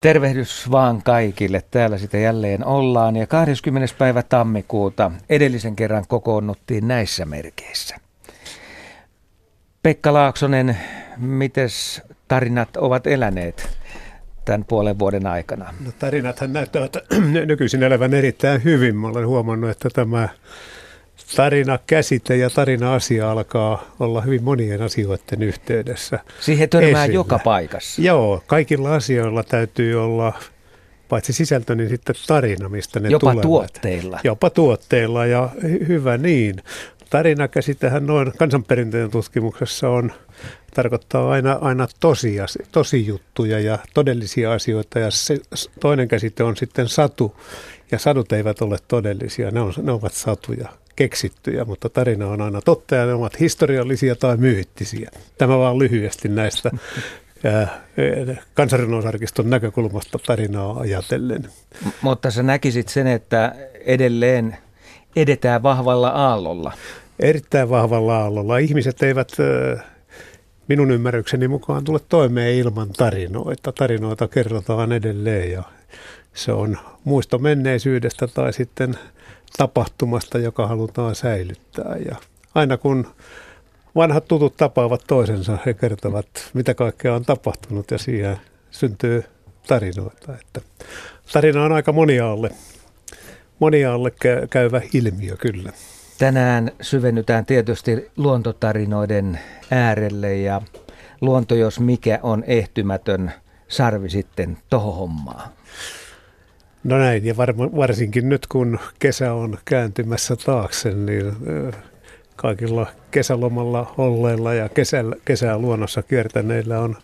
Tervehdys vaan kaikille. Täällä sitä jälleen ollaan ja 20. päivä tammikuuta edellisen kerran kokoonnuttiin näissä merkeissä. Pekka Laaksonen, mites tarinat ovat eläneet tämän puolen vuoden aikana? No, tarinathan näyttävät nykyisin elävän erittäin hyvin. Mä olen huomannut, että tämä tarina-käsite ja tarina-asia alkaa olla hyvin monien asioiden yhteydessä. Siihen törmää esillä. joka paikassa. Joo, kaikilla asioilla täytyy olla paitsi sisältö, niin sitten tarina, mistä ne Jopa tulevat. tuotteilla. Jopa tuotteilla ja hyvä niin. Tarinakäsitehän noin kansanperinteen tutkimuksessa on, tarkoittaa aina, aina tosia, tosijuttuja ja todellisia asioita ja se, toinen käsite on sitten satu ja sadut eivät ole todellisia, ne, on, ne ovat satuja keksittyjä, mutta tarina on aina totta ja ne ovat historiallisia tai myyttisiä. Tämä vaan lyhyesti näistä kansanrunousarkiston näkökulmasta tarinaa ajatellen. M- mutta sä näkisit sen, että edelleen edetään vahvalla aallolla. Erittäin vahvalla aallolla. Ihmiset eivät minun ymmärrykseni mukaan tule toimeen ilman tarinoita. Tarinoita kerrotaan edelleen ja se on muisto menneisyydestä tai sitten tapahtumasta, joka halutaan säilyttää. Ja aina kun vanhat tutut tapaavat toisensa, he kertovat, mitä kaikkea on tapahtunut ja siihen syntyy tarinoita. Että tarina on aika moniaalle, moniaalle käyvä ilmiö kyllä. Tänään syvennytään tietysti luontotarinoiden äärelle ja luonto, jos mikä on ehtymätön sarvi sitten tohon hommaan. No näin, ja var, varsinkin nyt kun kesä on kääntymässä taakse, niin kaikilla kesälomalla olleilla ja kesällä, kesää luonnossa kiertäneillä on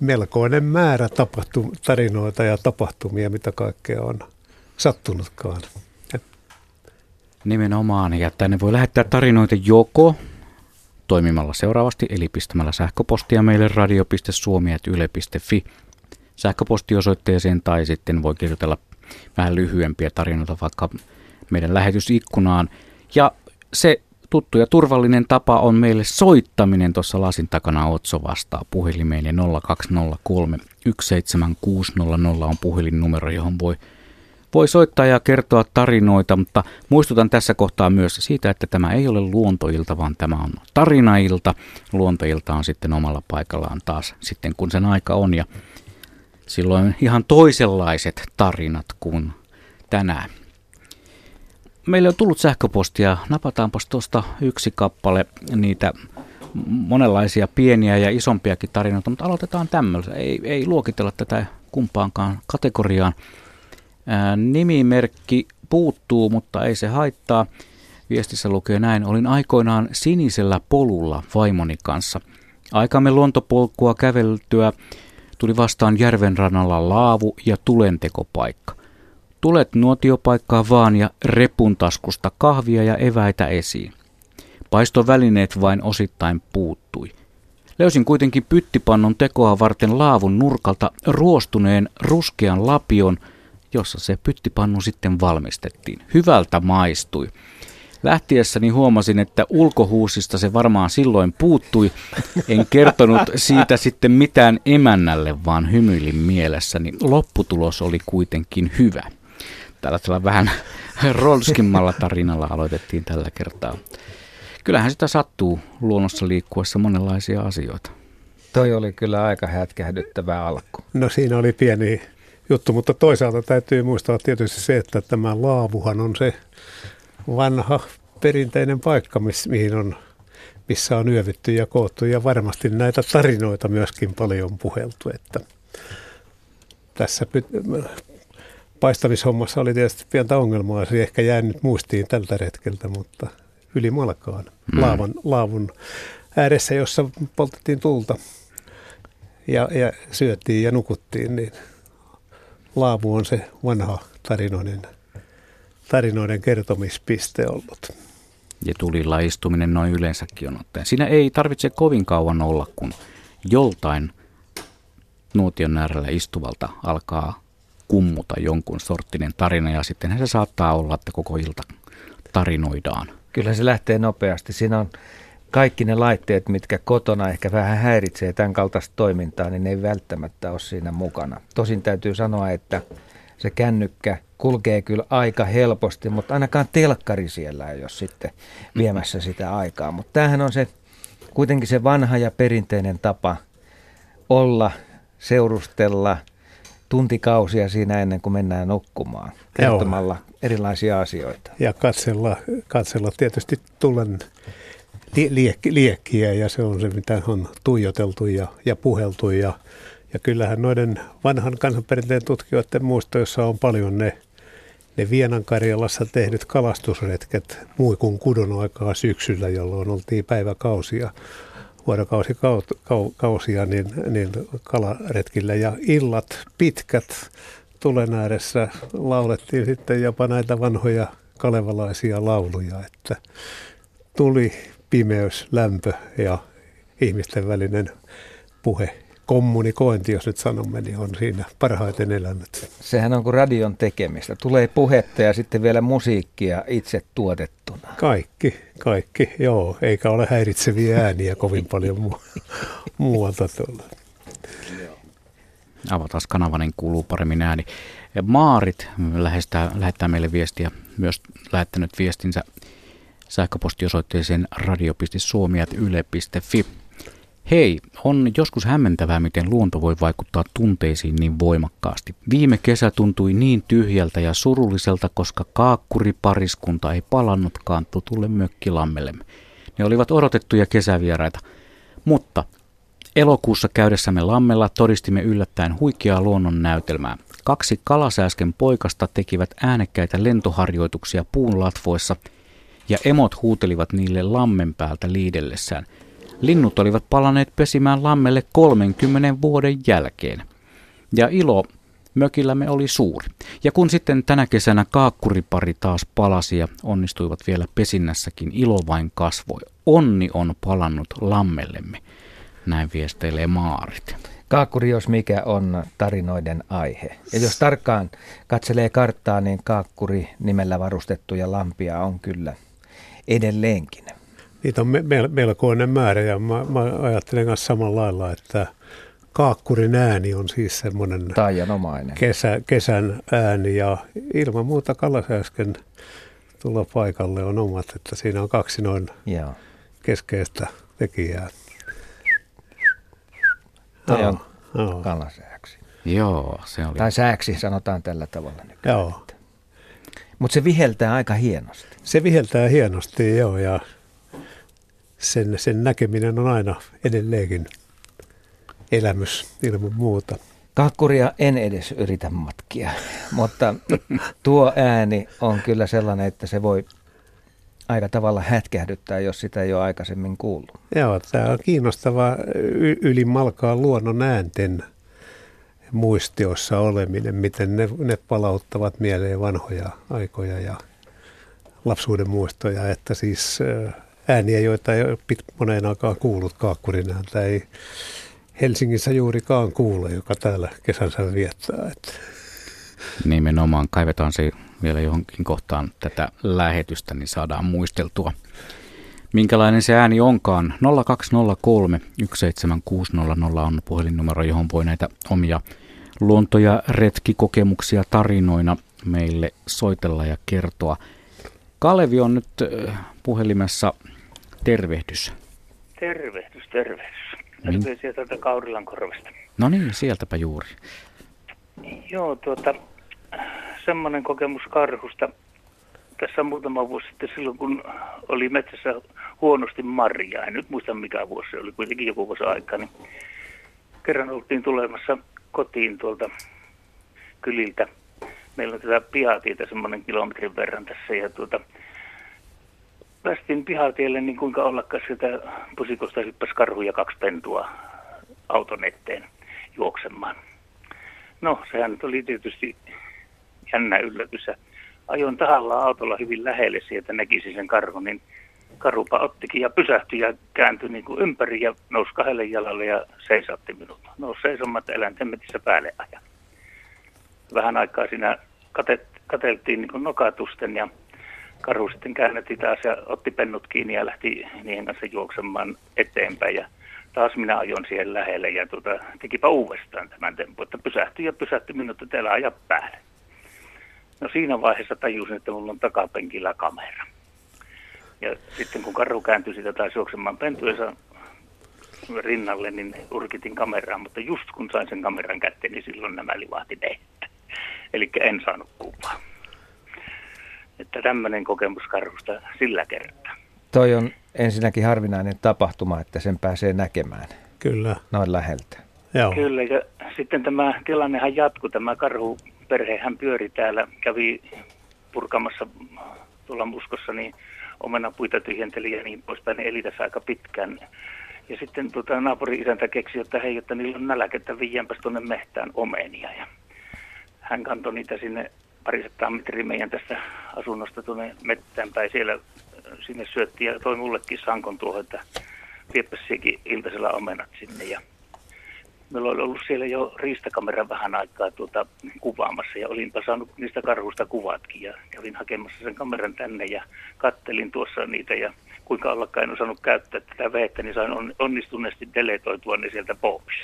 melkoinen määrä tapahtu, tarinoita ja tapahtumia, mitä kaikkea on sattunutkaan. Nimenomaan, ja tänne voi lähettää tarinoita joko toimimalla seuraavasti, eli pistämällä sähköpostia meille radio.suomi.yle.fi sähköpostiosoitteeseen, tai sitten voi kirjoitella vähän lyhyempiä tarinoita vaikka meidän lähetysikkunaan. Ja se tuttu ja turvallinen tapa on meille soittaminen tuossa lasin takana Otso vastaa puhelimeen ja 0203 17600 on puhelinnumero, johon voi, voi soittaa ja kertoa tarinoita, mutta muistutan tässä kohtaa myös siitä, että tämä ei ole luontoilta, vaan tämä on tarinailta. Luontoilta on sitten omalla paikallaan taas sitten kun sen aika on ja silloin ihan toisenlaiset tarinat kuin tänään. Meille on tullut sähköpostia. Napataanpas tuosta yksi kappale niitä monenlaisia pieniä ja isompiakin tarinoita, mutta aloitetaan tämmöistä. Ei, ei luokitella tätä kumpaankaan kategoriaan. Ää, nimimerkki puuttuu, mutta ei se haittaa. Viestissä lukee näin. Olin aikoinaan sinisellä polulla vaimoni kanssa. Aikamme luontopolkua käveltyä tuli vastaan järven rannalla laavu ja tulentekopaikka. Tulet nuotiopaikkaa vaan ja repun taskusta kahvia ja eväitä esiin. Paistovälineet vain osittain puuttui. Löysin kuitenkin pyttipannon tekoa varten laavun nurkalta ruostuneen ruskean lapion, jossa se pyttipannu sitten valmistettiin. Hyvältä maistui. Lähtiessäni huomasin, että ulkohuusista se varmaan silloin puuttui. En kertonut siitä sitten mitään emännälle, vaan hymyilin mielessäni. Lopputulos oli kuitenkin hyvä. Tällaisella vähän rolskimmalla tarinalla aloitettiin tällä kertaa. Kyllähän sitä sattuu luonnossa liikkuessa monenlaisia asioita. Toi oli kyllä aika hätkähdyttävä alku. No siinä oli pieni juttu, mutta toisaalta täytyy muistaa tietysti se, että tämä laavuhan on se vanha perinteinen paikka, miss, mihin on, missä on yövitty ja koottu ja varmasti näitä tarinoita myöskin paljon puheltu. Että tässä paistamishommassa oli tietysti pientä ongelmaa, se ehkä jäänyt muistiin tältä retkeltä, mutta ylimalkaan mm. laavan, laavun ääressä, jossa poltettiin tulta ja, ja syöttiin ja nukuttiin, niin laavu on se vanha tarinoinen tarinoiden kertomispiste ollut. Ja tulilla istuminen noin yleensäkin on otteen. Siinä ei tarvitse kovin kauan olla, kun joltain nuotion äärellä istuvalta alkaa kummuta jonkun sorttinen tarina ja sitten se saattaa olla, että koko ilta tarinoidaan. Kyllä se lähtee nopeasti. Siinä on kaikki ne laitteet, mitkä kotona ehkä vähän häiritsee tämän kaltaista toimintaa, niin ne ei välttämättä ole siinä mukana. Tosin täytyy sanoa, että se kännykkä kulkee kyllä aika helposti, mutta ainakaan telkkari siellä ei ole sitten viemässä sitä aikaa. Mutta tämähän on se kuitenkin se vanha ja perinteinen tapa olla, seurustella tuntikausia siinä ennen kuin mennään nukkumaan, kertomalla Joo. erilaisia asioita. Ja katsella, katsella tietysti tulen liek- liekkiä ja se on se, mitä on tuijoteltu ja, ja puheltu. Ja, ja kyllähän noiden vanhan kansanperinteen tutkijoiden muistoissa on paljon ne, ne Vienan Karjalassa tehdyt kalastusretket muu kuin kudon aikaa syksyllä, jolloin oltiin päiväkausia vuorokausikausia niin, niin kalaretkillä. Ja illat pitkät tulen ääressä laulettiin sitten jopa näitä vanhoja kalevalaisia lauluja, että tuli pimeys, lämpö ja ihmisten välinen puhe kommunikointi, jos nyt sanomme, niin on siinä parhaiten elänyt. Sehän on kuin radion tekemistä. Tulee puhetta ja sitten vielä musiikkia itse tuotettuna. Kaikki, kaikki, joo. Eikä ole häiritseviä ääniä kovin paljon mu- muualta tuolla. Avataan kanava, niin kuuluu paremmin ääni. Maarit lähettää, lähettää meille viestiä, myös lähettänyt viestinsä sähköpostiosoitteeseen radio.suomi.yle.fi. Hei, on joskus hämmentävää, miten luonto voi vaikuttaa tunteisiin niin voimakkaasti. Viime kesä tuntui niin tyhjältä ja surulliselta, koska kaakkuripariskunta ei palannutkaan tutulle mökkilammellemme. Ne olivat odotettuja kesävieraita. Mutta elokuussa käydessämme lammella todistimme yllättäen huikeaa luonnon näytelmää. Kaksi kalasääsken poikasta tekivät äänekkäitä lentoharjoituksia puun latvoissa ja emot huutelivat niille lammen päältä liidellessään – Linnut olivat palaneet pesimään lammelle 30 vuoden jälkeen. Ja ilo mökillämme oli suuri. Ja kun sitten tänä kesänä kaakkuripari taas palasi ja onnistuivat vielä pesinnässäkin, ilo vain kasvoi. Onni on palannut lammellemme. Näin viesteilee Maarit. Kaakkuri, jos mikä, on tarinoiden aihe. Ja jos tarkkaan katselee karttaa, niin kaakkuri nimellä varustettuja lampia on kyllä edelleenkin. Niitä on me, me, melkoinen määrä ja mä, mä ajattelen myös samalla lailla, että kaakkurin ääni on siis semmoinen Kesä, kesän ääni ja ilman muuta Kalasääsken tulla paikalle on omat, että siinä on kaksi noin Joo. keskeistä tekijää. Toi on oh. kalasääksi. Joo, se oli. Tai sääksi sanotaan tällä tavalla nykyään. Joo. Mutta se viheltää aika hienosti. Se viheltää hienosti, joo, ja sen, sen näkeminen on aina edelleenkin elämys ilman muuta. Kakkuria en edes yritä matkia, mutta tuo ääni on kyllä sellainen, että se voi aika tavalla hätkähdyttää, jos sitä ei ole aikaisemmin kuullut. Joo, tämä on kiinnostava ylimalkaa luonnon äänten muistiossa oleminen, miten ne, ne palauttavat mieleen vanhoja aikoja ja lapsuuden muistoja, että siis ääniä, joita ei ole moneen aikaan kuullut kaakkurin ääntä. Ei Helsingissä juurikaan kuule, joka täällä kesänsä viettää. Että. Nimenomaan kaivetaan se vielä johonkin kohtaan tätä lähetystä, niin saadaan muisteltua. Minkälainen se ääni onkaan? 0203 17600 on puhelinnumero, johon voi näitä omia luonto- ja retkikokemuksia tarinoina meille soitella ja kertoa. Kalevi on nyt puhelimessa Tervehdys. Tervehdys, tervehdys. Terveisiä täältä Kaurilan korvasta. No niin, sieltäpä juuri. Joo, tuota, semmoinen kokemus karhusta. Tässä muutama vuosi sitten silloin, kun oli metsässä huonosti marjaa. En nyt muista mikä vuosi se oli, kuitenkin joku vuosi aikaa. Niin kerran oltiin tulemassa kotiin tuolta kyliltä. Meillä on tätä pihatietä semmoinen kilometrin verran tässä ja tuota, päästiin pihatielle, niin kuinka ollakaan sitä pusikosta hyppäsi karhu ja kaksi pentua auton eteen juoksemaan. No, sehän nyt oli tietysti jännä yllätys. Ajoin tahalla autolla hyvin lähelle sieltä, näkisi sen karhun, niin karupa ottikin ja pysähtyi ja kääntyi niin kuin ympäri ja nousi kahdelle jalalle ja seisatti minut. Nousi seisomatta eläinten metissä päälle ajan. Vähän aikaa siinä katet, kateltiin niin nokatusten ja karhu sitten käännätti taas ja otti pennut kiinni ja lähti niiden kanssa juoksemaan eteenpäin. Ja taas minä ajon siihen lähelle ja tuota, tekipä uudestaan tämän tempun, että pysähtyi ja pysähtyi minut, että teillä aja päälle. No siinä vaiheessa tajusin, että mulla on takapenkillä kamera. Ja sitten kun karhu kääntyi sitä taas juoksemaan pentuensa rinnalle, niin urkitin kameraa, mutta just kun sain sen kameran kätteen, niin silloin nämä livahti nettä. Eli en saanut kuvaa. Että tämmöinen kokemus karhusta sillä kertaa. Toi on ensinnäkin harvinainen tapahtuma, että sen pääsee näkemään. Kyllä. Noin läheltä. Joo. Kyllä, ja sitten tämä tilannehan jatkui. Tämä karhuperhehän pyöri täällä, kävi purkamassa tuolla muskossa, niin omenapuita tyhjenteli ja niin poispäin. Ne eli tässä aika pitkään. Ja sitten tuota, naapuri isäntä keksi, että hei, että niillä on nälkä, että viiänpäs tuonne mehtään omenia. Ja hän kantoi niitä sinne parisataa metriä meidän tästä asunnosta tuonne mettään päin. Siellä sinne syötti ja toi mullekin sankon tuohon, että viepäs iltaisella omenat sinne. Ja meillä oli ollut siellä jo riistakamera vähän aikaa tuota, kuvaamassa ja olinpa saanut niistä karhuista kuvatkin ja kävin hakemassa sen kameran tänne ja kattelin tuossa niitä ja kuinka ollakaan en osannut käyttää tätä vehettä, niin sain onnistuneesti deletoitua ne sieltä pois.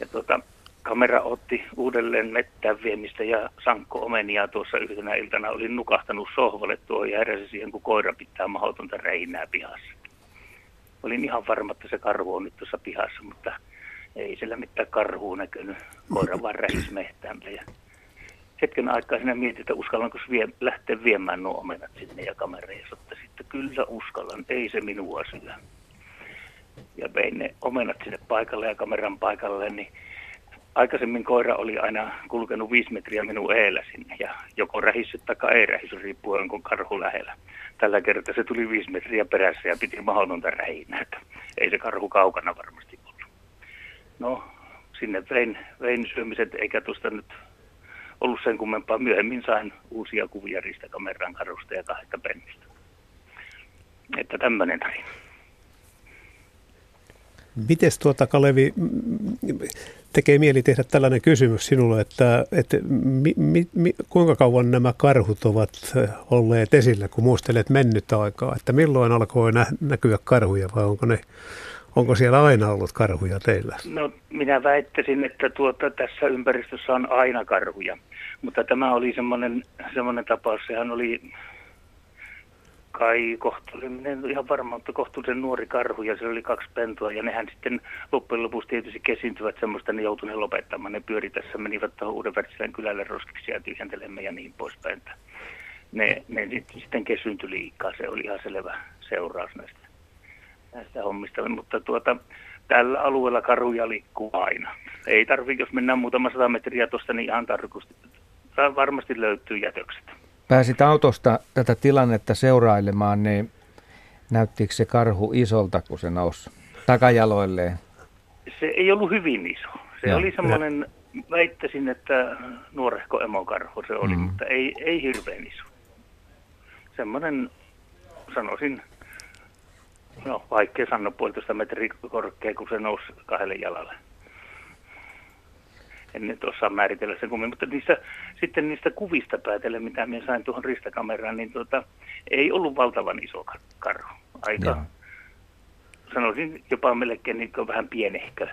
Ja tuota, kamera otti uudelleen mettään viemistä ja sankko omenia tuossa yhtenä iltana. Olin nukahtanut sohvalle tuohon ja heräsin siihen, kun koira pitää mahdotonta reinää pihassa. Olin ihan varma, että se karhu on nyt tuossa pihassa, mutta ei sillä mitään karhua näkynyt. Koira vaan rähisi mehtäämme. Ja hetken aikaa sinä mietin, että uskallanko vie, lähteä viemään nuo omenat sinne ja kameraan. Ja sitten kyllä uskallan, ei se minua syö. Ja vein ne omenat sinne paikalle ja kameran paikalle, niin aikaisemmin koira oli aina kulkenut viisi metriä minun eellä sinne ja joko rähissyt tai ei rähissyt riippuen onko karhu lähellä. Tällä kertaa se tuli viisi metriä perässä ja piti mahdotonta rähinä, että ei se karhu kaukana varmasti ollut. No, sinne vein, vein syömiset eikä tuosta nyt ollut sen kummempaa. Myöhemmin sain uusia kuvia ristakameran karusta ja kahdesta pennistä. Että tämmöinen tarina. Mites tuota Kalevi, tekee mieli tehdä tällainen kysymys sinulle, että, että mi, mi, mi, kuinka kauan nämä karhut ovat olleet esillä, kun muistelet mennyttä aikaa, että milloin alkoi nä, näkyä karhuja vai onko, ne, onko siellä aina ollut karhuja teillä? No minä väittäisin, että tuota, tässä ympäristössä on aina karhuja, mutta tämä oli semmoinen, semmoinen tapaus, sehän oli kai kohtuullinen, ihan varmaan, mutta kohtuullisen nuori karhu ja se oli kaksi pentua ja nehän sitten loppujen lopuksi tietysti kesintyvät semmoista, ne joutuneet lopettamaan. Ne pyöri tässä, menivät tuohon uuden kylälle roskiksi ja tyhjentelemme ja niin poispäin. Ne, ne sitten kesyntyi liikaa, se oli ihan selvä seuraus näistä, näistä hommista, mutta tuota, tällä alueella karuja liikkuu aina. Ei tarvitse, jos mennään muutama sata metriä tuosta, niin ihan tarkoitusti varmasti löytyy jätökset pääsit autosta tätä tilannetta seurailemaan, niin näyttikö se karhu isolta, kun se nousi takajaloilleen? Se ei ollut hyvin iso. Se ja, oli semmoinen, väittäisin, että nuorehko emokarhu se oli, mm. mutta ei, ei hirveän iso. Semmoinen, sanoisin, no vaikea sanoa puolitoista metriä korkea, kun se nousi kahdelle jalalle en nyt osaa määritellä sen kummin, mutta niistä, sitten niistä kuvista päätellen, mitä minä sain tuohon ristakameraan, niin tuota, ei ollut valtavan iso karhu. Aika, Joo. sanoisin jopa melkein niin vähän pienehkö.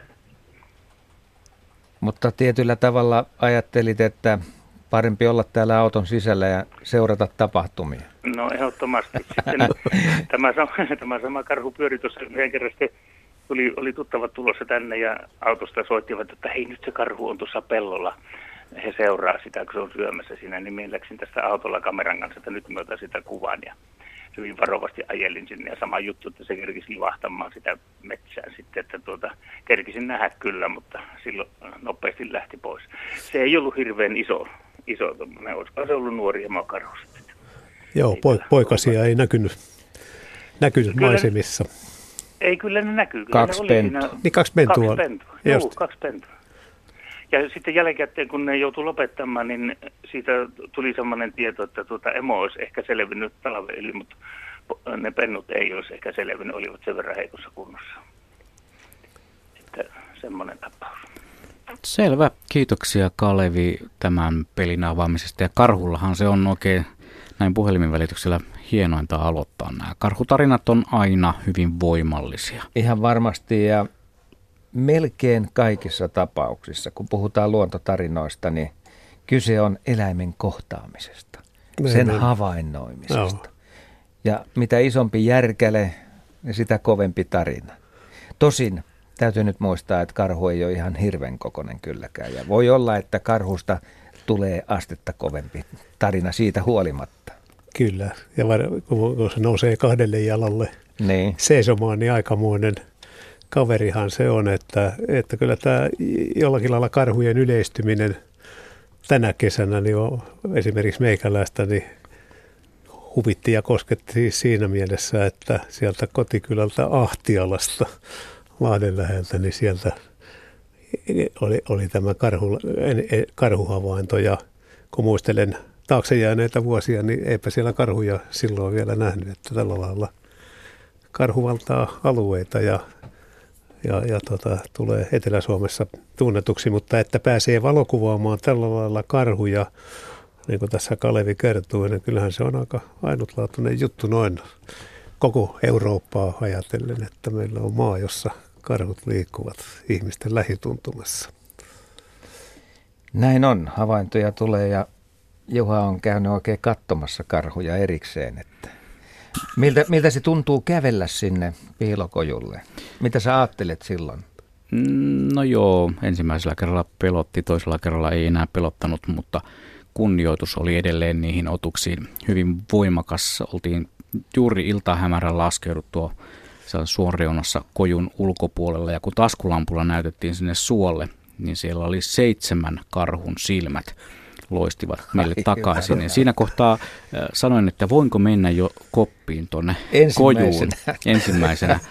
Mutta tietyllä tavalla ajattelit, että parempi olla täällä auton sisällä ja seurata tapahtumia. No ehdottomasti. Sitten tämä, sama, tämä sama karhu pyöri tuossa yhden kerran sitten tuli, oli tuttavat tulossa tänne ja autosta soittivat, että hei nyt se karhu on tuossa pellolla. He seuraa sitä, kun se on syömässä siinä, niin minä läksin tästä autolla kameran kanssa, että nyt mä sitä kuvan ja hyvin varovasti ajelin sinne ja sama juttu, että se kerkisi livahtamaan sitä metsää sitten, että tuota, kerkisin nähdä kyllä, mutta silloin nopeasti lähti pois. Se ei ollut hirveän iso, iso olisiko se ollut nuori sitten. Joo, po- poikasia ei näkynyt, näkynyt kyllä, maisemissa. Ei, kyllä ne näkyy. Kyllä kaksi pentua. Niin kaksi pentua. Kaksi pentua. Joo, kaksi pentua. Ja sitten jälkikäteen, kun ne joutui lopettamaan, niin siitä tuli sellainen tieto, että tuota emo olisi ehkä selvinnyt talven yli, mutta ne pennut ei olisi ehkä selvinnyt, olivat sen verran heikossa kunnossa. Että semmoinen tapaus. Selvä. Kiitoksia Kalevi tämän pelin avaamisesta. Ja Karhullahan se on oikein näin puhelimen välityksellä hienointa aloittaa. Nämä karhutarinat on aina hyvin voimallisia. Ihan varmasti ja melkein kaikissa tapauksissa, kun puhutaan luontotarinoista, niin kyse on eläimen kohtaamisesta, Näin sen on. havainnoimisesta. Joo. Ja mitä isompi järkäle, niin sitä kovempi tarina. Tosin täytyy nyt muistaa, että karhu ei ole ihan hirven kokoinen kylläkään. Ja voi olla, että karhusta tulee astetta kovempi tarina siitä huolimatta. Kyllä, ja kun se nousee kahdelle jalalle Niin. seisomaan, niin aikamoinen kaverihan se on, että, että kyllä tämä jollakin lailla karhujen yleistyminen tänä kesänä niin on esimerkiksi meikäläistä niin huvitti ja kosketti siinä mielessä, että sieltä kotikylältä Ahtialasta Lahden läheltä, niin sieltä oli, oli tämä karhu, karhuhavainto ja kun muistelen taakse jääneitä vuosia, niin eipä siellä karhuja silloin vielä nähnyt, että tällä lailla karhu valtaa alueita ja, ja, ja tota, tulee Etelä-Suomessa tunnetuksi, mutta että pääsee valokuvaamaan tällä lailla karhuja, niin kuin tässä Kalevi kertoo, niin kyllähän se on aika ainutlaatuinen juttu noin koko Eurooppaa ajatellen, että meillä on maa, jossa karhut liikkuvat ihmisten lähituntumassa. Näin on, havaintoja tulee ja Juha on käynyt oikein katsomassa karhuja erikseen. Että miltä, miltä se tuntuu kävellä sinne piilokojulle? Mitä sä ajattelet silloin? Mm, No joo, ensimmäisellä kerralla pelotti, toisella kerralla ei enää pelottanut, mutta kunnioitus oli edelleen niihin otuksiin hyvin voimakas. Oltiin juuri iltahämärän laskeuduttua siellä suon reunassa kojun ulkopuolella ja kun taskulampulla näytettiin sinne suolle, niin siellä oli seitsemän karhun silmät loistivat meille Ai, takaisin. hyvä. Ja siinä kohtaa äh, sanoin, että voinko mennä jo koppiin tuonne kojuun ensimmäisenä.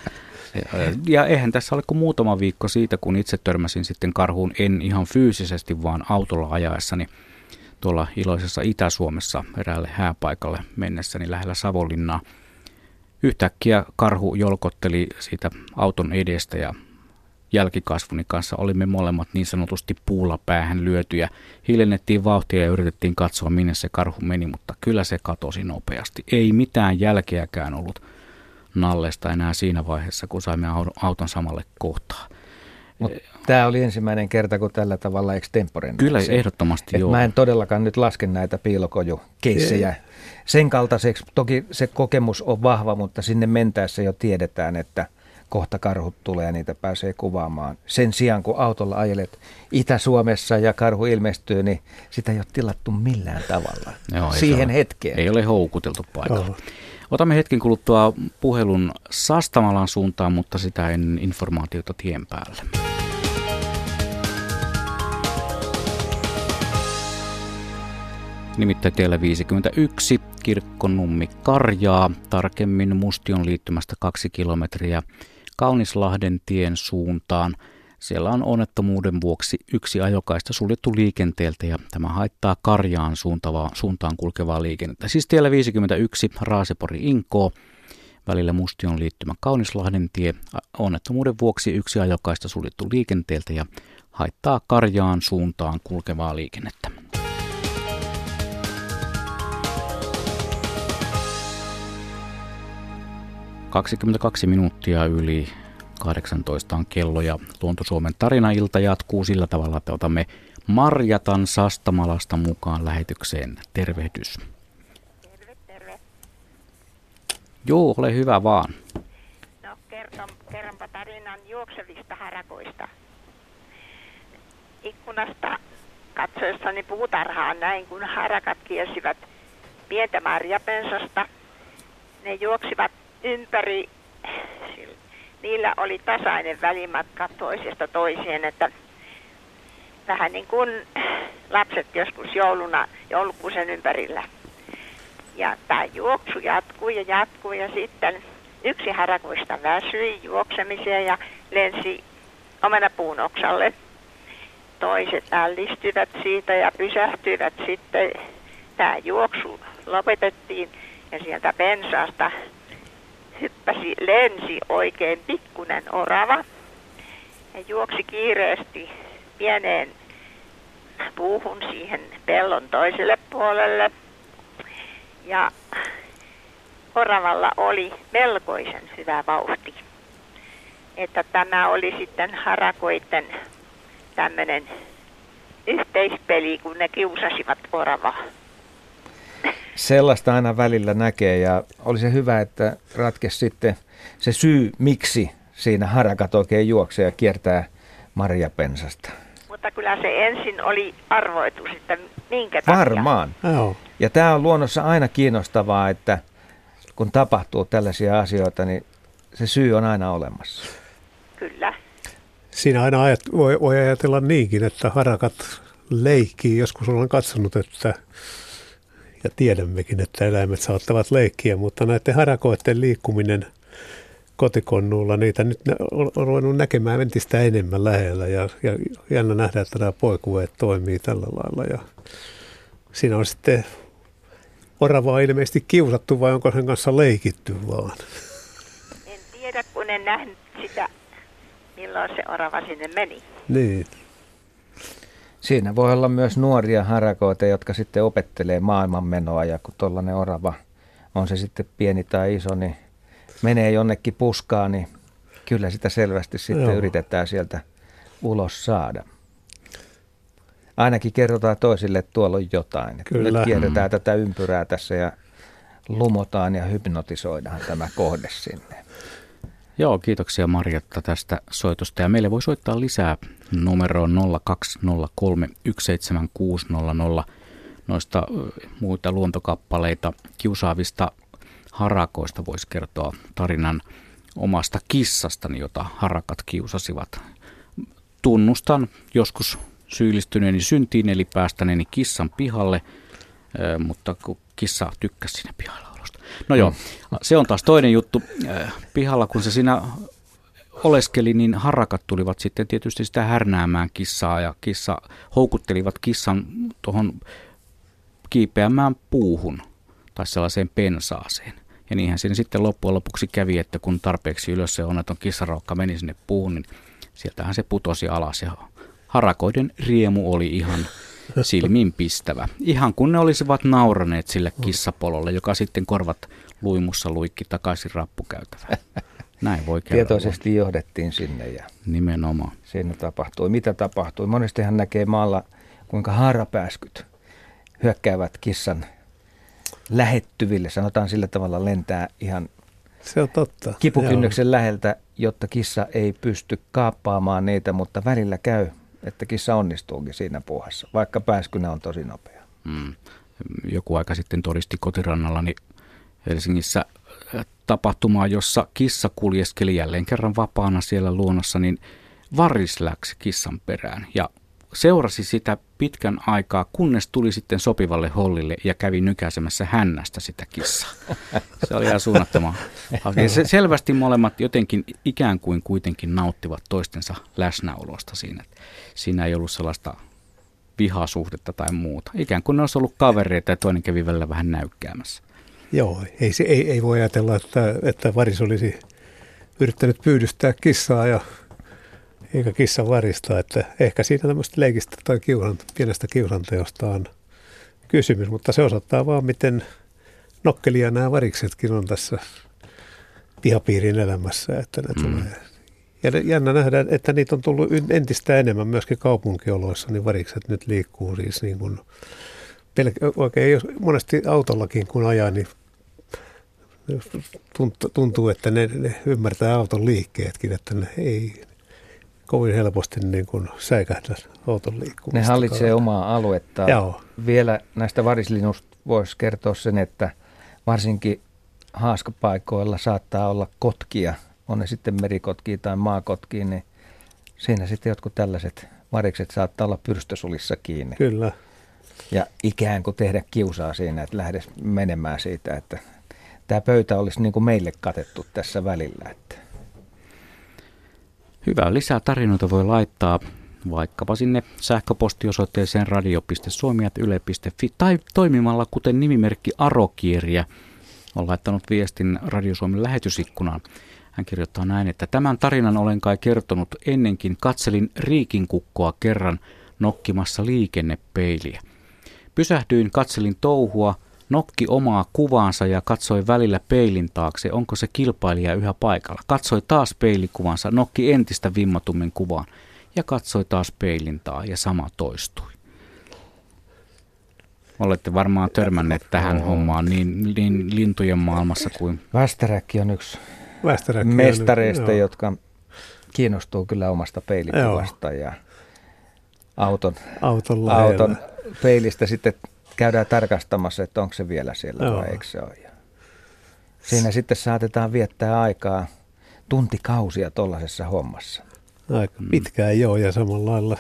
Ja eihän tässä ole kuin muutama viikko siitä, kun itse törmäsin sitten karhuun, en ihan fyysisesti, vaan autolla ajaessani tuolla iloisessa Itä-Suomessa eräälle hääpaikalle mennessäni lähellä Savonlinnaa. Yhtäkkiä karhu jolkotteli siitä auton edestä ja jälkikasvuni kanssa olimme molemmat niin sanotusti puulla päähän lyötyjä. Hiljennettiin vauhtia ja yritettiin katsoa, minne se karhu meni, mutta kyllä se katosi nopeasti. Ei mitään jälkeäkään ollut nallesta enää siinä vaiheessa, kun saimme au- auton samalle kohtaa. Tämä oli ensimmäinen kerta, kun tällä tavalla extemporen. Kyllä ehdottomasti Et joo. mä en todellakaan nyt laske näitä piilokojukeissejä. Sen kaltaiseksi toki se kokemus on vahva, mutta sinne mentäessä jo tiedetään, että kohta karhut tulee ja niitä pääsee kuvaamaan. Sen sijaan, kun autolla ajelet Itä-Suomessa ja karhu ilmestyy, niin sitä ei ole tilattu millään tavalla. Joo, Siihen ole- hetkeen. Ei ole houkuteltu paikalla. Otamme hetken kuluttua puhelun Sastamalan suuntaan, mutta sitä en informaatiota tien päälle. Nimittäin tiellä 51, Kirkkonummi Karjaa, tarkemmin Mustion liittymästä kaksi kilometriä Kaunislahden tien suuntaan. Siellä on onnettomuuden vuoksi yksi ajokaista suljettu liikenteeltä ja tämä haittaa Karjaan suuntavaa, suuntaan kulkevaa liikennettä. Siis tiellä 51 Raasepori Inkoo, välillä Mustion liittymä Kaunislahden tie. Onnettomuuden vuoksi yksi ajokaista suljettu liikenteeltä ja haittaa Karjaan suuntaan kulkevaa liikennettä. – 22 minuuttia yli 18 on kello ja Luonto-Suomen tarinailta jatkuu sillä tavalla, että otamme Marjatan Sastamalasta mukaan lähetykseen. Tervehdys. Terve, terve. Joo, ole hyvä vaan. No kerton, kerronpa tarinan juoksevista harakoista. Ikkunasta katsoessani puutarhaan näin, kun harakat kielsivät pientä marjapensasta. Ne juoksivat ympäri, niillä oli tasainen välimatka toisesta toiseen, että vähän niin kuin lapset joskus jouluna joulukuusen ympärillä. Ja tämä juoksu jatkui ja jatkui ja sitten yksi harakoista väsyi juoksemiseen ja lensi omenapuun oksalle. Toiset ällistyivät siitä ja pysähtyivät sitten. Tämä juoksu lopetettiin ja sieltä pensaasta hyppäsi, lensi oikein pikkunen orava ja juoksi kiireesti pieneen puuhun siihen pellon toiselle puolelle. Ja oravalla oli melkoisen hyvä vauhti. Että tämä oli sitten harakoiden tämmöinen yhteispeli, kun ne kiusasivat oravaa. Sellaista aina välillä näkee ja oli se hyvä, että ratkesi sitten se syy, miksi siinä harakat oikein juoksee ja kiertää marjapensasta. Mutta kyllä se ensin oli arvoitus, että minkä takia. Varmaan. Joo. Ja tämä on luonnossa aina kiinnostavaa, että kun tapahtuu tällaisia asioita, niin se syy on aina olemassa. Kyllä. Siinä aina ajat, voi, voi ajatella niinkin, että harakat leikkii. Joskus olen katsonut, että ja tiedämmekin, että eläimet saattavat leikkiä, mutta näiden harakoiden liikkuminen kotikonnulla, niitä nyt on ruvennut näkemään entistä enemmän lähellä ja, ja jännä nähdä, että nämä poikueet toimii tällä lailla ja siinä on sitten oravaa ilmeisesti kiusattu vai onko sen kanssa leikitty vaan? En tiedä, kun en nähnyt sitä, milloin se orava sinne meni. Niin. Siinä voi olla myös nuoria harakoita, jotka sitten opettelee maailmanmenoa ja kun tuollainen orava on se sitten pieni tai iso, niin menee jonnekin puskaan, niin kyllä sitä selvästi sitten Joo. yritetään sieltä ulos saada. Ainakin kerrotaan toisille, että tuolla on jotain. Kyllä. Nyt kierretään mm. tätä ympyrää tässä ja lumotaan ja hypnotisoidaan tämä kohde sinne. Joo, kiitoksia Marjatta tästä soitosta. Ja meille voi soittaa lisää numeroon 0203 noista muita luontokappaleita kiusaavista harakoista voisi kertoa tarinan omasta kissastani, jota harakat kiusasivat. Tunnustan joskus syyllistyneeni syntiin, eli päästäneeni kissan pihalle, mutta kissa tykkäsi sinne pihalla. No joo, se on taas toinen juttu. Pihalla, kun se siinä oleskeli, niin harakat tulivat sitten tietysti sitä härnäämään kissaa ja kissa houkuttelivat kissan tuohon kiipeämään puuhun tai sellaiseen pensaaseen. Ja niinhän siinä sitten loppujen lopuksi kävi, että kun tarpeeksi ylös se onneton kissaroukka meni sinne puuhun, niin sieltähän se putosi alas ja harakoiden riemu oli ihan silmin pistävä. Ihan kun ne olisivat nauraneet sille kissapololle, joka sitten korvat luimussa luikki takaisin rappukäytävään. Näin voi kertoa. Tietoisesti johdettiin sinne ja nimenomaan. Siinä tapahtui. Mitä tapahtui? Monestihan näkee maalla, kuinka haarapääskyt hyökkäävät kissan lähettyville, sanotaan sillä tavalla lentää ihan se on totta. kipukynnyksen Joo. läheltä, jotta kissa ei pysty kaappaamaan niitä, mutta välillä käy, että kissa onnistuukin siinä puuhassa, vaikka pääskynä on tosi nopea. Mm. Joku aika sitten todisti kotirannallani Helsingissä äh, tapahtumaa, jossa kissa kuljeskeli jälleen kerran vapaana siellä luonnossa, niin varis läksi kissan perään ja seurasi sitä pitkän aikaa, kunnes tuli sitten sopivalle hollille ja kävi nykäisemässä hännästä sitä kissaa. Se oli ihan suunnattoman. Se, selvästi molemmat jotenkin ikään kuin kuitenkin nauttivat toistensa läsnäolosta siinä. Siinä ei ollut sellaista vihasuhdetta tai muuta. Ikään kuin ne olisi ollut kavereita ja toinen kävi välillä vähän näykkäämässä. Joo, ei, se, ei, ei voi ajatella, että, että varis olisi yrittänyt pyydystää kissaa ja eikä kissa varista, että ehkä siitä tämmöistä leikistä tai kiusan, pienestä kiusanteosta on kysymys, mutta se osoittaa vaan, miten nokkelia nämä variksetkin on tässä pihapiirin elämässä, että ne mm. tulee. Ja jännä nähdä, että niitä on tullut entistä enemmän myöskin kaupunkioloissa, niin varikset nyt liikkuu siis niin kuin, pelk- oikein jos monesti autollakin kun ajaa, niin tuntuu, että ne, ne ymmärtää auton liikkeetkin, että ne ei, kovin helposti niin kuin säikähdä auton liikkumista. Ne hallitsee omaa aluetta. Joo. Vielä näistä varislinusta voisi kertoa sen, että varsinkin haaskapaikoilla saattaa olla kotkia, on ne sitten merikotkia tai maakotkia, niin siinä sitten jotkut tällaiset varikset saattaa olla pyrstösulissa kiinni. Kyllä. Ja ikään kuin tehdä kiusaa siinä, että lähdes menemään siitä, että tämä pöytä olisi niin kuin meille katettu tässä välillä. Että Hyvä. Lisää tarinoita voi laittaa vaikkapa sinne sähköpostiosoitteeseen radio.suomi.yle.fi tai toimimalla kuten nimimerkki Arokirja on laittanut viestin Radio Suomen lähetysikkunaan. Hän kirjoittaa näin, että tämän tarinan olen kai kertonut ennenkin. Katselin riikin kukkoa kerran nokkimassa liikennepeiliä. Pysähdyin, katselin touhua, Nokki omaa kuvaansa ja katsoi välillä peilin taakse, onko se kilpailija yhä paikalla. Katsoi taas peilikuvansa, nokki entistä vimmatummin kuvaan ja katsoi taas peilin taa ja sama toistui. Olette varmaan törmänneet tähän no. hommaan niin, niin lintujen maailmassa kuin... Västeräkki on yksi Västeräkki mestareista, on, jotka kiinnostuu kyllä omasta peilikuvasta ja auton, auton, auton peilistä sitten käydään tarkastamassa, että onko se vielä siellä Joo. vai eikö se ole. Siinä sitten saatetaan viettää aikaa tuntikausia tuollaisessa hommassa. Aika pitkään joo ja samalla lailla,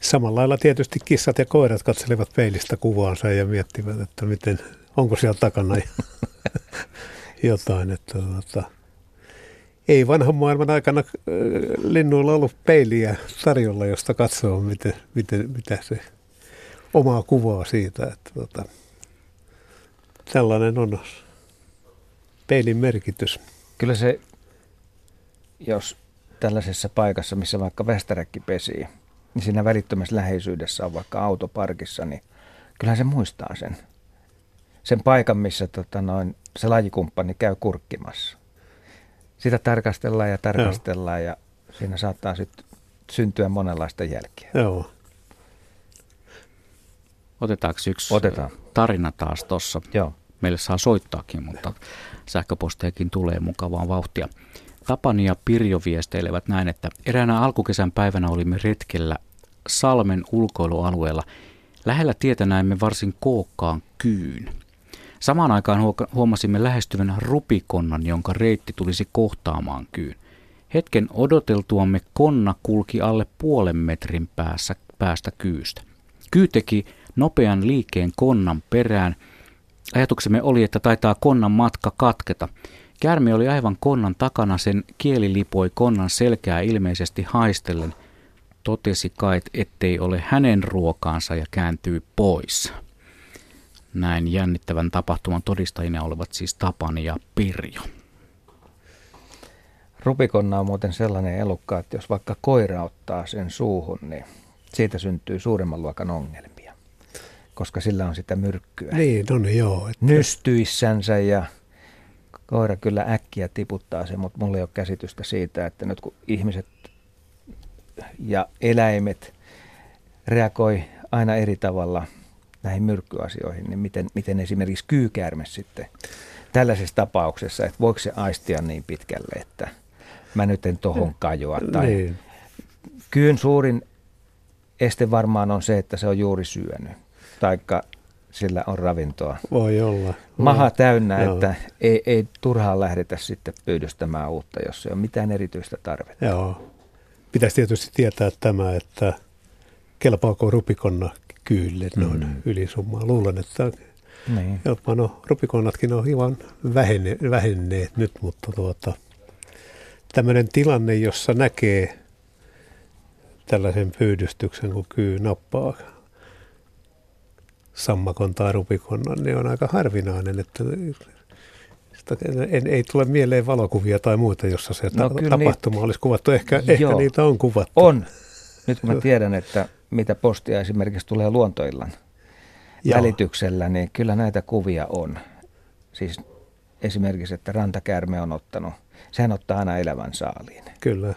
samalla lailla tietysti kissat ja koirat katselevat peilistä kuvaansa ja miettivät, että miten, onko siellä takana jotain. Että, että, ei vanhan maailman aikana äh, linnuilla ollut peiliä tarjolla, josta katsoo, miten, miten, mitä se omaa kuvaa siitä. Että, tota, tällainen on peilin merkitys. Kyllä se, jos tällaisessa paikassa, missä vaikka västäräkki pesii, niin siinä välittömässä läheisyydessä on vaikka autoparkissa, niin kyllähän se muistaa sen. Sen paikan, missä tota noin, se lajikumppani käy kurkkimassa. Sitä tarkastellaan ja tarkastellaan Joo. ja siinä saattaa sitten syntyä monenlaista jälkeä. Joo. Otetaanko yksi Otetaan. tarina taas tuossa? Joo. Meille saa soittaakin, mutta sähköpostejakin tulee mukavaa vauhtia. Tapani ja Pirjo viesteilevät näin, että eräänä alkukesän päivänä olimme retkellä Salmen ulkoilualueella. Lähellä tietä näimme varsin kookkaan kyyn. Samaan aikaan huomasimme lähestyvän rupikonnan, jonka reitti tulisi kohtaamaan kyyn. Hetken odoteltuamme konna kulki alle puolen metrin päässä, päästä kyystä. Kyy teki nopean liikkeen konnan perään. Ajatuksemme oli, että taitaa konnan matka katketa. Kärmi oli aivan konnan takana, sen kieli lipoi konnan selkää ilmeisesti haistellen. Totesi kait, ettei ole hänen ruokaansa ja kääntyi pois. Näin jännittävän tapahtuman todistajina olivat siis Tapani ja Pirjo. Rupikonna on muuten sellainen elukka, että jos vaikka koira ottaa sen suuhun, niin siitä syntyy suuremman luokan ongelmia, koska sillä on sitä myrkkyä. Niin, no niin, joo. Että... Nystyissänsä ja koira kyllä äkkiä tiputtaa sen, mutta mulla ei ole käsitystä siitä, että nyt kun ihmiset ja eläimet reagoi aina eri tavalla näihin myrkkyasioihin, niin miten, miten esimerkiksi kyykäärme sitten tällaisessa tapauksessa, että voiko se aistia niin pitkälle, että mä nyt en tohon kajoa. Tai niin. Kyyn suurin este varmaan on se, että se on juuri syönyt, taikka sillä on ravintoa. Voi olla. Maha täynnä, Joo. että ei, ei turhaan lähdetä sitten pyydystämään uutta, jos ei ole mitään erityistä tarvetta. Joo. Pitäisi tietysti tietää tämä, että kelpaako rupikonna kyylle noin mm. ylisummaa. Luulen, että niin. jopa no, rupikonnatkin on hieman vähenne, vähenneet nyt, mutta tuota, tämmöinen tilanne, jossa näkee tällaisen pyydystyksen, kun kyy nappaa sammakon tai rupikonnan, niin on aika harvinainen, että en, ei tule mieleen valokuvia tai muita, jossa se no, tapahtuma niitä, olisi kuvattu. Ehkä, ehkä niitä on kuvattu. On. Nyt kun mä tiedän, että mitä postia esimerkiksi tulee luontoillan Joo. välityksellä, niin kyllä näitä kuvia on. Siis esimerkiksi, että rantakäärme on ottanut, sehän ottaa aina elävän saaliin. Kyllä.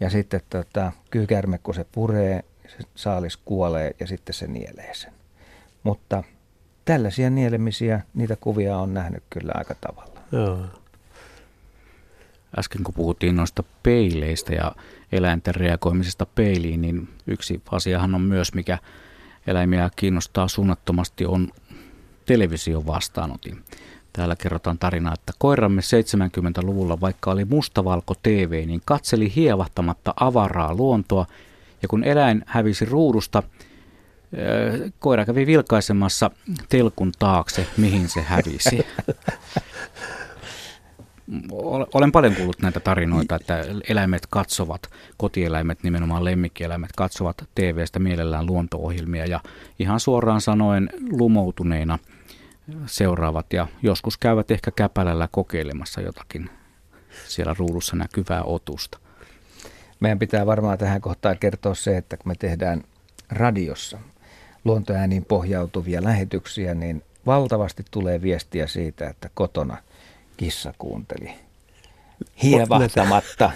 Ja sitten tota, kyykärme, kun se puree, se saalis kuolee ja sitten se nielee sen. Mutta tällaisia nielemisiä, niitä kuvia on nähnyt kyllä aika tavalla. Joo. Äsken kun puhuttiin noista peileistä ja eläinten reagoimisesta peiliin, niin yksi asiahan on myös, mikä eläimiä kiinnostaa suunnattomasti, on television vastaanotin. Täällä kerrotaan tarinaa, että koiramme 70-luvulla, vaikka oli mustavalko TV, niin katseli hievahtamatta avaraa luontoa, ja kun eläin hävisi ruudusta, koira kävi vilkaisemassa telkun taakse, mihin se hävisi. Olen paljon kuullut näitä tarinoita, että eläimet katsovat, kotieläimet, nimenomaan lemmikkieläimet, katsovat TV-stä mielellään luonto-ohjelmia ja ihan suoraan sanoen lumoutuneina seuraavat ja joskus käyvät ehkä käpälällä kokeilemassa jotakin siellä ruudussa näkyvää otusta. Meidän pitää varmaan tähän kohtaan kertoa se, että kun me tehdään radiossa luontoääniin pohjautuvia lähetyksiä, niin valtavasti tulee viestiä siitä, että kotona kissa kuunteli hievahtamatta.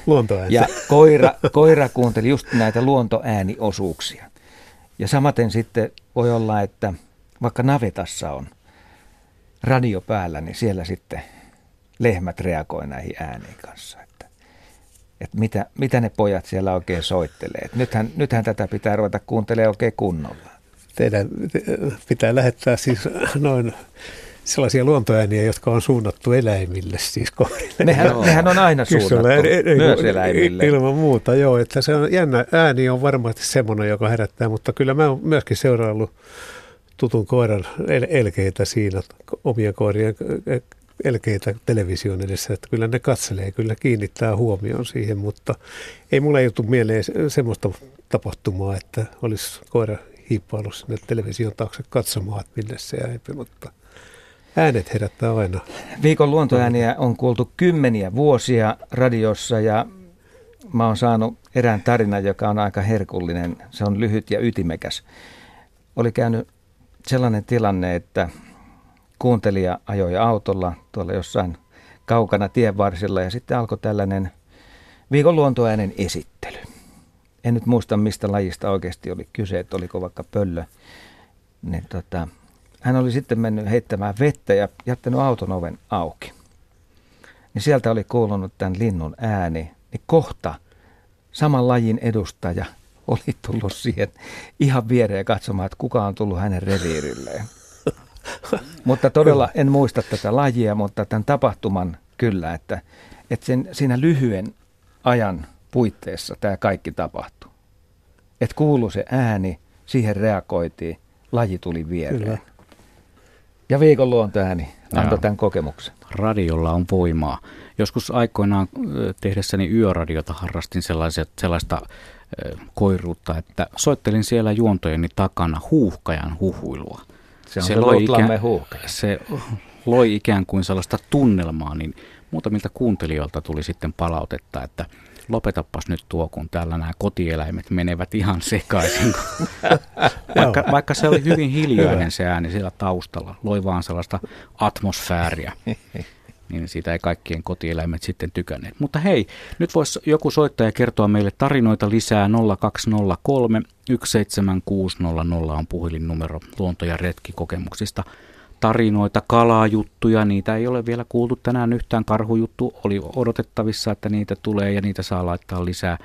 Ja koira, koira kuunteli just näitä luontoääniosuuksia. Ja samaten sitten voi olla, että vaikka navetassa on radio päällä, niin siellä sitten lehmät reagoi näihin ääniin kanssa. Että, että mitä, mitä ne pojat siellä oikein soittelee. Että nythän, nythän tätä pitää ruveta kuuntelemaan oikein kunnolla. Teidän pitää lähettää siis noin sellaisia luontoääniä, jotka on suunnattu eläimille, siis koirille. Nehän, nehän on aina suunnattu, myös eläimille. Ilman muuta, joo. Että se on jännä, ääni on varmasti semmoinen, joka herättää, mutta kyllä mä oon myöskin seuraillut tutun koiran el- elkeitä siinä, omia koirien elkeitä television edessä, että kyllä ne katselee, kyllä kiinnittää huomioon siihen, mutta ei mulla ei mieleen semmoista tapahtumaa, että olisi koira hiippailu sinne television taakse katsomaan, että minne se jäi, mutta äänet herättää aina. Viikon luontoääniä on kuultu kymmeniä vuosia radiossa ja mä oon saanut erään tarinan, joka on aika herkullinen. Se on lyhyt ja ytimekäs. Oli käynyt sellainen tilanne, että kuuntelija ajoi autolla tuolla jossain kaukana tien varsilla ja sitten alkoi tällainen viikon luontoäänen esittely. En nyt muista, mistä lajista oikeasti oli kyse, että oliko vaikka pöllö. Niin tota, hän oli sitten mennyt heittämään vettä ja jättänyt auton oven auki. Niin sieltä oli kuulunut tämän linnun ääni. Niin kohta saman lajin edustaja oli tullut siihen ihan viereen katsomaan, että kuka on tullut hänen reviirilleen. mutta todella en muista tätä lajia, mutta tämän tapahtuman kyllä, että, että sen, siinä lyhyen ajan puitteissa tämä kaikki tapahtui. Että kuulu se ääni, siihen reagoitiin, laji tuli viereen. Kyllä. Ja viikon luontoääni antoi tämän kokemuksen. Radiolla on voimaa. Joskus aikoinaan tehdessäni yöradiota harrastin sellaista koiruutta, että soittelin siellä juontojeni takana huuhkajan huhuilua. Se, on se, loi ikään, se loi ikään kuin sellaista tunnelmaa, niin muutamilta kuuntelijoilta tuli sitten palautetta, että lopetapas nyt tuo, kun täällä nämä kotieläimet menevät ihan sekaisin. vaikka, vaikka se oli hyvin hiljainen se ääni siellä taustalla, loi vaan sellaista atmosfääriä niin siitä ei kaikkien kotieläimet sitten tykänneet. Mutta hei, nyt voisi joku soittaja kertoa meille tarinoita lisää 0203 17600 on puhelinnumero luonto- ja retkikokemuksista. Tarinoita, kalajuttuja, niitä ei ole vielä kuultu tänään yhtään. Karhujuttu oli odotettavissa, että niitä tulee ja niitä saa laittaa lisää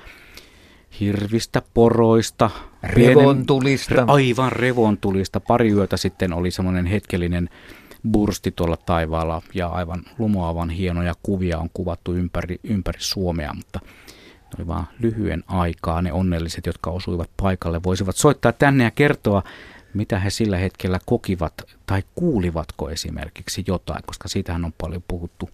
hirvistä, poroista, revontulista. Pienen, aivan revontulista. Pari yötä sitten oli semmoinen hetkellinen bursti tuolla taivaalla ja aivan lumoavan hienoja kuvia on kuvattu ympäri, ympäri Suomea, mutta ne oli vain lyhyen aikaa. Ne onnelliset, jotka osuivat paikalle, voisivat soittaa tänne ja kertoa, mitä he sillä hetkellä kokivat tai kuulivatko esimerkiksi jotain, koska siitähän on paljon puhuttu.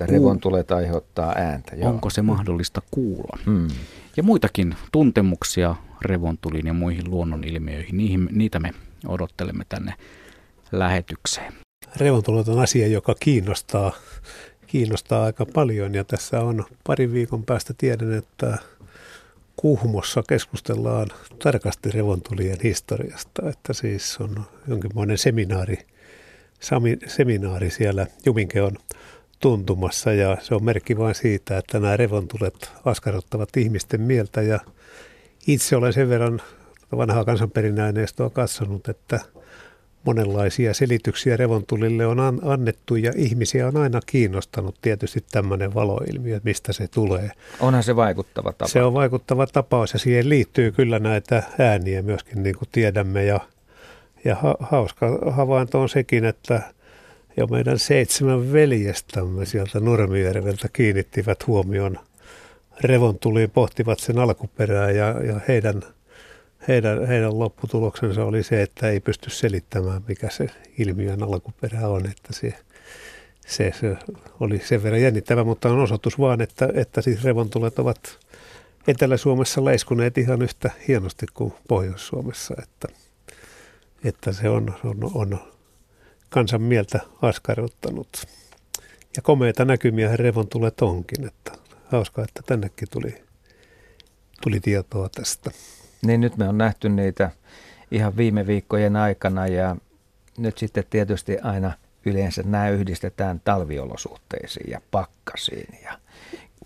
Revon tulee aiheuttaa ääntä. Joo. Onko se mahdollista kuulla? Hmm. Ja muitakin tuntemuksia revontulin ja muihin luonnonilmiöihin, niihin, niitä me odottelemme tänne lähetykseen. Revontulot on asia, joka kiinnostaa, kiinnostaa aika paljon ja tässä on parin viikon päästä tiedän, että Kuhmossa keskustellaan tarkasti revontulien historiasta, että siis on jonkinlainen seminaari, sami, seminaari siellä Juminkeon tuntumassa ja se on merkki vain siitä, että nämä revontulet askarruttavat ihmisten mieltä ja itse olen sen verran vanhaa kansanperinnäineistoa katsonut, että monenlaisia selityksiä revontulille on annettu ja ihmisiä on aina kiinnostanut tietysti tämmöinen valoilmiö, että mistä se tulee. Onhan se vaikuttava tapaus. Se on vaikuttava tapaus ja siihen liittyy kyllä näitä ääniä myöskin niin kuin tiedämme ja, ja ha, hauska havainto on sekin, että jo meidän seitsemän veljestämme sieltä Nurmijärveltä kiinnittivät huomion revontuliin, pohtivat sen alkuperää ja, ja heidän – heidän, heidän lopputuloksensa oli se, että ei pysty selittämään, mikä se ilmiön alkuperä on. Että se, se, se oli sen verran jännittävä, mutta on osoitus vaan, että, että siis revontulet ovat Etelä-Suomessa leiskuneet ihan yhtä hienosti kuin Pohjois-Suomessa, että, että se on, on, on kansan mieltä askarruttanut. Ja komeita näkymiä revontulet onkin, että hauskaa, että tännekin tuli, tuli tietoa tästä. Niin nyt me on nähty niitä ihan viime viikkojen aikana ja nyt sitten tietysti aina yleensä nämä yhdistetään talviolosuhteisiin ja pakkasiin ja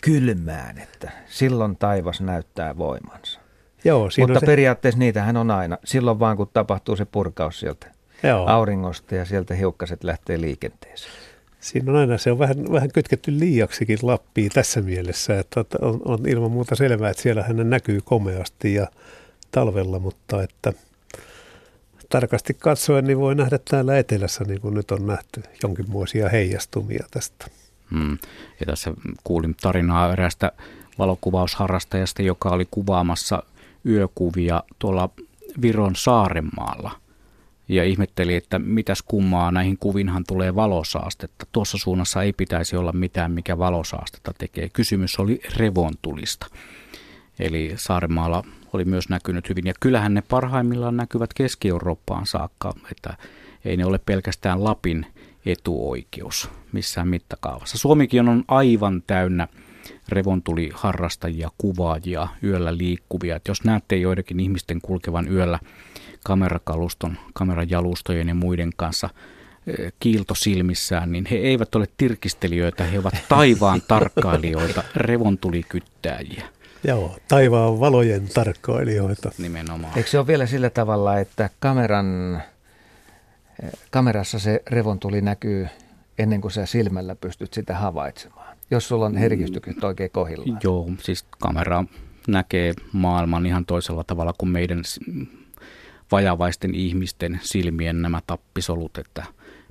kylmään, että silloin taivas näyttää voimansa. Joo, Mutta se, periaatteessa niitähän on aina. Silloin vaan kun tapahtuu se purkaus sieltä joo, auringosta ja sieltä hiukkaset lähtee liikenteeseen. siinä on aina se on vähän, vähän kytketty liiaksikin Lappiin tässä mielessä, että että on, on ilman muuta selvää, että siellä hän näkyy komeasti ja talvella, mutta että tarkasti katsoen niin voi nähdä täällä etelässä, niin kuin nyt on nähty, jonkinmoisia heijastumia tästä. Mm. Ja tässä kuulin tarinaa eräästä valokuvausharrastajasta, joka oli kuvaamassa yökuvia tuolla Viron Saarenmaalla. Ja ihmetteli, että mitäs kummaa näihin kuvinhan tulee valosaastetta. Tuossa suunnassa ei pitäisi olla mitään, mikä valosaastetta tekee. Kysymys oli revontulista. Eli Saarenmaalla oli myös näkynyt hyvin. Ja kyllähän ne parhaimmillaan näkyvät Keski-Eurooppaan saakka, että ei ne ole pelkästään Lapin etuoikeus missään mittakaavassa. Suomikin on aivan täynnä revontuliharrastajia, kuvaajia, yöllä liikkuvia. Et jos näette joidenkin ihmisten kulkevan yöllä kamerakaluston, kamerajalustojen ja muiden kanssa eh, kiilto silmissään, niin he eivät ole tirkistelijöitä, he ovat taivaan tarkkailijoita, revontulikyttääjiä Joo, taivaan valojen tarkkailijoita. nimenomaan. Eikö se ole vielä sillä tavalla, että kameran, kamerassa se revontuli näkyy ennen kuin sä silmällä pystyt sitä havaitsemaan? Jos sulla on herkistykset oikein kohillaan. Joo, siis kamera näkee maailman ihan toisella tavalla kuin meidän vajavaisten ihmisten silmien nämä tappisolut, että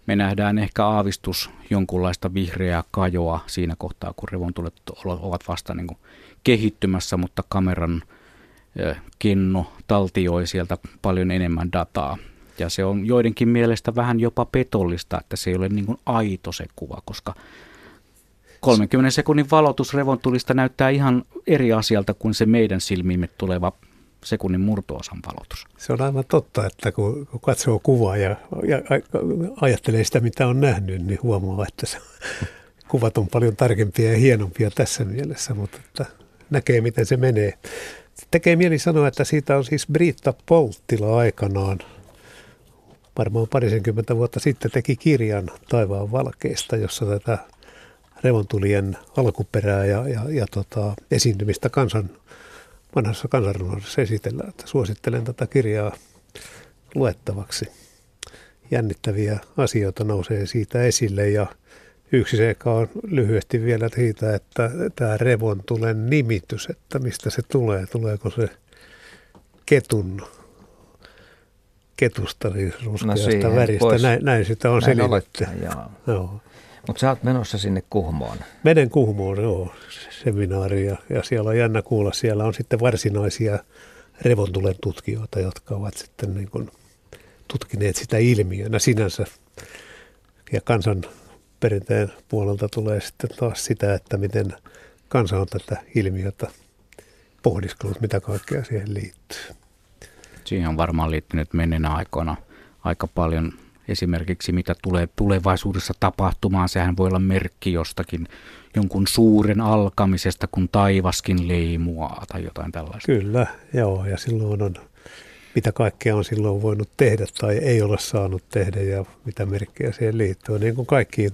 me nähdään ehkä aavistus jonkunlaista vihreää kajoa siinä kohtaa, kun revontulet ovat vasta niin kuin kehittymässä, mutta kameran kenno taltioi sieltä paljon enemmän dataa. Ja se on joidenkin mielestä vähän jopa petollista, että se ei ole niin aito se kuva, koska 30 sekunnin valotus revontulista näyttää ihan eri asialta kuin se meidän silmiimme tuleva sekunnin murtoosan valotus. Se on aivan totta, että kun, kun katsoo kuvaa ja, ja ajattelee sitä, mitä on nähnyt, niin huomaa, että se, kuvat on paljon tarkempia ja hienompia tässä mielessä, mutta että näkee, miten se menee. Tekee mieli sanoa, että siitä on siis Britta Polttila aikanaan, varmaan parisenkymmentä vuotta sitten teki kirjan Taivaan valkeista, jossa tätä revontulien alkuperää ja, ja, ja tota, esiintymistä kansan, vanhassa kansanrunoudessa esitellään. Että suosittelen tätä kirjaa luettavaksi. Jännittäviä asioita nousee siitä esille ja yksi seikka on lyhyesti vielä siitä, että tämä revontulen nimitys, että mistä se tulee, tuleeko se ketun ketusta, siis ruskeasta siihen väristä. voisi- Näin, näin sitä on Näin selitetty. olettaa, joo. Joo. Mutta sä oot menossa sinne Kuhmoon. Menen Kuhmoon, joo, seminaari ja, ja siellä on jännä kuulla. Siellä on sitten varsinaisia revontulen tutkijoita, jotka ovat sitten niin kuin tutkineet sitä ilmiönä sinänsä. Ja kansan perinteen puolelta tulee sitten taas sitä, että miten kansa on tätä ilmiötä pohdiskellut, mitä kaikkea siihen liittyy. Siihen on varmaan liittynyt menneenä aikoina aika paljon esimerkiksi mitä tulee tulevaisuudessa tapahtumaan. Sehän voi olla merkki jostakin jonkun suuren alkamisesta, kun taivaskin leimuaa tai jotain tällaista. Kyllä, joo, ja silloin on, mitä kaikkea on silloin voinut tehdä tai ei ole saanut tehdä ja mitä merkkejä siihen liittyy. Niin kuin kaikkiin,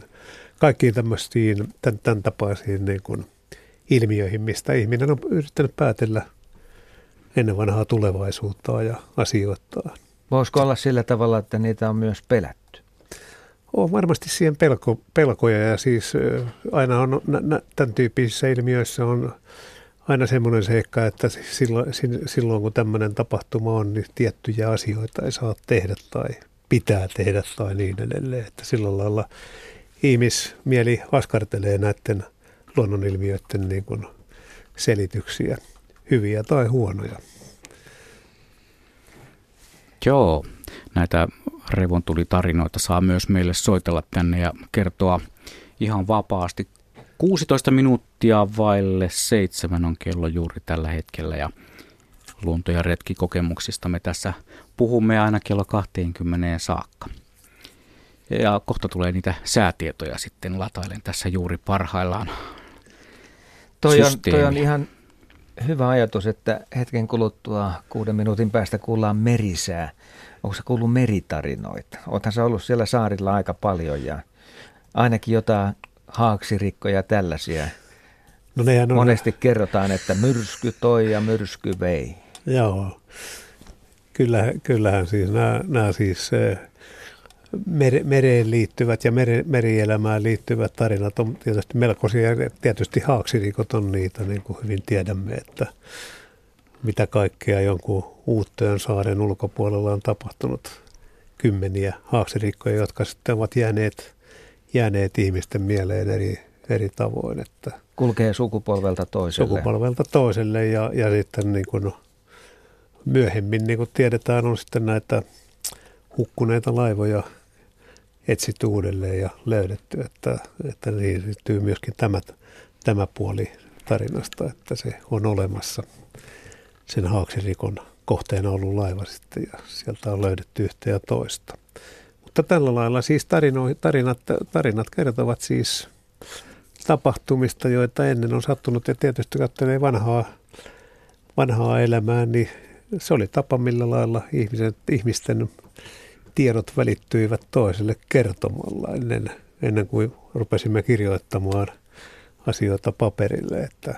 kaikkiin tämmöisiin, tämän, tämän tapaisiin niin kuin ilmiöihin, mistä ihminen on yrittänyt päätellä ennen vanhaa tulevaisuutta ja asioittaa. Voisiko olla sillä tavalla, että niitä on myös pelätty? On varmasti siihen pelko, pelkoja ja siis aina on nä, nä, tämän tyyppisissä ilmiöissä on aina semmoinen seikka, että silloin, silloin kun tämmöinen tapahtuma on, niin tiettyjä asioita ei saa tehdä tai pitää tehdä tai niin edelleen. Että sillä lailla ihmismieli askartelee näiden luonnonilmiöiden niin kuin selityksiä, hyviä tai huonoja. Joo, näitä revontuli-tarinoita saa myös meille soitella tänne ja kertoa ihan vapaasti. 16 minuuttia vaille seitsemän on kello juuri tällä hetkellä ja luonto- ja retkikokemuksista me tässä puhumme aina kello 20 saakka. Ja kohta tulee niitä säätietoja sitten latailen tässä juuri parhaillaan. Toi on, toi on ihan hyvä ajatus, että hetken kuluttua kuuden minuutin päästä kuullaan merisää. Onko se kuullut meritarinoita? Olethan se ollut siellä saarilla aika paljon ja ainakin jotain haaksirikkoja tällaisia. No on... Monesti kerrotaan, että myrsky toi ja myrsky vei. Joo, kyllähän, kyllähän siis nämä, nämä siis mere, mereen liittyvät ja mere, merielämään liittyvät tarinat on tietysti melkoisia. Tietysti haaksirikot on niitä, niin kuin hyvin tiedämme, että mitä kaikkea jonkun Uuttöön saaren ulkopuolella on tapahtunut. Kymmeniä haaksirikkoja, jotka sitten ovat jääneet, jääneet ihmisten mieleen eri, eri tavoin. Että Kulkee sukupolvelta toiselle. Sukupolvelta toiselle ja, ja sitten niin kuin myöhemmin, niin kuin tiedetään, on sitten näitä hukkuneita laivoja – etsitty uudelleen ja löydetty, että, että niin liittyy myöskin tämä, tämä puoli tarinasta, että se on olemassa sen haaksirikon kohteena ollut laiva sitten ja sieltä on löydetty yhtä ja toista. Mutta tällä lailla siis tarino, tarinat, tarinat kertovat siis tapahtumista, joita ennen on sattunut ja tietysti katselee vanhaa, vanhaa elämää, niin se oli tapa millä lailla ihmisen, ihmisten tiedot välittyivät toiselle kertomalla ennen, ennen kuin rupesimme kirjoittamaan asioita paperille, että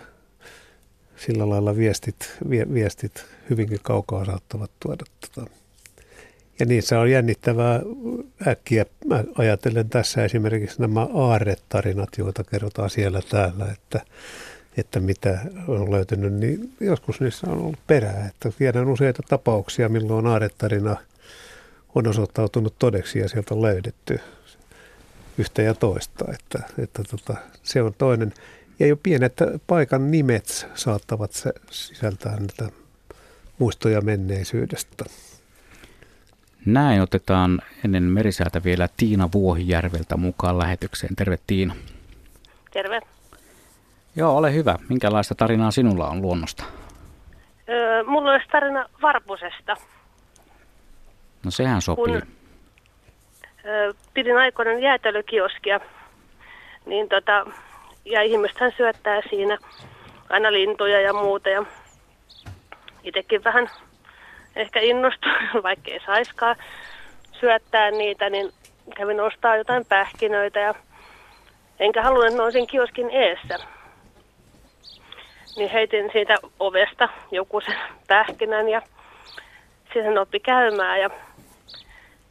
sillä lailla viestit, viestit hyvinkin kaukaa saattavat tuoda. Tota. Ja niissä on jännittävää äkkiä ajatellen tässä esimerkiksi nämä aarretarinat, joita kerrotaan siellä täällä, että, että mitä on löytynyt, niin joskus niissä on ollut perää. Että tiedän useita tapauksia, milloin aarretarina – on osoittautunut todeksi ja sieltä on löydetty yhtä ja toista. Että, että tota, se on toinen. Ja jo pienet paikan nimet saattavat sisältää näitä muistoja menneisyydestä. Näin otetaan ennen merisäätä vielä Tiina Vuohijärveltä mukaan lähetykseen. Terve Tiina. Terve. Joo, ole hyvä. Minkälaista tarinaa sinulla on luonnosta? Öö, mulla olisi tarina Varpusesta. No sehän sopii. Kun ö, pidin aikoinen jäätelökioskia, niin tota, ja ihmistähän syöttää siinä aina lintuja ja muuta. Ja itsekin vähän ehkä innostuin, vaikka ei saiskaan syöttää niitä, niin kävin ostaa jotain pähkinöitä ja enkä halunnut, että noisin kioskin eessä. Niin heitin siitä ovesta joku sen pähkinän ja siihen oppi käymään ja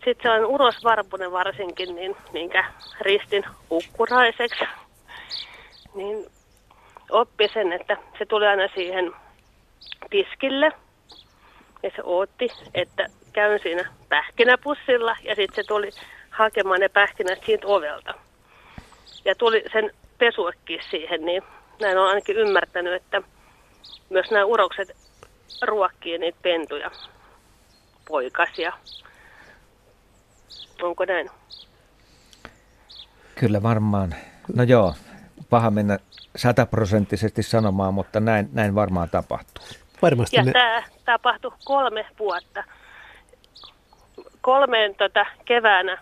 sitten se on Uros Varpunen varsinkin, niin minkä ristin ukkuraiseksi. Niin oppi sen, että se tuli aina siihen tiskille. Ja se ootti, että käyn siinä pähkinäpussilla ja sitten se tuli hakemaan ne pähkinät siitä ovelta. Ja tuli sen pesuekki siihen, niin näin on ainakin ymmärtänyt, että myös nämä urokset ruokkii niitä pentuja, poikasia. Onko näin? Kyllä varmaan. No joo, paha mennä sataprosenttisesti sanomaan, mutta näin, näin varmaan tapahtuu. Varmasti ja ne... tämä tapahtui kolme vuotta. Kolmeen tota, keväänä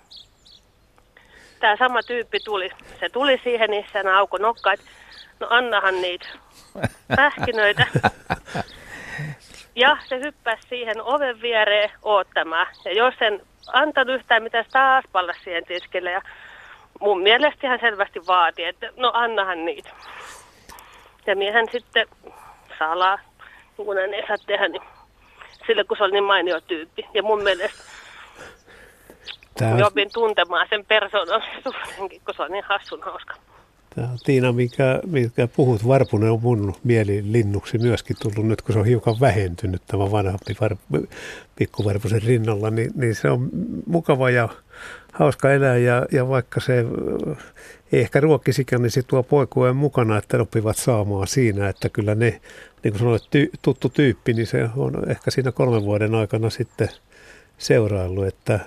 tämä sama tyyppi tuli. Se tuli siihen, niin sen auko nokka, että no annahan niitä pähkinöitä. Ja se hyppäsi siihen oven viereen oottamaan. Ja jos sen antanut yhtään mitään taas palla siihen tiskille ja mun mielestä hän selvästi vaati, että no annahan niitä. Ja miehän sitten salaa, kun ei saa tehdä, niin sille kun se oli niin mainio tyyppi. Ja mun mielestä Tää... opin tuntemaan sen persoonallisuudenkin, kun se on niin hassun hauska. Tämä Tiina, mikä, mikä puhut, Varpunen on mun mielilinnuksi myöskin tullut nyt, kun se on hiukan vähentynyt tämä vanhampi var, pikkuvarpusen rinnalla, niin, niin se on mukava ja hauska elää ja, ja vaikka se ehkä ruokkisikään, niin se tuo poikueen mukana, että oppivat saamaan siinä, että kyllä ne, niin kuin sanoit, ty, tuttu tyyppi, niin se on ehkä siinä kolmen vuoden aikana sitten seuraillut, että,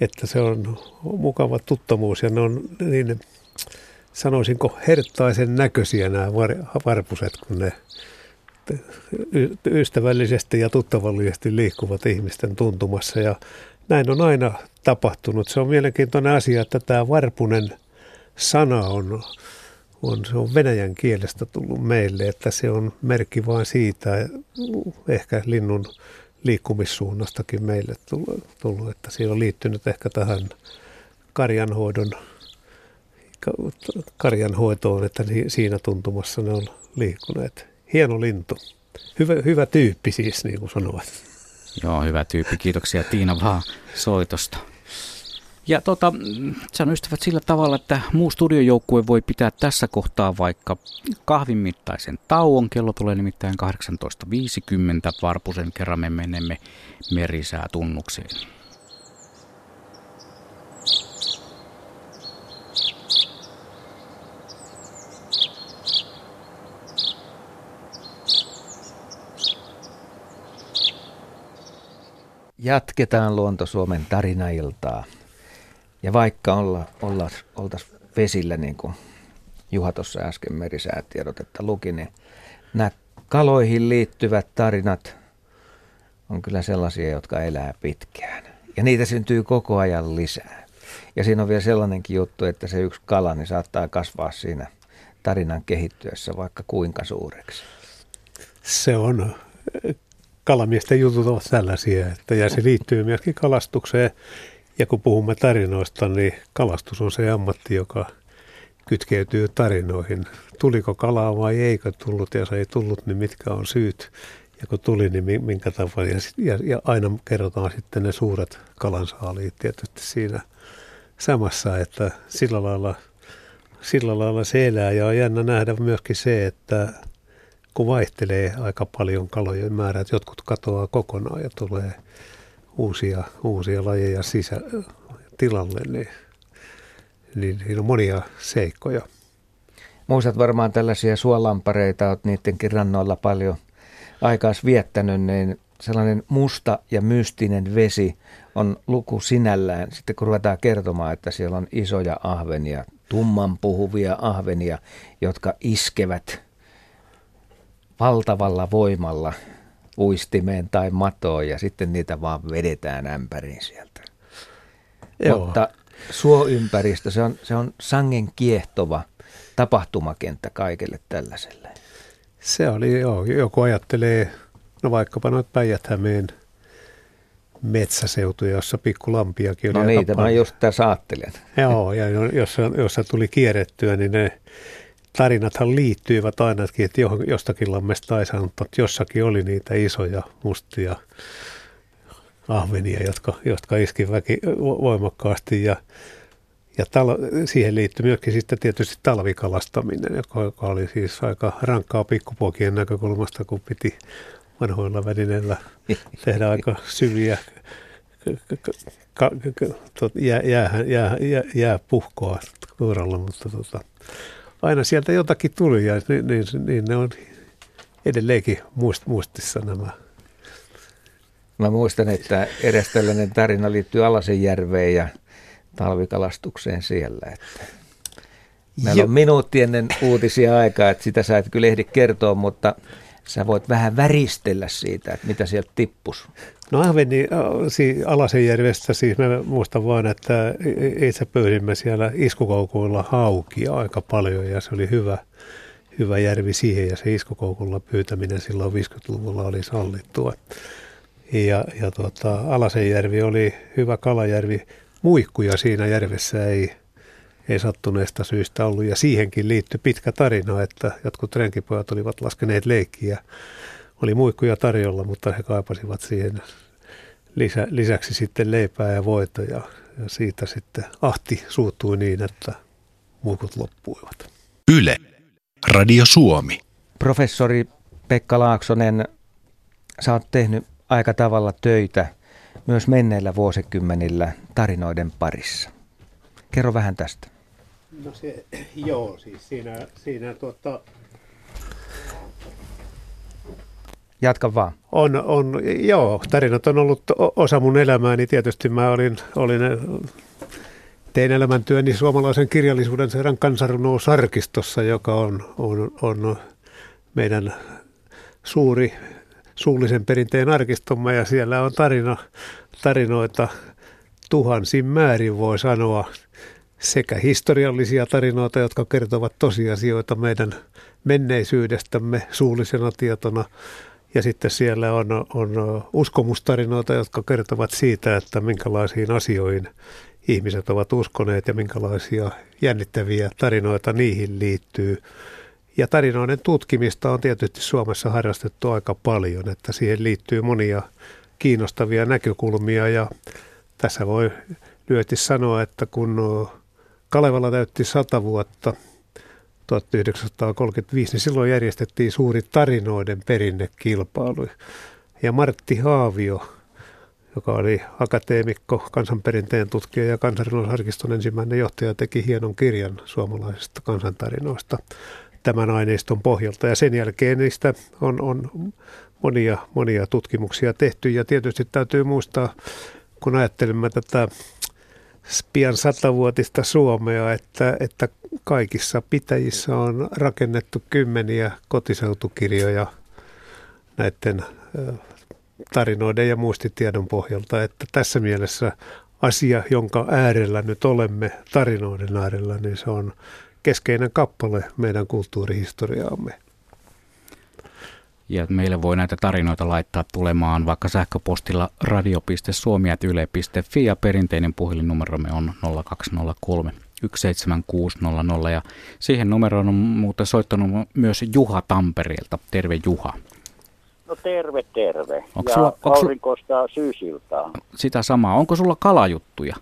että se on mukava tuttamuus ja ne on niin sanoisinko herttaisen näköisiä nämä varpuset, kun ne ystävällisesti ja tuttavallisesti liikkuvat ihmisten tuntumassa. Ja näin on aina tapahtunut. Se on mielenkiintoinen asia, että tämä varpunen sana on, on, se on venäjän kielestä tullut meille, että se on merkki vain siitä, ehkä linnun liikkumissuunnastakin meille tullut, että siinä on liittynyt ehkä tähän karjanhoidon karjanhoitoon, että siinä tuntumassa ne on liikkuneet. Hieno lintu. Hyvä, hyvä tyyppi siis, niin kuin sanovat. Joo, hyvä tyyppi. Kiitoksia Tiina vaan soitosta. Ja tota, sanon ystävät sillä tavalla, että muu studiojoukkue voi pitää tässä kohtaa vaikka kahvin mittaisen tauon. Kello tulee nimittäin 18.50. Varpusen kerran me menemme merisää tunnukseen. Jatketaan Luonto Suomen tarinailtaa. Ja vaikka olla, olla, oltaisiin vesillä, niin kuin Juha tuossa äsken merisäätiedotetta luki, niin nämä kaloihin liittyvät tarinat on kyllä sellaisia, jotka elää pitkään. Ja niitä syntyy koko ajan lisää. Ja siinä on vielä sellainenkin juttu, että se yksi kala niin saattaa kasvaa siinä tarinan kehittyessä vaikka kuinka suureksi. Se on kalamiesten jutut ovat tällaisia, että ja se liittyy myöskin kalastukseen. Ja kun puhumme tarinoista, niin kalastus on se ammatti, joka kytkeytyy tarinoihin. Tuliko kalaa vai eikö tullut, ja se ei tullut, niin mitkä on syyt. Ja kun tuli, niin minkä tavalla. Ja, ja, ja aina kerrotaan sitten ne suuret kalansaaliit tietysti siinä samassa, että sillä lailla, sillä lailla se elää. Ja on jännä nähdä myöskin se, että kun vaihtelee aika paljon kalojen määrä, että jotkut katoaa kokonaan ja tulee uusia, uusia lajeja sisä, tilalle, niin, niin siinä on monia seikkoja. Muistat varmaan tällaisia suolampareita, olet niidenkin rannoilla paljon aikaas viettänyt, niin sellainen musta ja mystinen vesi on luku sinällään. Sitten kun ruvetaan kertomaan, että siellä on isoja ahvenia, tumman puhuvia ahvenia, jotka iskevät valtavalla voimalla uistimeen tai matoon ja sitten niitä vaan vedetään ämpäriin sieltä. Joo. Mutta suoympäristö, se on, se on sangen kiehtova tapahtumakenttä kaikille tällaiselle. Se oli, joo, joku ajattelee, no vaikkapa noita päijät metsäseutuja, jossa pikkulampiakin oli No niitä mä just tässä ajattelen. Joo, ja jos, jos tuli kierrettyä, niin ne tarinathan liittyivät ainakin, että jostakin lammesta ei saanut, mutta jossakin oli niitä isoja mustia ahvenia, jotka, jotka iski väki voimakkaasti. Ja, ja tal- siihen liittyy myöskin sitten tietysti talvikalastaminen, joka, joka oli siis aika rankkaa pikkupoikien näkökulmasta, kun piti vanhoilla välineillä tehdä aika syviä jää, jää, jää, jää, jää puhkoa tuuralla, mutta tota, aina sieltä jotakin tuli ja niin, niin, niin ne on edelleenkin muist, muistissa nämä. Mä muistan, että edes tällainen tarina liittyy Alasenjärveen ja talvikalastukseen siellä. Että meillä on minuutti ennen uutisia aikaa, että sitä sä et kyllä ehdi kertoa, mutta sä voit vähän väristellä siitä, että mitä sieltä tippus. No Ahveni Alasenjärvestä, siis mä muistan vaan, että itse pöydimme siellä iskukoukuilla haukia aika paljon ja se oli hyvä, hyvä järvi siihen ja se iskukoukulla pyytäminen silloin 50-luvulla oli sallittua. Ja, ja tuota, Alasenjärvi oli hyvä kalajärvi. Muikkuja siinä järvessä ei, ei sattuneesta syystä ollut ja siihenkin liittyi pitkä tarina, että jotkut renkipojat olivat laskeneet leikkiä oli muikkuja tarjolla, mutta he kaipasivat siihen lisä, lisäksi sitten leipää ja voita ja, ja siitä sitten ahti suuttui niin, että muikut loppuivat. Yle, Radio Suomi. Professori Pekka Laaksonen, sä oot tehnyt aika tavalla töitä myös menneillä vuosikymmenillä tarinoiden parissa. Kerro vähän tästä. No se, joo, siis siinä, siinä tuota, Jatka vaan. On, on, joo, tarinat on ollut osa mun elämääni. Tietysti mä olin, olin tein elämäntyöni suomalaisen kirjallisuuden seuraan kansanrunoa Sarkistossa, joka on, on, on meidän suuri suullisen perinteen arkistomme ja siellä on tarina, tarinoita tuhansin määrin voi sanoa. Sekä historiallisia tarinoita, jotka kertovat tosiasioita meidän menneisyydestämme suullisena tietona. Ja sitten siellä on, on uskomustarinoita, jotka kertovat siitä, että minkälaisiin asioihin ihmiset ovat uskoneet ja minkälaisia jännittäviä tarinoita niihin liittyy. Ja tarinoiden tutkimista on tietysti Suomessa harrastettu aika paljon, että siihen liittyy monia kiinnostavia näkökulmia ja tässä voi lyhyesti sanoa, että kun Kalevala täytti 100 vuotta 1935, niin silloin järjestettiin suuri tarinoiden perinnekilpailu. Ja Martti Haavio, joka oli akateemikko, kansanperinteen tutkija ja kansanrunousarkiston ensimmäinen johtaja, teki hienon kirjan suomalaisista kansantarinoista tämän aineiston pohjalta. Ja sen jälkeen niistä on, on monia, monia tutkimuksia tehty. Ja tietysti täytyy muistaa, kun ajattelemme tätä pian satavuotista Suomea, että, että kaikissa pitäjissä on rakennettu kymmeniä kotiseutukirjoja näiden tarinoiden ja muistitiedon pohjalta. Että tässä mielessä asia, jonka äärellä nyt olemme, tarinoiden äärellä, niin se on keskeinen kappale meidän kulttuurihistoriaamme. Ja meille voi näitä tarinoita laittaa tulemaan vaikka sähköpostilla radio.suomi.yle.fi ja perinteinen puhelinnumeromme on 0203 17600 ja siihen numeroon on muuten soittanut myös Juha Tampereelta. Terve Juha. No terve, terve. Onko ja sulla, onko aurinkoista syysiltaa. Sitä samaa. Onko sulla kalajuttuja?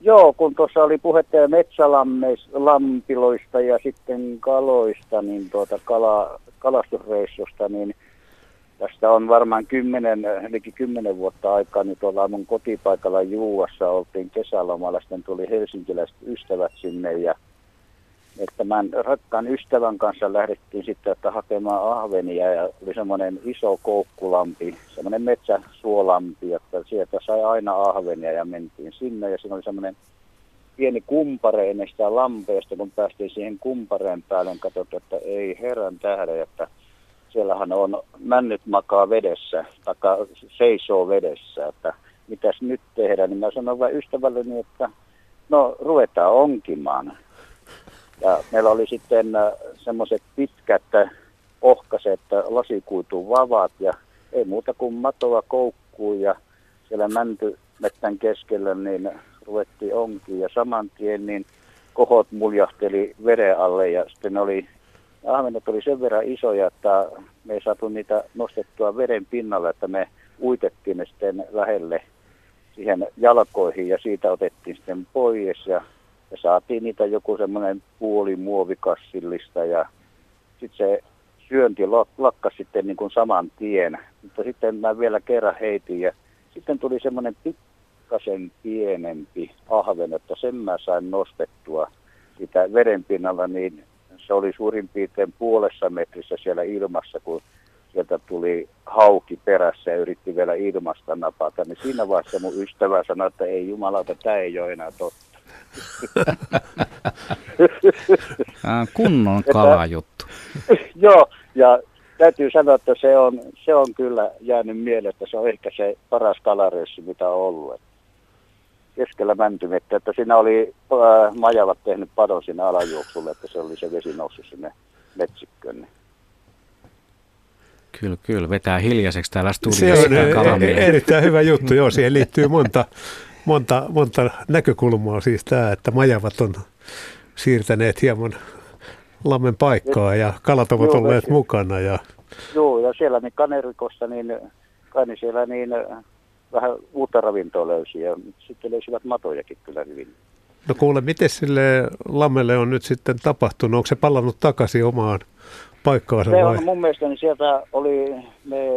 Joo, kun tuossa oli puhetta metsälampiloista ja sitten kaloista, niin tuota kala, kalastusreissusta, niin tästä on varmaan kymmenen, eli kymmenen vuotta aikaa, niin tuolla mun kotipaikalla Juuassa oltiin kesälomalla, sitten tuli helsinkiläiset ystävät sinne ja että tämän rakkaan ystävän kanssa lähdettiin sitten että hakemaan ahvenia ja oli semmoinen iso koukkulampi, semmoinen metsäsuolampi, että sieltä sai aina ahvenia ja mentiin sinne ja siinä oli semmoinen pieni kumpare ennen sitä lampeesta, kun päästiin siihen kumpareen päälle, niin katsottiin, että ei herran tähden, että siellähän on männyt makaa vedessä, tai seisoo vedessä, että mitäs nyt tehdään, niin mä sanoin vain ystävälleni, että no ruvetaan onkimaan. Ja meillä oli sitten äh, semmoiset pitkät äh, ohkaset äh, lasikuituun vavat ja ei muuta kuin matoa koukkuun ja siellä mäntymettän keskellä niin ruvettiin onkiin ja saman tien niin kohot muljahteli veren alle ja sitten oli ahvenet oli sen verran isoja, että me ei saatu niitä nostettua veden pinnalle, että me uitettiin ne sitten lähelle siihen jalkoihin ja siitä otettiin sitten pois ja, ja saatiin niitä joku semmoinen puoli muovikassillista ja sitten se syönti lakkasi sitten niin kuin saman tien. Mutta sitten mä vielä kerran heitin ja sitten tuli semmoinen pikkasen pienempi ahven, että sen mä sain nostettua sitä vedenpinnalla, niin se oli suurin piirtein puolessa metrissä siellä ilmassa, kun sieltä tuli hauki perässä ja yritti vielä ilmasta napata, niin siinä vaiheessa mun ystävä sanoi, että ei jumalauta, tämä ei ole enää totta. Kunnon kalajuttu. Joo, ja täytyy sanoa, että se on, se on kyllä jäänyt mieleen, että se on ehkä se paras kalareissu, mitä on ollut keskellä mäntymettä, että siinä oli ää, majavat tehnyt padon siinä alajuoksulle, että se oli se vesi noussut sinne metsikköön. Kyllä, kyllä. Vetää hiljaiseksi täällä studiossa. Se on e- erittäin hyvä juttu. Joo, siihen liittyy monta, monta, monta näkökulmaa. Siis tämä, että majavat on siirtäneet hieman lammen paikkaa ja kalat ovat Joo, olleet mukana. Ja... Joo, ja siellä niin Kanerikossa, niin kai niin siellä niin vähän uutta ravintoa löysi ja sitten löysivät matojakin kyllä hyvin. No kuule, miten sille lammelle on nyt sitten tapahtunut? Onko se palannut takaisin omaan paikkaansa se vai? on mun mielestä, niin sieltä oli, me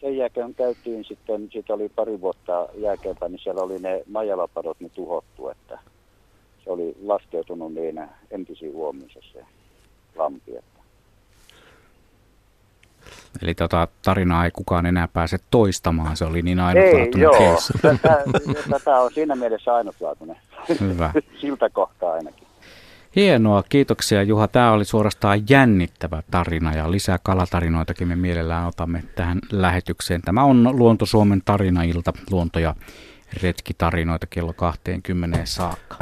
sen jälkeen käytiin sitten, siitä oli pari vuotta jälkeenpäin, niin siellä oli ne majalapadot niin tuhottu, että se oli laskeutunut niin entisiin huomioissa se lampi. Että Eli tota tarinaa ei kukaan enää pääse toistamaan, se oli niin ainutlaatuinen Ei, joo. Tätä, tätä on siinä mielessä ainutlaatuinen. Hyvä. Siltä kohtaa ainakin. Hienoa, kiitoksia Juha. Tämä oli suorastaan jännittävä tarina ja lisää kalatarinoitakin me mielellään otamme tähän lähetykseen. Tämä on Luonto Suomen tarinailta, luonto- ja retkitarinoita kello 20 saakka.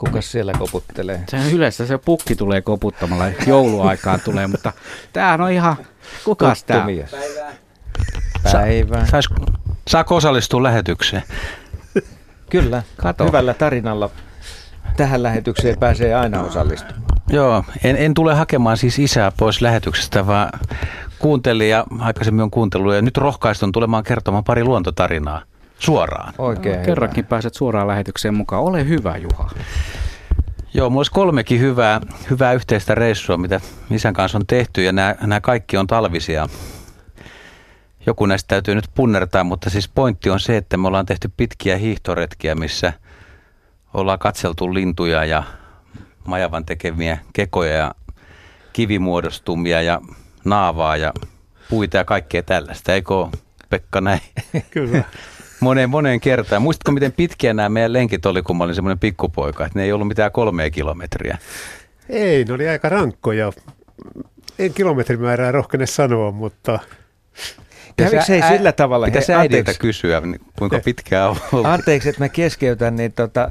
Kukas siellä koputtelee? Se yleensä se pukki tulee koputtamalla, jouluaikaan tulee, mutta tämähän on ihan, kukas tää? Mies. Päivää. Sais, saako osallistua lähetykseen? Kyllä, Kato. hyvällä tarinalla tähän lähetykseen pääsee aina osallistumaan. Joo, en, en tule hakemaan siis isää pois lähetyksestä, vaan kuuntelin ja aikaisemmin on kuuntellut ja nyt rohkaistun tulemaan kertomaan pari luontotarinaa suoraan. Oikein hyvä. Kerrankin pääset suoraan lähetykseen mukaan. Ole hyvä, Juha. Joo, mulla olisi kolmekin hyvää, hyvää yhteistä reissua, mitä isän kanssa on tehty ja nämä, nämä kaikki on talvisia. Joku näistä täytyy nyt punnertaa, mutta siis pointti on se, että me ollaan tehty pitkiä hiihtoretkiä, missä ollaan katseltu lintuja ja majavan tekemiä kekoja ja kivimuodostumia ja naavaa ja puita ja kaikkea tällaista. Eikö Pekka näin? Kyllä. Moneen, moneen kertaan. Muistatko, miten pitkiä nämä meidän lenkit oli, kun mä olin semmoinen pikkupoika, että ne ei ollut mitään kolmea kilometriä. Ei, ne oli aika rankkoja. En kilometrimäärää rohkene sanoa, mutta Kävikö se ei Ä- sillä tavalla? Pitäisi hei, äidiltä kysyä, niin kuinka pitkää on ollut. anteeksi, että mä keskeytän, niin tota,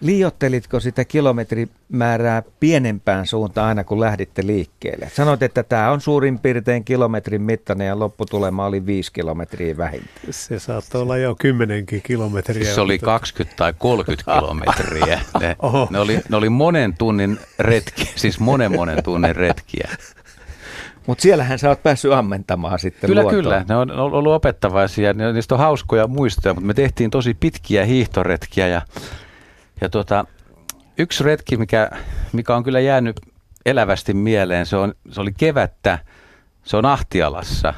liiottelitko sitä kilometrimäärää pienempään suuntaan aina, kun lähditte liikkeelle? Sanoit, että tämä on suurin piirtein kilometrin mittainen ja lopputulema oli viisi kilometriä vähintään. se saattoi olla jo kymmenenkin kilometriä. Se oli mutta- 20 tai 30 kilometriä. Ne, Oho. ne, oli, ne oli monen tunnin retkiä, siis monen monen tunnin retkiä. Mutta siellähän sä oot päässyt ammentamaan sitten Kyllä, luontoon. kyllä. Ne on on ollut opettavaisia. Ne, niistä on hauskoja muistoja, mutta me tehtiin tosi pitkiä hiihtoretkiä. Ja, ja tota, yksi retki, mikä, mikä on kyllä jäänyt elävästi mieleen, se, on, se oli kevättä. Se on Ahtialassa.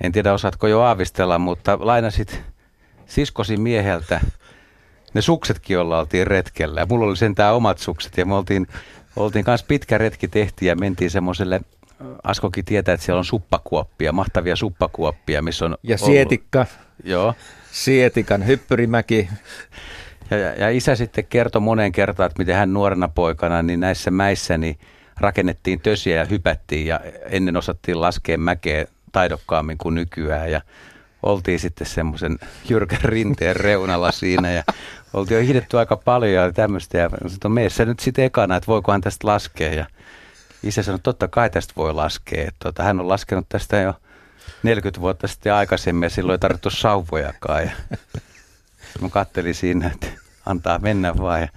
En tiedä, osaatko jo aavistella, mutta lainasit siskosi mieheltä ne suksetkin, joilla oltiin retkellä. Ja mulla oli sentään omat sukset ja me oltiin, oltiin kanssa pitkä retki tehtiin ja mentiin semmoiselle, Askokin tietää, että siellä on suppakuoppia, mahtavia suppakuoppia, missä on Ja ollut- Sietikka, Joo. Sietikan hyppyrimäki. Ja, ja, isä sitten kertoi moneen kertaan, että miten hän nuorena poikana, niin näissä mäissä niin rakennettiin tösiä ja hypättiin ja ennen osattiin laskea mäkeä taidokkaammin kuin nykyään. Ja oltiin sitten semmoisen jyrkän rinteen reunalla siinä ja oltiin jo hiidetty aika paljon ja tämmöistä. Ja sanoin, että mene sä nyt sitten ekana, että voikohan tästä laskea. Ja isä sanoi, että totta kai tästä voi laskea. Että Tuota, hän on laskenut tästä jo 40 vuotta sitten aikaisemmin ja silloin ei tarvittu sauvojakaan. Ja Mä kattelin siinä, että antaa mennä vaan. Ja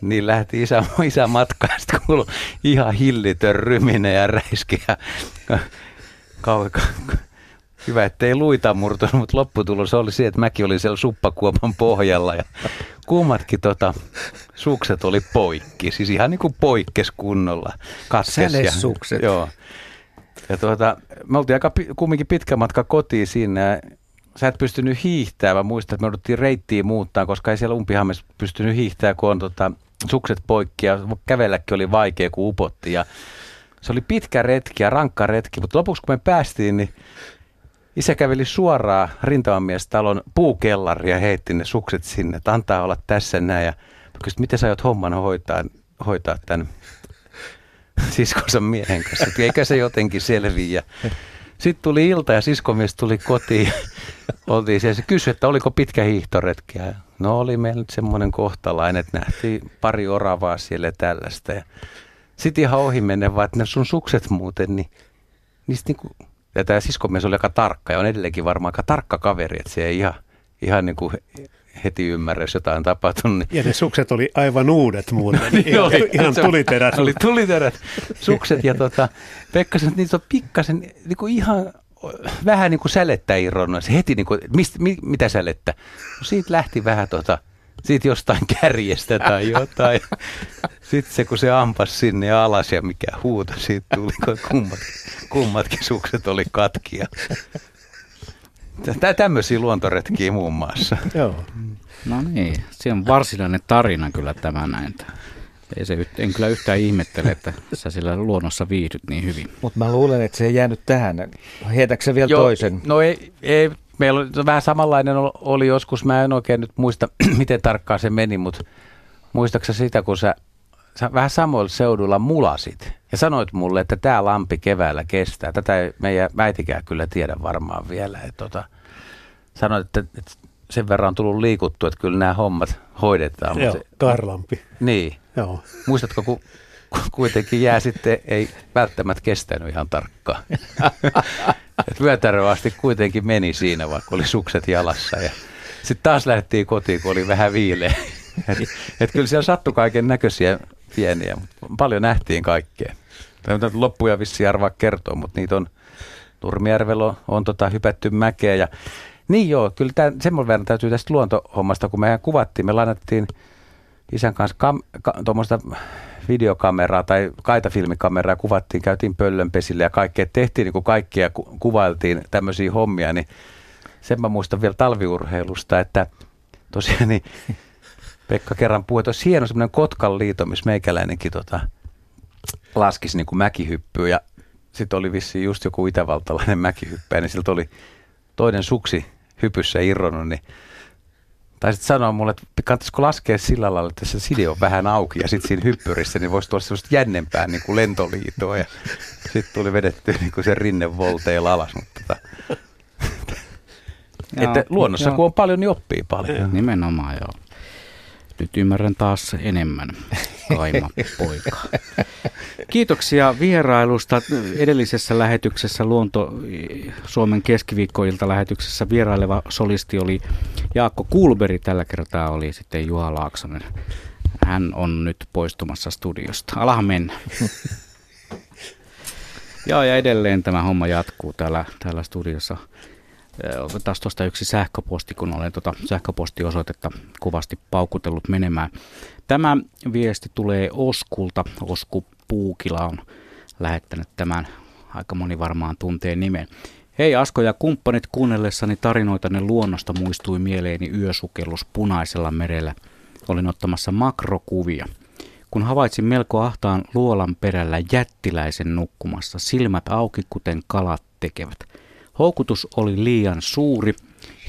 niin lähti isä, isä matkaan, sitten kuului ihan hillitön ryminen ja räiski. Ja kau, kau, hyvä, ettei luita murtunut, mutta lopputulos oli se, että mäkin olin siellä suppakuopan pohjalla. Ja kummatkin tota, sukset oli poikki, siis ihan niin kuin poikkes kunnolla. Katkes ja- Sälesukset. Joo. Ja tuota, me oltiin aika kumminkin pitkä matka kotiin siinä. Sä et pystynyt hiihtämään. Mä muistan, että me jouduttiin reittiä muuttaa, koska ei siellä umpihammessa pystynyt hiihtämään, kun on tota, sukset poikki ja kävelläkin oli vaikea, kun upotti. Ja se oli pitkä retki ja rankka retki, mutta lopuksi kun me päästiin, niin isä käveli suoraan rintamamiestalon puukellariin ja heitti ne sukset sinne, että antaa olla tässä näin. Ja mä kysyin, miten sä aiot homman hoitaa, hoitaa tämän siskonsa miehen kanssa, että eikä se jotenkin selviä. Sitten tuli ilta ja siskomies tuli kotiin. Oltiin siellä. Se kysyi, että oliko pitkä hiihtoretki. Ja No oli meillä nyt semmoinen kohtalainen, että nähtiin pari oravaa siellä tällaista. Ja sitten ihan ohi menen vaan, että ne sun sukset muuten, niin niistä niinku, ja tämä siskomies oli aika tarkka ja on edelleenkin varmaan aika tarkka kaveri, että se ei ihan, ihan niin kuin heti ymmärrä, jos jotain tapahtunut. Niin Ja ne sukset oli aivan uudet muuten. Niin ihan, oli. ihan tuliterät. Oli tuliterät sukset ja tota, Pekka sanoi, että niitä on pikkasen niin kuin ihan vähän niin kuin sälettä irronnut. Se heti niin kuin, mist, mi, mitä sälettä? No siitä lähti vähän tota, siitä jostain kärjestä tai jotain. Sitten se, kun se ampas sinne alas ja mikä huuto siitä tuli, kun kummat, kummatkin sukset oli katkia. Tä- Tämmöisiä luontoretkiä muun muassa. Joo. No niin, se on varsinainen tarina kyllä tämä näin. Ei se, en kyllä yhtään ihmettele, että sä siellä luonnossa viihdyt niin hyvin. Mutta mä luulen, että se ei jäänyt tähän. Heitätkö sä vielä Joo, toisen? No ei, ei, meillä oli vähän samanlainen ol- oli joskus, mä en oikein nyt muista, miten tarkkaan se meni, mutta muistaaksä sitä, kun sä, sä vähän samoilla seuduilla mulasit ja sanoit mulle, että tämä lampi keväällä kestää. Tätä ei meidän äitikään kyllä tiedä varmaan vielä. Et tota, sanoit, että, että sen verran on tullut liikuttu, että kyllä nämä hommat hoidetaan. Joo, se, Karlampi. niin. Joo. Muistatko, kun kuitenkin jää sitten, ei välttämättä kestänyt ihan tarkkaan. Et vyötärö asti kuitenkin meni siinä, vaikka oli sukset jalassa. Ja sitten taas lähdettiin kotiin, kun oli vähän viileä. Et, et kyllä siellä sattui kaiken näköisiä pieniä, mutta paljon nähtiin kaikkea. Tämä loppuja vissi arvaa kertoa, mutta niitä on Nurmijärvellä on, on tota, hypätty mäkeä. Ja, niin joo, kyllä tämän, sen verran täytyy tästä luontohommasta, kun me kuvattiin, me lainattiin isän kanssa kam, ka, tuommoista videokameraa tai kaitafilmikameraa kuvattiin, käytiin pöllönpesille ja kaikkea, tehtiin niin kuin kaikkia, ku, kuvailtiin tämmöisiä hommia, niin sen mä muistan vielä talviurheilusta, että tosiaan niin Pekka kerran puhui, että olisi hieno semmoinen Kotkan liito, missä meikäläinenkin tota, laskisi niin kuin mäkihyppyä. Ja sitten oli vissiin just joku itävaltalainen mäkihyppäjä, niin siltä oli toinen suksi hypyssä irronnut, niin Taisit sanoa mulle, että kannattaisiko laskea sillä lailla, että se side on vähän auki ja sitten siinä hyppyrissä niin voisi tulla sellaista jännempää niin kuin lentoliitoa ja sitten tuli vedetty niin kuin se rinne volteilla alas. Mutta tota. että luonnossa joo. kun on paljon, niin oppii paljon. Nimenomaan joo. Nyt ymmärrän taas enemmän kaima poika. Kiitoksia vierailusta. Edellisessä lähetyksessä Luonto Suomen keskiviikkoilta lähetyksessä vieraileva solisti oli Jaakko Kulberi. Tällä kertaa oli sitten Juha Laaksonen. Hän on nyt poistumassa studiosta. Alahan mennä. Joo, ja edelleen tämä homma jatkuu täällä, täällä studiossa. Otetaan tuosta yksi sähköposti, kun olen tuota sähköpostiosoitetta kovasti paukutellut menemään. Tämä viesti tulee Oskulta. Osku Puukila on lähettänyt tämän. Aika moni varmaan tuntee nimen. Hei Asko ja kumppanit, kuunnellessani tarinoitanne luonnosta muistui mieleeni yösukellus punaisella merellä. Olin ottamassa makrokuvia. Kun havaitsin melko ahtaan luolan perällä jättiläisen nukkumassa, silmät auki kuten kalat tekevät – Houkutus oli liian suuri.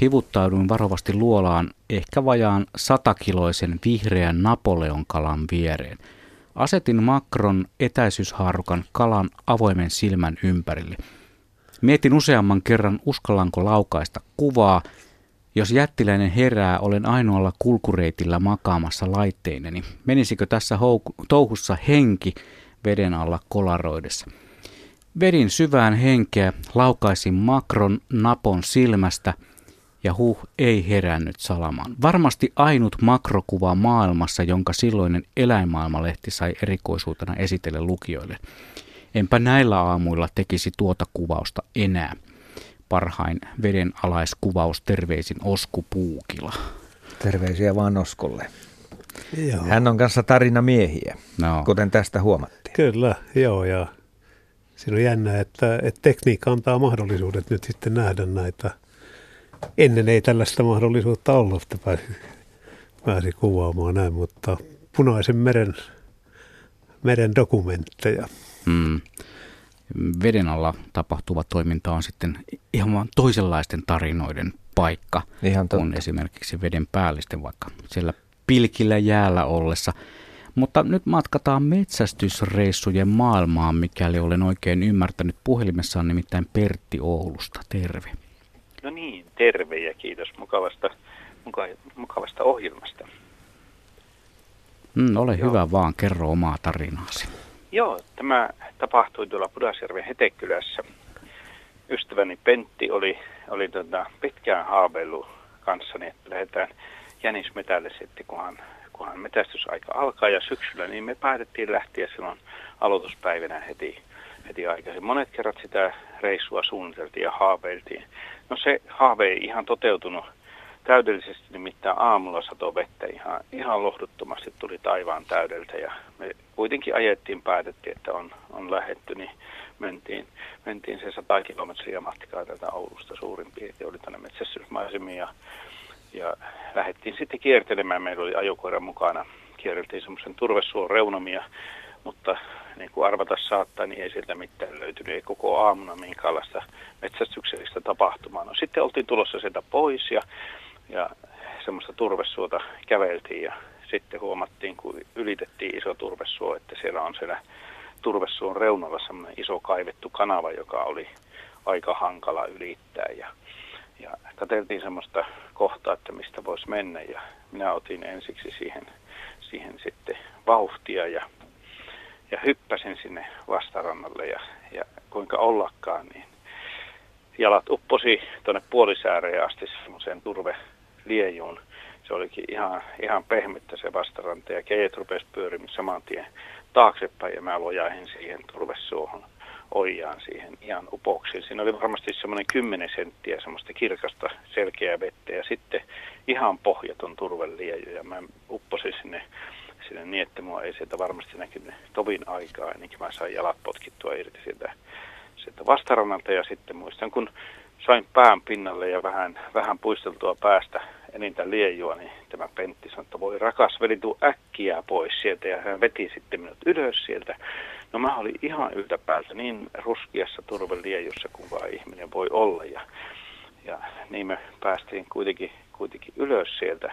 Hivuttauduin varovasti luolaan ehkä vajaan satakiloisen vihreän Napoleon kalan viereen. Asetin makron etäisyyshaarukan kalan avoimen silmän ympärille. Mietin useamman kerran, uskallanko laukaista kuvaa. Jos jättiläinen herää, olen ainoalla kulkureitillä makaamassa laitteineni. Menisikö tässä touhussa henki veden alla kolaroidessa? Vedin syvään henkeä, laukaisin makron napon silmästä ja huh ei herännyt salamaan. Varmasti ainut makrokuva maailmassa, jonka silloinen eläinmaailmalehti sai erikoisuutena esitellä lukijoille. Enpä näillä aamuilla tekisi tuota kuvausta enää. Parhain vedenalaiskuvaus terveisin Osku Puukila. Terveisiä vaan Oskolle. Joo. Hän on kanssa tarina miehiä, no. kuten tästä huomattiin. Kyllä, joo, ja siinä on jännä, että, että tekniikka antaa mahdollisuudet nyt sitten nähdä näitä. Ennen ei tällaista mahdollisuutta ollut, että pääsi, pääsi kuvaamaan näin, mutta punaisen meren, meren dokumentteja. Mm. Veden alla tapahtuva toiminta on sitten ihan toisenlaisten tarinoiden paikka ihan kuin esimerkiksi veden päällisten, vaikka siellä pilkillä jäällä ollessa – mutta nyt matkataan metsästysreissujen maailmaan, mikäli olen oikein ymmärtänyt. Puhelimessa on nimittäin Pertti Oulusta. Terve. No niin, terve ja kiitos mukavasta, muka, mukavasta ohjelmasta. Mm, ole Joo. hyvä vaan, kerro omaa tarinaasi. Joo, tämä tapahtui tuolla Pudasjärven Hetekylässä. Ystäväni Pentti oli, oli tota pitkään haaveillut kanssani, että lähdetään jänismetälle sitten, kun hän kunhan metästysaika alkaa ja syksyllä, niin me päätettiin lähteä silloin aloituspäivänä heti, heti aikaisin. Monet kerrat sitä reissua suunniteltiin ja haaveiltiin. No se haave ei ihan toteutunut täydellisesti, nimittäin aamulla sato vettä ihan, ihan lohduttomasti tuli taivaan täydeltä ja me kuitenkin ajettiin, päätettiin, että on, on lähetty, niin mentiin, mentiin se 100 kilometriä matkaa tätä Oulusta suurin piirtein, oli tänne metsästysmaisemiin ja ja lähdettiin sitten kiertelemään. Meillä oli ajokoira mukana. Kierreltiin semmoisen turvesuon reunamia, mutta niin kuin arvata saattaa, niin ei sieltä mitään löytynyt. Ei koko aamuna minkäänlaista metsästyksellistä tapahtumaa. No sitten oltiin tulossa sieltä pois ja, ja semmoista turvesuota käveltiin ja sitten huomattiin, kun ylitettiin iso turvesuo, että siellä on siellä turvesuon reunalla semmoinen iso kaivettu kanava, joka oli aika hankala ylittää. Ja ja katseltiin semmoista kohtaa, että mistä voisi mennä. Ja minä otin ensiksi siihen, siihen sitten vauhtia ja, ja hyppäsin sinne vastarannalle. Ja, ja kuinka ollakaan, niin jalat upposi tuonne puolisääreen asti semmoiseen turveliejuun. Se olikin ihan, ihan pehmittä se vastaranta. Ja keijät rupesi pyörimään saman tien taaksepäin ja mä lojahin siihen turvesuohon ojaan siihen ihan upoksiin. Siinä oli varmasti semmoinen 10 senttiä semmoista kirkasta selkeää vettä ja sitten ihan pohjaton turvelieju ja mä upposin sinne, sinne niin, että mua ei sieltä varmasti näkynyt tovin aikaa ennen kuin mä sain jalat potkittua irti sieltä, sieltä vastarannalta ja sitten muistan kun sain pään pinnalle ja vähän, vähän puisteltua päästä enintä liejua, niin tämä Pentti sanoi, että voi rakas veli, äkkiä pois sieltä ja hän veti sitten minut ylös sieltä. No mä olin ihan yltäpäältä niin ruskiassa turveliejussa kuin vaan ihminen voi olla ja, ja niin me päästiin kuitenkin, kuitenkin ylös sieltä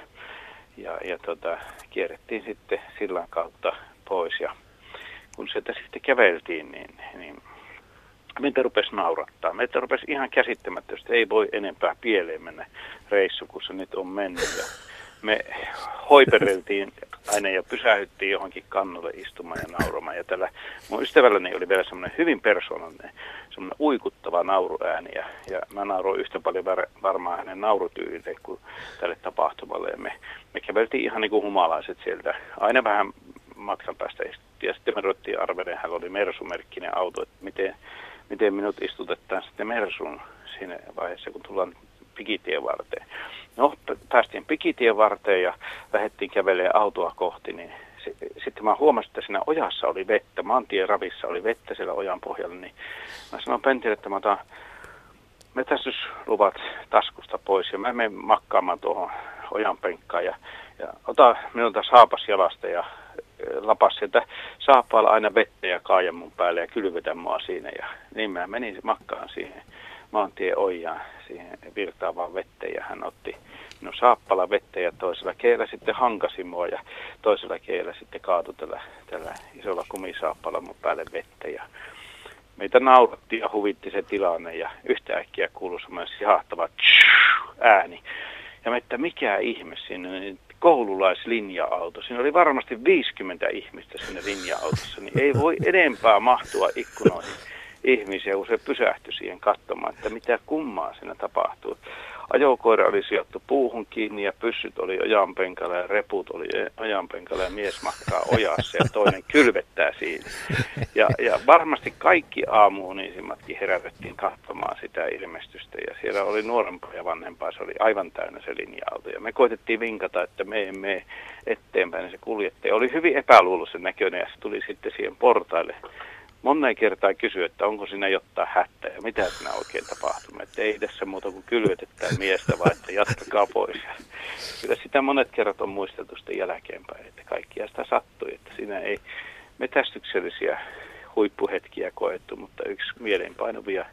ja, ja tota, kierrettiin sitten sillan kautta pois ja kun sieltä sitten käveltiin, niin, niin meitä rupesi naurattaa. Meitä rupesi ihan käsittämättä, että ei voi enempää pieleen mennä reissu, kun se nyt on mennyt. Ja me hoipereltiin aina ja pysähyttiin johonkin kannolle istumaan ja nauramaan. Ja tällä mun ystävälläni oli vielä semmoinen hyvin persoonallinen, semmoinen uikuttava nauruääni. Ja, ja mä nauroin yhtä paljon var, varmaan hänen naurutyylille kuin tälle tapahtumalle. Ja me, me käveltiin ihan niin kuin humalaiset sieltä. Aina vähän matkan päästä istuttiin. Ja sitten me ruvettiin arvelen, hän oli Mersumerkkinen auto, että miten, miten minut istutetaan sitten Mersuun siinä vaiheessa, kun tullaan pikitien varteen. No, päästiin pikitien varteen ja lähdettiin kävelemään autoa kohti, niin sitten mä huomasin, että siinä ojassa oli vettä, maantien ravissa oli vettä siellä ojan pohjalla, niin mä sanoin Pentille, että mä otan metästysluvat taskusta pois ja mä menen makkaamaan tuohon ojan penkkaan ja, ja ota minulta saapas jalasta ja lapas sieltä saappaalla aina vettä ja kaajan mun päälle ja kylvetä mua siinä ja niin mä menin makkaan siihen maantie ojaan siihen virtaavaan vetteen ja hän otti minun saappala vettä ja toisella keellä sitten hankasi mua ja toisella keellä sitten kaatui tällä, tällä isolla kumisaappala mun päälle vettä ja meitä nauratti ja huvitti se tilanne ja yhtäkkiä kuului semmoinen sihahtava ääni. Ja me, että mikä ihme sinne, niin koululaislinja-auto. Siinä oli varmasti 50 ihmistä sinne linja-autossa, niin ei voi enempää mahtua ikkunoihin ihmisiä, kun se pysähtyi siihen katsomaan, että mitä kummaa siinä tapahtuu. Ajokoira oli sijoittu puuhun kiinni ja pyssyt oli ojanpenkalla ja reput oli ojanpenkalla ja mies makkaa ojassa ja toinen kylvettää siinä. Ja, ja varmasti kaikki aamuunisimmatkin herätettiin katsomaan sitä ilmestystä ja siellä oli nuorempaa ja vanhempaa, se oli aivan täynnä se linja-auto. Ja me koitettiin vinkata, että me emme eteenpäin, niin se kuljettaja oli hyvin epäluuloisen näköinen ja se tuli sitten siihen portaille moneen kertaan kysyä, että onko siinä jotain hättä ja mitä siinä oikein tapahtuu. Että ei tässä muuta kuin kylvetetään miestä, vaan että jatkakaa pois. Ja kyllä sitä monet kerrat on muisteltu sitten jälkeenpäin, että kaikkia sitä sattui. Että siinä ei metästyksellisiä huippuhetkiä koettu, mutta yksi mieleenpainuvia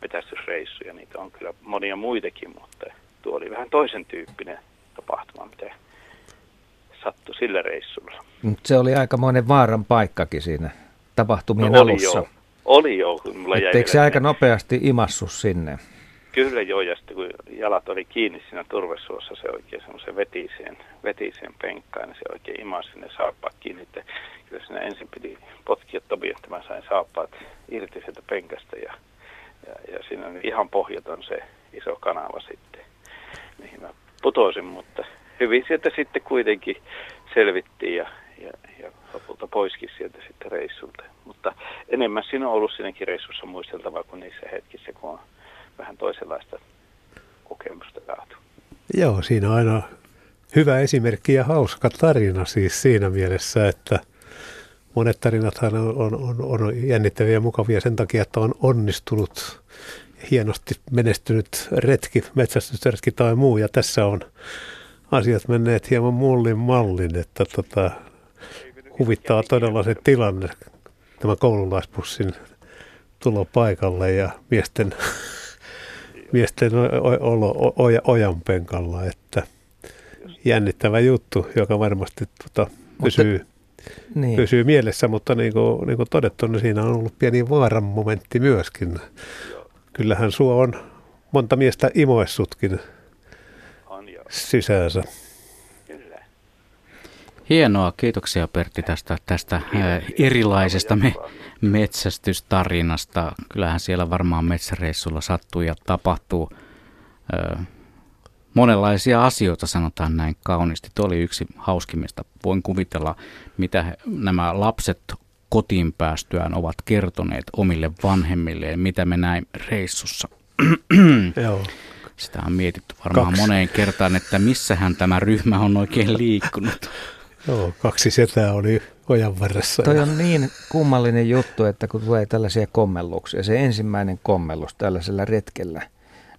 metästysreissuja, niitä on kyllä monia muitakin, mutta tuo oli vähän toisen tyyppinen tapahtuma, mitä sattui sillä reissulla. Se oli aikamoinen vaaran paikkakin siinä tapahtumien no, oli alussa. Jo. Oli jo, kun mulla jäi Eikö se aika nopeasti imassu sinne? Kyllä joo, ja sitten kun jalat oli kiinni siinä turvesuossa, se oikein semmoisen vetiseen, vetiseen penkkaan, niin se oikein imasi sinne saappaat kiinni. Että kyllä siinä ensin piti potkia tobi, että mä sain saappaat irti sieltä penkästä, ja, ja, ja siinä on ihan pohjaton se iso kanava sitten, mihin mä putoisin, mutta hyvin sieltä sitten kuitenkin selvittiin, ja, ja, ja lopulta poiskin sieltä sitten reissulta. Mutta enemmän siinä on ollut siinäkin reissussa muisteltavaa kuin niissä hetkissä, kun on vähän toisenlaista kokemusta saatu. Joo, siinä on aina hyvä esimerkki ja hauska tarina siis siinä mielessä, että monet tarinathan on, on, on, on jännittäviä ja mukavia sen takia, että on onnistunut hienosti menestynyt retki, metsästysretki tai muu, ja tässä on asiat menneet hieman mullin mallin, että tota, huvittaa todella se tilanne, tämä koululaisbussin tulo paikalle ja miesten, miesten olo oja, ojan penkalla, että jännittävä juttu, joka varmasti tuota, pysyy, mutta, niin. pysyy mielessä, mutta niin kuin, niin kuin todettu, niin siinä on ollut pieni vaaran momentti myöskin. Kyllähän suo on monta miestä imoessutkin sisäänsä. Hienoa, kiitoksia Pertti tästä, tästä erilaisesta me, metsästystarinasta. Kyllähän siellä varmaan metsäreissulla sattuu ja tapahtuu ää, monenlaisia asioita, sanotaan näin kauniisti. Tuo oli yksi hauskimmista. Voin kuvitella, mitä he, nämä lapset kotiin päästyään ovat kertoneet omille vanhemmilleen, mitä me näin reissussa. Joo. Sitä on mietitty varmaan Kaksi. moneen kertaan, että missähän tämä ryhmä on oikein liikkunut. Joo, kaksi setää oli ojan varressa. Toi on niin kummallinen juttu, että kun tulee tällaisia kommelluksia, se ensimmäinen kommellus tällaisella retkellä,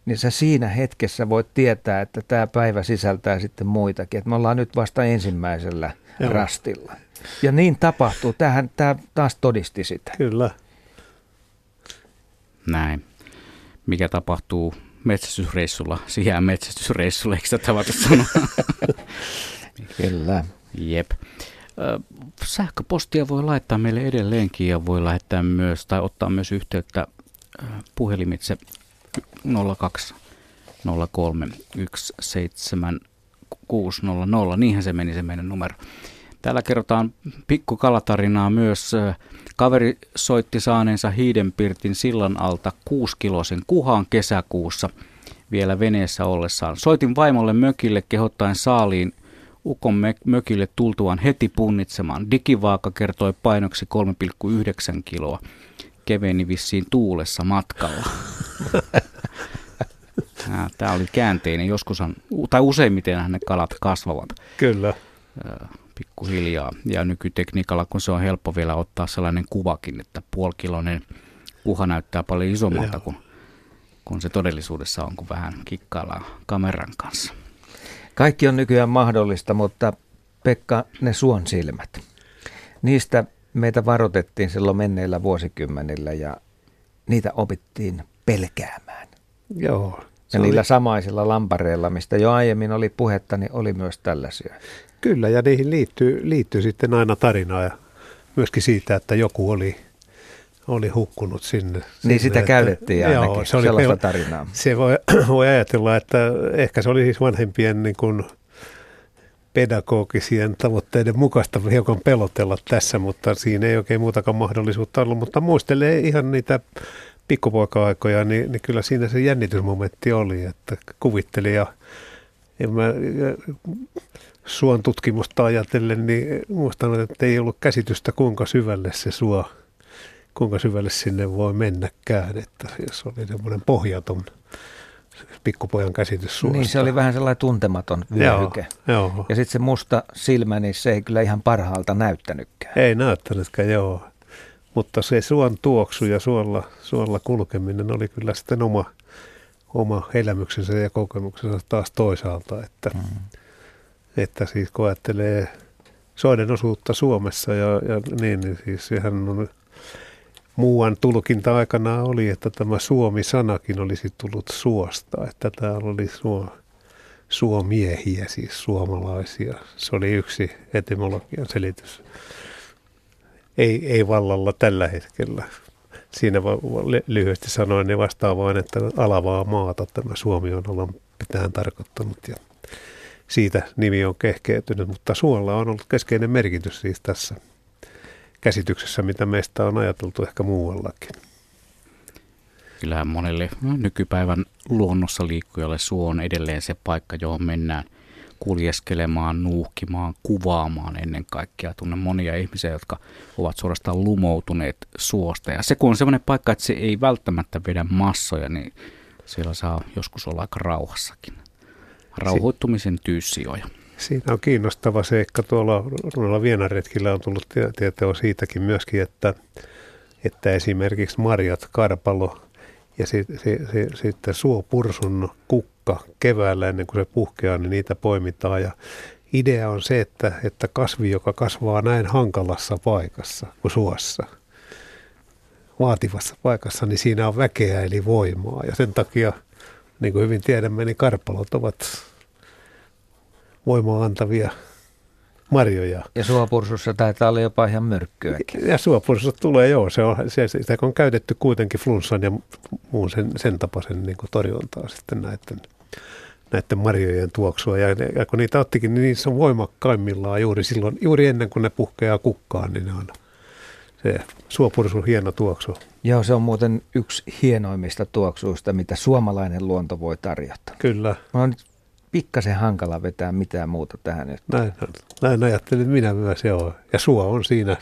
niin sä siinä hetkessä voit tietää, että tämä päivä sisältää sitten muitakin. Että me ollaan nyt vasta ensimmäisellä Joo. rastilla. Ja niin tapahtuu. Tähän tämä taas todisti sitä. Kyllä. Näin. Mikä tapahtuu metsästysreissulla, se jää metsästysreissulle, eikö sitä tavata sanoa? Kyllä. Jep. Sähköpostia voi laittaa meille edelleenkin ja voi lähettää myös tai ottaa myös yhteyttä puhelimitse 02 03 17600. Niinhän se meni se meidän numero. Täällä kerrotaan pikkukalatarinaa myös. Kaveri soitti saaneensa Hiidenpirtin sillan alta kuuskilosen kuhaan kesäkuussa vielä veneessä ollessaan. Soitin vaimolle mökille kehottaen saaliin Ukon mökille tultuaan heti punnitsemaan. Digivaaka kertoi painoksi 3,9 kiloa. Keveni vissiin tuulessa matkalla. Tämä oli käänteinen. Joskushan, tai useimmiten ne kalat kasvavat Kyllä. pikkuhiljaa. Ja nykytekniikalla, kun se on helppo vielä ottaa sellainen kuvakin, että puolikiloinen kuha näyttää paljon isommalta kuin, kuin se todellisuudessa on, kun vähän kikkaillaan kameran kanssa. Kaikki on nykyään mahdollista, mutta Pekka, ne suon silmät. Niistä meitä varoitettiin silloin menneillä vuosikymmenillä ja niitä opittiin pelkäämään. Joo. Ja oli- niillä samaisilla lampareilla, mistä jo aiemmin oli puhetta, niin oli myös tällaisia. Kyllä, ja niihin liittyy, liittyy sitten aina tarinaa ja myöskin siitä, että joku oli, oli hukkunut sinne. Niin sinne, sitä että- käytettiin ainakin, se oli sellaista tarinaa. Se voi, voi ajatella, että ehkä se oli siis vanhempien niin kuin pedagogisien tavoitteiden mukaista hiukan pelotella tässä, mutta siinä ei oikein muutakaan mahdollisuutta ollut. Mutta muistelee ihan niitä pikkupoika-aikoja, niin, niin kyllä siinä se jännitysmomentti oli, että kuvitteli ja, ja mä, suon tutkimusta ajatellen, niin muistan, että ei ollut käsitystä kuinka syvälle se suo, kuinka syvälle sinne voi mennäkään, että jos oli semmoinen pohjaton pikkupojan käsitys suosta. Niin se oli vähän sellainen tuntematon vyöhyke. Joo, joo. Ja sitten se musta silmä, niin se ei kyllä ihan parhaalta näyttänytkään. Ei näyttänytkään, joo. Mutta se suon tuoksu ja suolla, suolla kulkeminen oli kyllä sitten oma, oma elämyksensä ja kokemuksensa taas toisaalta. Että, mm. että siis kun ajattelee soiden osuutta Suomessa ja, ja niin, niin siis sehän on muuan tulkinta aikana oli, että tämä Suomi-sanakin olisi tullut suosta, että täällä oli suo, suomiehiä, siis suomalaisia. Se oli yksi etymologian selitys. Ei, ei vallalla tällä hetkellä. Siinä lyhyesti sanoen ne vastaa vain, että alavaa maata tämä Suomi on alun pitäen tarkoittanut ja siitä nimi on kehkeytynyt, mutta suolla on ollut keskeinen merkitys siis tässä käsityksessä, mitä meistä on ajateltu ehkä muuallakin. Kyllähän monelle nykypäivän luonnossa liikkujalle suo on edelleen se paikka, johon mennään kuljeskelemaan, nuuhkimaan, kuvaamaan ennen kaikkea. Tunnen monia ihmisiä, jotka ovat suorastaan lumoutuneet suosta. Ja se kun on sellainen paikka, että se ei välttämättä vedä massoja, niin siellä saa joskus olla aika rauhassakin. Rauhoittumisen tyyssijoja. Siinä on kiinnostava seikka. Tuolla noilla Vienaretkillä on tullut tie- tietoa siitäkin myöskin, että, että esimerkiksi marjat, karpalo ja si, si, si, sitten suopursun kukka keväällä ennen kuin se puhkeaa, niin niitä poimitaan. Ja idea on se, että, että kasvi, joka kasvaa näin hankalassa paikassa kuin suossa, vaativassa paikassa, niin siinä on väkeä eli voimaa. Ja sen takia, niin kuin hyvin tiedämme, niin karpalot ovat voimaa antavia marjoja. Ja suopursussa taitaa olla jopa ihan myrkkyäkin. Ja suopursussa tulee joo, se on, se, sitä on käytetty kuitenkin flunssan ja muun sen, sen tapaisen niin torjuntaa sitten näiden, näiden marjojen tuoksua. Ja, ja kun niitä ottikin, niin niissä on voimakkaimmillaan juuri silloin, juuri ennen kuin ne puhkeaa kukkaan, niin ne on se suopursu hieno tuoksu. Joo, se on muuten yksi hienoimmista tuoksuista, mitä suomalainen luonto voi tarjota. Kyllä. Mä on nyt pikkasen hankala vetää mitään muuta tähän nyt. Näin, näin ajattelin minä myös, joo. Ja suo on siinä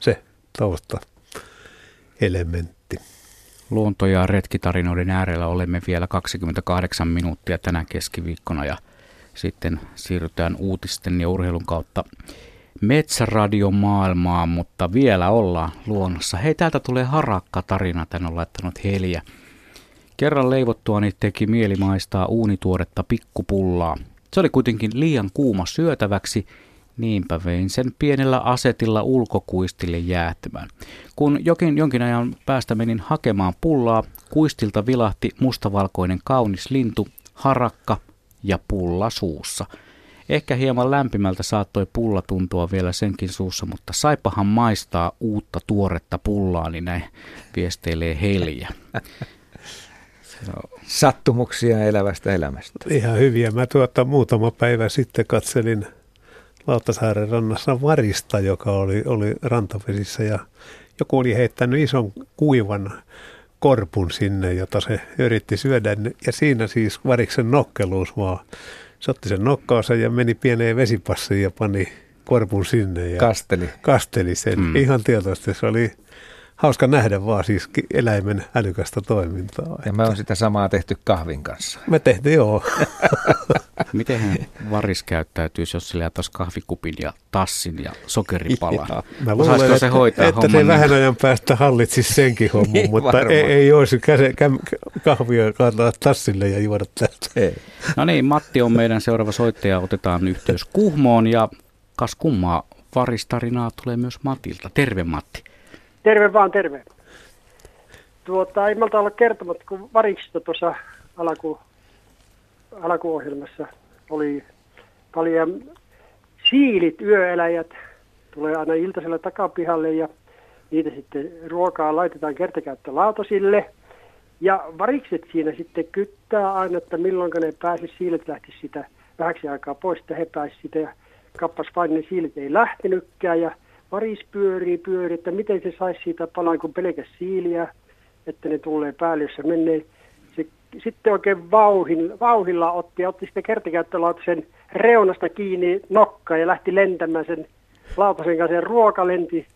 se tausta elementti. Luonto- ja retkitarinoiden äärellä olemme vielä 28 minuuttia tänä keskiviikkona ja sitten siirrytään uutisten ja urheilun kautta metsäradion maailmaan, mutta vielä ollaan luonnossa. Hei, täältä tulee harakka tarina, tän on laittanut Heliä. Kerran leivottuani teki mieli maistaa uunituoretta pikkupullaa. Se oli kuitenkin liian kuuma syötäväksi, niinpä vein sen pienellä asetilla ulkokuistille jäähtymään. Kun jokin, jonkin ajan päästä menin hakemaan pullaa, kuistilta vilahti mustavalkoinen kaunis lintu, harakka ja pulla suussa – Ehkä hieman lämpimältä saattoi pulla tuntua vielä senkin suussa, mutta saipahan maistaa uutta tuoretta pullaa, niin näin viesteilee Heljä. Sattumuksia elävästä elämästä. Ihan hyviä. Mä tuota muutama päivä sitten katselin Lauttasaaren rannassa varista, joka oli, oli rantavesissä ja joku oli heittänyt ison kuivan korpun sinne, jota se yritti syödä. Ja siinä siis variksen nokkeluus vaan se otti sen nokkaansa ja meni pieneen vesipassiin ja pani korpun sinne. Ja kasteli. Kasteli sen mm. ihan tietoisesti. Se oli hauska nähdä vaan siis eläimen älykästä toimintaa. Ja me on sitä samaa tehty kahvin kanssa. Me tehtiin joo. Miten varis käyttäytyisi, jos sillä jätäisi kahvikupin ja tassin ja sokeripalan? Mä luulen, että, se, hoitaa että se vähän ajan päästä hallitsisi senkin hommun, niin, mutta ei, ei olisi käse, käm, kahvia kaataa tassille ja juoda tästä. Ei. No niin, Matti on meidän seuraava soittaja. Otetaan yhteys Kuhmoon ja kas kummaa varistarinaa tulee myös Matilta. Terve Matti. Terve vaan, terve. Tuota, ei malta olla kertomatta, kun variksista tuossa alku, alkuohjelmassa oli paljon siilit, yöeläjät, tulee aina iltaisella takapihalle ja niitä sitten ruokaa laitetaan kertakäyttölautasille. Ja varikset siinä sitten kyttää aina, että milloin ne pääsi siilet lähti sitä vähäksi aikaa pois, että he pääsivät sitä ja kappas vain ne siilet ei lähtenytkään ja varis pyörii, pyörii, että miten se saisi siitä palan kuin pelkäs siiliä, että ne tulee päälle, jos se menee. Se, sitten oikein vauhin, vauhilla otti ja otti sitten kertakäyttölautasen reunasta kiinni nokkaan ja lähti lentämään sen lautasen kanssa. Ja ruokalenti,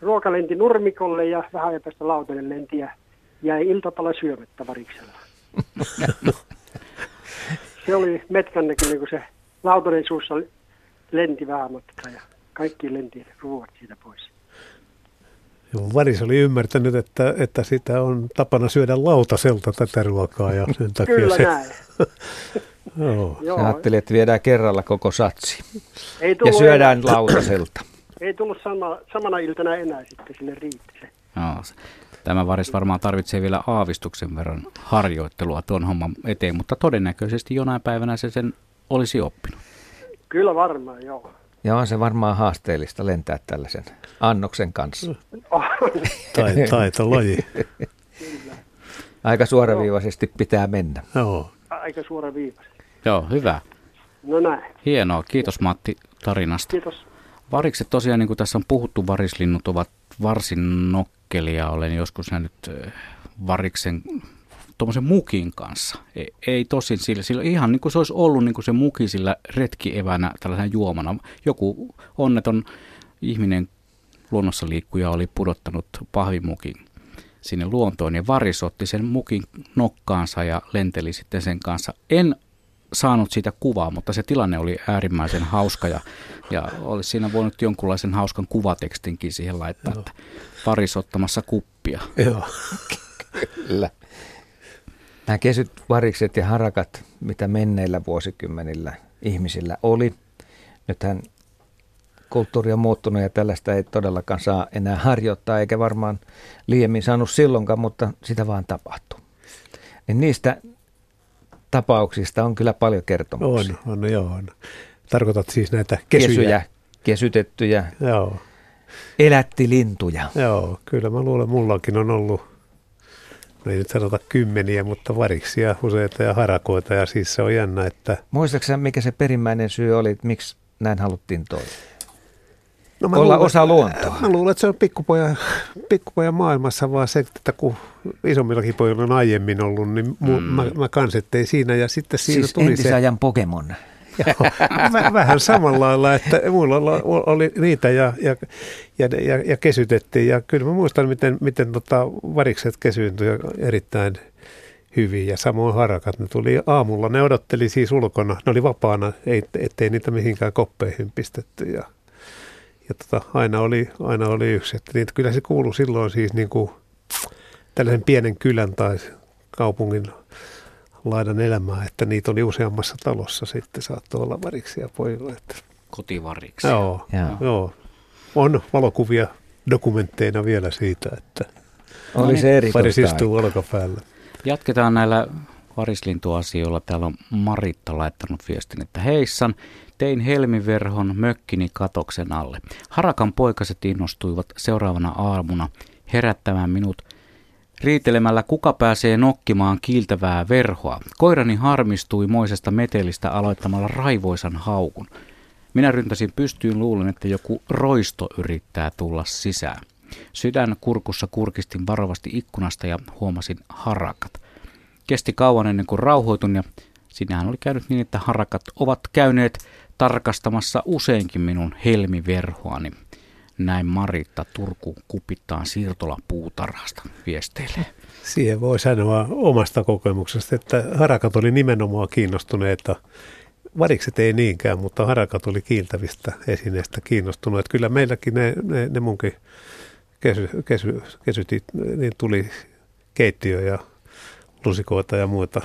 ruokalenti nurmikolle ja vähän ajan päästä lautanen lenti ja jäi iltapala syömättä variksella. se oli metkän näköinen, kun se lautanen suussa lenti vähän matkaa ja kaikki lenti ruoat siitä pois. Joo, Varis oli ymmärtänyt, että, että sitä on tapana syödä lautaselta tätä ruokaa ja sen takia Kyllä se... näin. Joo. Joo. ajattelin, että viedään kerralla koko satsi ei tullut ja syödään enää. lautaselta. Ei tullut sama, samana iltana enää sitten, sinne riitti se. Joo. Tämä varis varmaan tarvitsee vielä aavistuksen verran harjoittelua tuon homman eteen, mutta todennäköisesti jonain päivänä se sen olisi oppinut. Kyllä varmaan, joo. Ja on se varmaan haasteellista lentää tällaisen annoksen kanssa. tai, taitolaji. Aika suoraviivaisesti pitää mennä. Joo. Aika suoraviivaisesti. Joo, hyvä. No näin. Hienoa. Kiitos Matti tarinasta. Kiitos. Varikset tosiaan, niin kuin tässä on puhuttu, varislinnut ovat varsin nokkelia. Olen joskus nähnyt eh, variksen tuommoisen mukin kanssa. Ei, ei tosin sillä, sillä ihan niin kuin se olisi ollut niin kuin se muki sillä retkievänä tällaisena juomana. Joku onneton ihminen luonnossa liikkuja oli pudottanut pahvimukin sinne luontoon ja varis otti sen mukin nokkaansa ja lenteli sitten sen kanssa. En saanut siitä kuvaa, mutta se tilanne oli äärimmäisen hauska ja, ja olisi siinä voinut jonkunlaisen hauskan kuvatekstinkin siihen laittaa, Joo. että varis ottamassa kuppia. Joo, kyllä. Nämä kesyt, varikset ja harakat, mitä menneillä vuosikymmenillä ihmisillä oli. Nythän kulttuuri on muuttunut ja tällaista ei todellakaan saa enää harjoittaa, eikä varmaan liiemmin saanut silloinkaan, mutta sitä vaan tapahtuu. Niin niistä tapauksista on kyllä paljon kertomuksia. On, on, joo. On. Tarkoitat siis näitä kesyjä? Kesyjä, kesytettyjä, Joo. elättilintuja. Joo, kyllä mä luulen, mullakin on ollut, no ei nyt sanota kymmeniä, mutta variksia useita ja harakoita. Ja siis se on jännä, että Muistaakseni mikä se perimmäinen syy oli, että miksi näin haluttiin toimia? No mä Olla luulen, osa luontoa. Mä luulen, että se on pikkupoja, pikkupoja maailmassa, vaan se, että kun isommillakin pojilla on aiemmin ollut, niin mu, mm. mä, mä kans ettei siinä. Ja sitten siinä Siis tuli se, Pokemon. Vä- vähän samalla lailla, että mulla oli, oli niitä ja, ja, ja, ja, ja kesytettiin. Ja kyllä mä muistan, miten, miten tota varikset kesyyntyi erittäin hyvin ja samoin harakat. Ne tuli aamulla, ne odotteli siis ulkona, ne oli vapaana, ei, ettei niitä mihinkään koppeihin pistetty. Ja, ja tota, aina, oli, aina oli yksi, että niitä, kyllä se kuului silloin siis niin kuin tällaisen pienen kylän tai kaupungin laidan elämää, että niitä oli useammassa talossa sitten saattoi olla variksia pojilla. Että, Kotivariksi. joo, Joo. joo. on valokuvia dokumentteina vielä siitä, että Oli se erikoista varis aikaa. istuu olkapäällä. Jatketaan näillä varislintuasioilla. Täällä on Maritta laittanut viestin, että heissan, tein helmiverhon mökkini katoksen alle. Harakan poikaset innostuivat seuraavana aamuna herättämään minut riitelemällä, kuka pääsee nokkimaan kiiltävää verhoa. Koirani harmistui moisesta metelistä aloittamalla raivoisan haukun. Minä ryntäsin pystyyn luulen, että joku roisto yrittää tulla sisään. Sydän kurkussa kurkistin varovasti ikkunasta ja huomasin harakat. Kesti kauan ennen kuin rauhoitun ja sinähän oli käynyt niin, että harakat ovat käyneet tarkastamassa useinkin minun helmiverhoani. Näin Maritta Turku kupittaa siirtola puutarhasta viesteille. Siihen voi sanoa omasta kokemuksesta, että harakat oli nimenomaan kiinnostuneita. Varikset ei niinkään, mutta harakat oli kiiltävistä esineistä kiinnostunut. Että kyllä meilläkin ne, ne, ne munkin kesy, kesy, kesytit, niin tuli keittiö ja lusikoita ja muita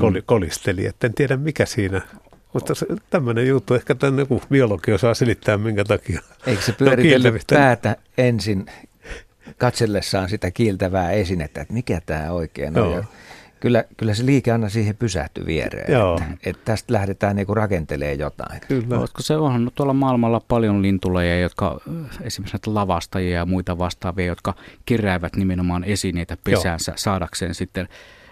koli, kolisteli. Että en tiedä mikä siinä, mutta se, tämmöinen juttu, ehkä tämän joku biologi osaa selittää minkä takia. Eikö se Ne on pyöritellyt kiiltävistä. päätä ensin katsellessaan sitä kiiltävää esinettä, että mikä tämä oikein on. Joo. Ja kyllä, kyllä se liike aina siihen pysähtyi viereen, Joo. että, että tästä lähdetään niinku rakentelemaan jotain. Kyllä. Olisiko se onhan tuolla maailmalla paljon lintuleja, jotka esimerkiksi näitä lavastajia ja muita vastaavia, jotka keräävät nimenomaan esineitä pesäänsä saadakseen sitten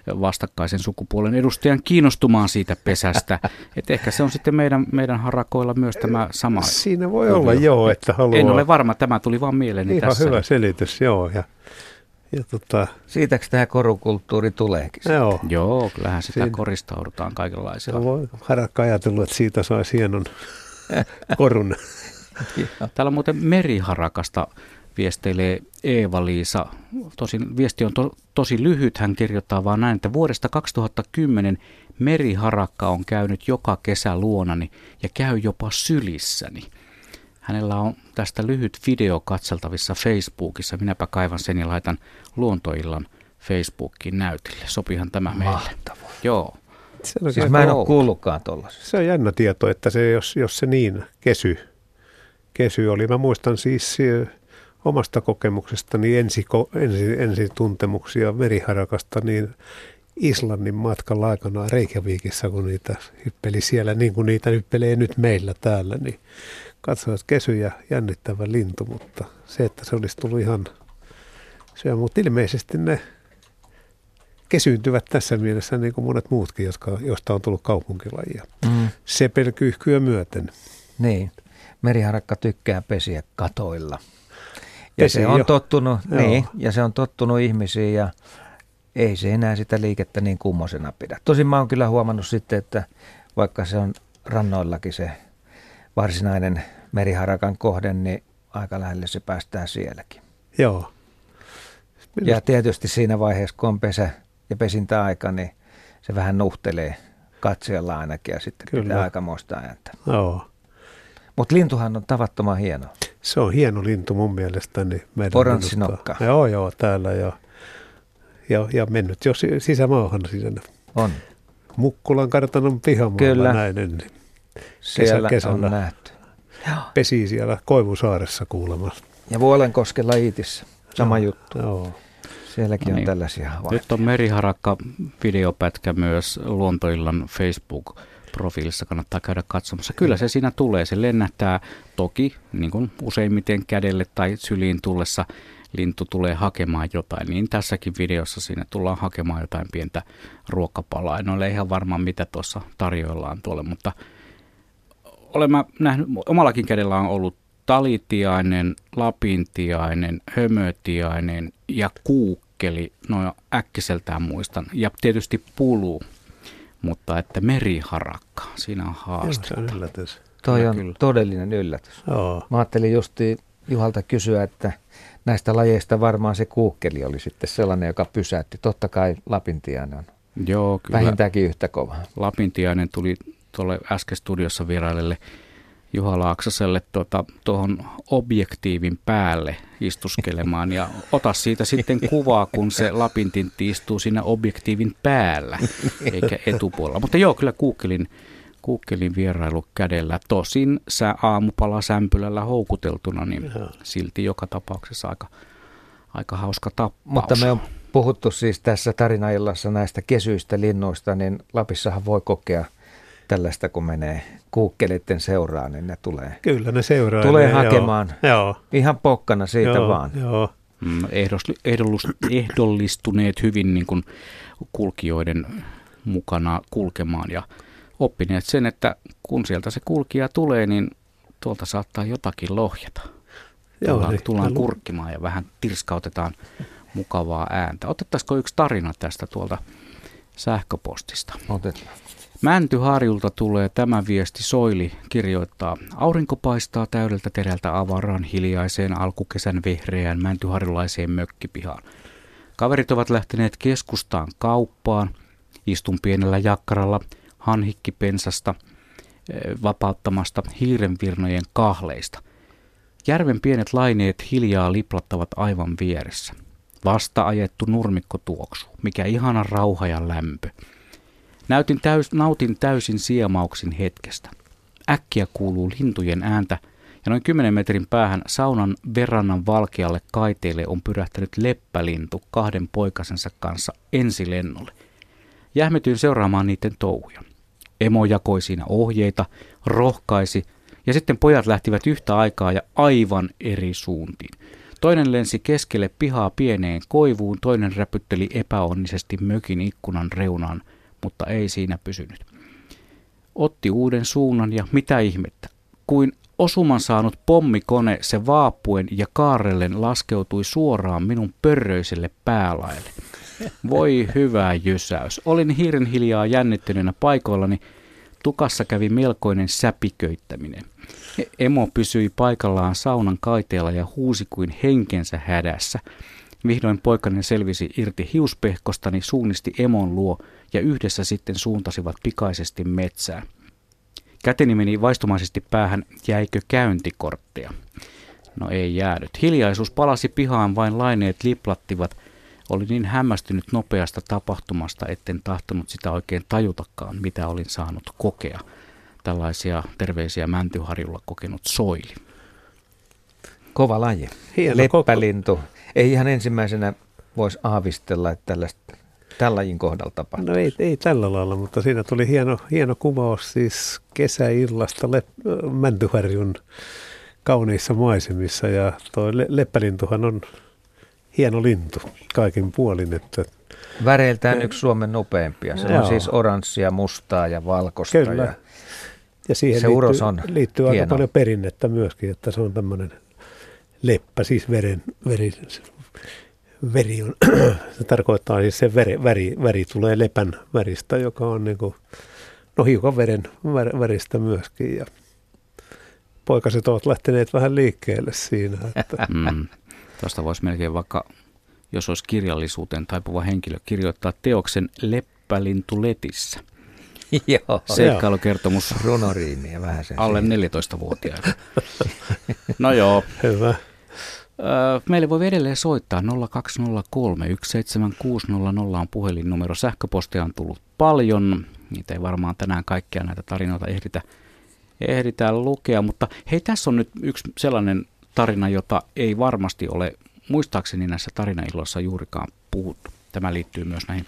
vastakkaisen sukupuolen edustajan kiinnostumaan siitä pesästä. Et ehkä se on sitten meidän, meidän harakoilla myös tämä sama. Siinä voi olla joo, että haluaa. En ole varma, tämä tuli vaan mieleeni Ihan tässä. hyvä selitys, joo. Ja, ja tota, Siitäkö tämä korukulttuuri tuleekin? joo. Joo, kyllähän sitä Siinä- koristaudutaan kaikenlaisilla. voi harakka ajatellut, että siitä saisi hienon korun. Täällä on muuten meriharakasta viesteilee Eeva-Liisa. Tosin viesti on to, tosi lyhyt. Hän kirjoittaa vaan näin, että vuodesta 2010 meriharakka on käynyt joka kesä luonani ja käy jopa sylissäni. Hänellä on tästä lyhyt video katseltavissa Facebookissa. Minäpä kaivan sen ja laitan luontoillan Facebookiin näytille. Sopihan tämä meille? Mahtavaa. Joo. Se on, Siis mä en ole kuullutkaan tuollaisesta. se on jännä tieto, että se, jos, jos se niin kesy, kesy oli. Mä muistan siis omasta kokemuksestani ensi, ensi, ensi tuntemuksia meriharakasta, niin Islannin matkalla aikanaan Reykjavikissa, kun niitä hyppeli siellä niin kuin niitä hyppelee nyt meillä täällä, niin katsoin, että kesyjä jännittävä lintu, mutta se, että se olisi tullut ihan syö, mutta ilmeisesti ne kesyyntyvät tässä mielessä niin kuin monet muutkin, jotka, josta on tullut kaupunkilajia. Mm. Sepelkyyhkyä myöten. Niin, meriharakka tykkää pesiä katoilla. Ja Pesi se on jo. tottunut, Joo. niin, ja se on tottunut ihmisiin ja ei se enää sitä liikettä niin kummosena pidä. Tosin mä oon kyllä huomannut sitten, että vaikka se on rannoillakin se varsinainen meriharakan kohde, niin aika lähelle se päästään sielläkin. Joo. Ja tietysti siinä vaiheessa, kun on pesä ja pesintäaika, niin se vähän nuhtelee katsojalla ainakin ja sitten Kyllä. pitää aikamoista ääntä. Joo. Mutta lintuhan on tavattoman hieno. Se on hieno lintu mun mielestäni. Meidän Oranssinokka. minusta. Joo, joo, täällä ja, ja, ja mennyt jo si- sisämaahan sinne. On. Mukkulan kartanon pihamaalla Kyllä. näin ennen. Siellä kesällä. on nähty. Pesi siellä Koivusaaressa kuulemma. Ja Vuolenkoskella Iitissä, sama Joo, juttu. Joo. Sielläkin No on niin. tällaisia havaintoja. Nyt on meriharakka videopätkä myös Luontoillan Facebook profiilissa kannattaa käydä katsomassa. Kyllä se siinä tulee. Se lennähtää toki, niin kuin useimmiten kädelle tai syliin tullessa lintu tulee hakemaan jotain, niin tässäkin videossa siinä tullaan hakemaan jotain pientä ruokapalaa. En ole ihan varma, mitä tuossa tarjoillaan tuolle, mutta olen mä nähnyt, omallakin kädellä on ollut talitiainen, lapintiainen, hömötiainen ja kuukkeli, no äkkiseltään muistan, ja tietysti pulu, mutta että meriharakka, siinä on haaste. Se on yllätys. Toi on kyllä. todellinen yllätys. Joo. Mä ajattelin justi Juhalta kysyä, että näistä lajeista varmaan se kuukkeli oli sitten sellainen, joka pysäytti. Totta kai lapintiainen on Joo, kyllä. vähintäänkin yhtä kova. Lapintiainen tuli tuolle äsken studiossa vierailelle Juha Laaksaselle tuota, tuohon objektiivin päälle istuskelemaan ja ota siitä sitten kuvaa, kun se lapintintti istuu siinä objektiivin päällä eikä etupuolella. Mutta joo, kyllä kuukkelin, kuukkelin vierailu kädellä. Tosin sä aamupala sämpylällä houkuteltuna, niin silti joka tapauksessa aika, aika hauska tappaus. Mutta me on puhuttu siis tässä tarinaillassa näistä kesyistä linnuista, niin Lapissahan voi kokea tällaista, kun menee kuukkeleiden seuraan, niin ne tulee, Kyllä ne seuraa. tulee ne, hakemaan Joo. joo. ihan pokkana siitä joo, vaan. Joo. Mm, ehdos- ehdollus- ehdollistuneet hyvin niin kuin kulkijoiden mukana kulkemaan ja oppineet sen, että kun sieltä se kulkija tulee, niin tuolta saattaa jotakin lohjata. Joo, tullaan, niin, tullaan kurkkimaan ja vähän tirskautetaan mukavaa ääntä. Otettaisiko yksi tarina tästä tuolta sähköpostista? Otetaan. Mäntyharjulta tulee tämä viesti. Soili kirjoittaa. Aurinko paistaa täydeltä terältä avaraan hiljaiseen alkukesän vehreään mäntyharjulaiseen mökkipihaan. Kaverit ovat lähteneet keskustaan kauppaan. Istun pienellä jakkaralla hanhikkipensasta eh, vapauttamasta hiirenvirnojen kahleista. Järven pienet laineet hiljaa liplattavat aivan vieressä. Vasta ajettu nurmikko tuoksu. Mikä ihana rauha ja lämpö. Näytin täys, nautin täysin siemauksin hetkestä. Äkkiä kuuluu lintujen ääntä ja noin 10 metrin päähän saunan verrannan valkealle kaiteille on pyrähtänyt leppälintu kahden poikasensa kanssa ensilennolle. Jähmetyin seuraamaan niiden touhuja. Emo jakoi siinä ohjeita, rohkaisi ja sitten pojat lähtivät yhtä aikaa ja aivan eri suuntiin. Toinen lensi keskelle pihaa pieneen koivuun, toinen räpytteli epäonnisesti mökin ikkunan reunaan, mutta ei siinä pysynyt. Otti uuden suunnan ja mitä ihmettä, kuin osuman saanut pommikone se vaapuen ja kaarellen laskeutui suoraan minun pörröiselle päälaelle. Voi hyvä jysäys. Olin hiiren hiljaa jännittyneenä paikoillani. Tukassa kävi melkoinen säpiköittäminen. Emo pysyi paikallaan saunan kaiteella ja huusi kuin henkensä hädässä. Vihdoin poikani selvisi irti hiuspehkostani, suunnisti emon luo ja yhdessä sitten suuntasivat pikaisesti metsään. Käteni meni vaistumaisesti päähän, jäikö käyntikortteja. No ei jäänyt. Hiljaisuus palasi pihaan, vain laineet liplattivat. Olin niin hämmästynyt nopeasta tapahtumasta, etten tahtonut sitä oikein tajutakaan, mitä olin saanut kokea. Tällaisia terveisiä Mäntyharjulla kokenut soili. Kova laji. Hieno Leppälintu. Ei ihan ensimmäisenä voisi aavistella, että tällaista, tällajin kohdalla tapahtuu. No ei, ei tällä lailla, mutta siinä tuli hieno, hieno kuvaus siis kesäillasta Lep- Mäntyharjun kauniissa maisemissa ja tuo le- leppälintuhan on hieno lintu kaikin puolin, että Väreiltään yksi Suomen nopeimpia. Se on siis oranssia, mustaa ja valkoista. Kyllä. Ja ja siihen Se liittyy, uros on liittyy aika hieno. paljon perinnettä myöskin, että se on tämmöinen leppä, siis veren, veri, veri on, se tarkoittaa siis se väri, väri, väri tulee lepän väristä, joka on niin kuin, no hiukan veren vär, väristä myöskin ja poikaset ovat lähteneet vähän liikkeelle siinä, että Mm. Tuosta voisi melkein vaikka, jos olisi kirjallisuuteen taipuva henkilö, kirjoittaa teoksen Leppälintu letissä. Joo. Seikkailukertomus Runoriimiä vähän sen alle siihen. 14-vuotiaille. No joo. hyvä. Meille voi edelleen soittaa 0203 17600 on puhelinnumero. Sähköpostia on tullut paljon. Niitä ei varmaan tänään kaikkia näitä tarinoita ehditä, ehditään lukea. Mutta hei, tässä on nyt yksi sellainen tarina, jota ei varmasti ole muistaakseni näissä tarinailloissa juurikaan puhuttu. Tämä liittyy myös näihin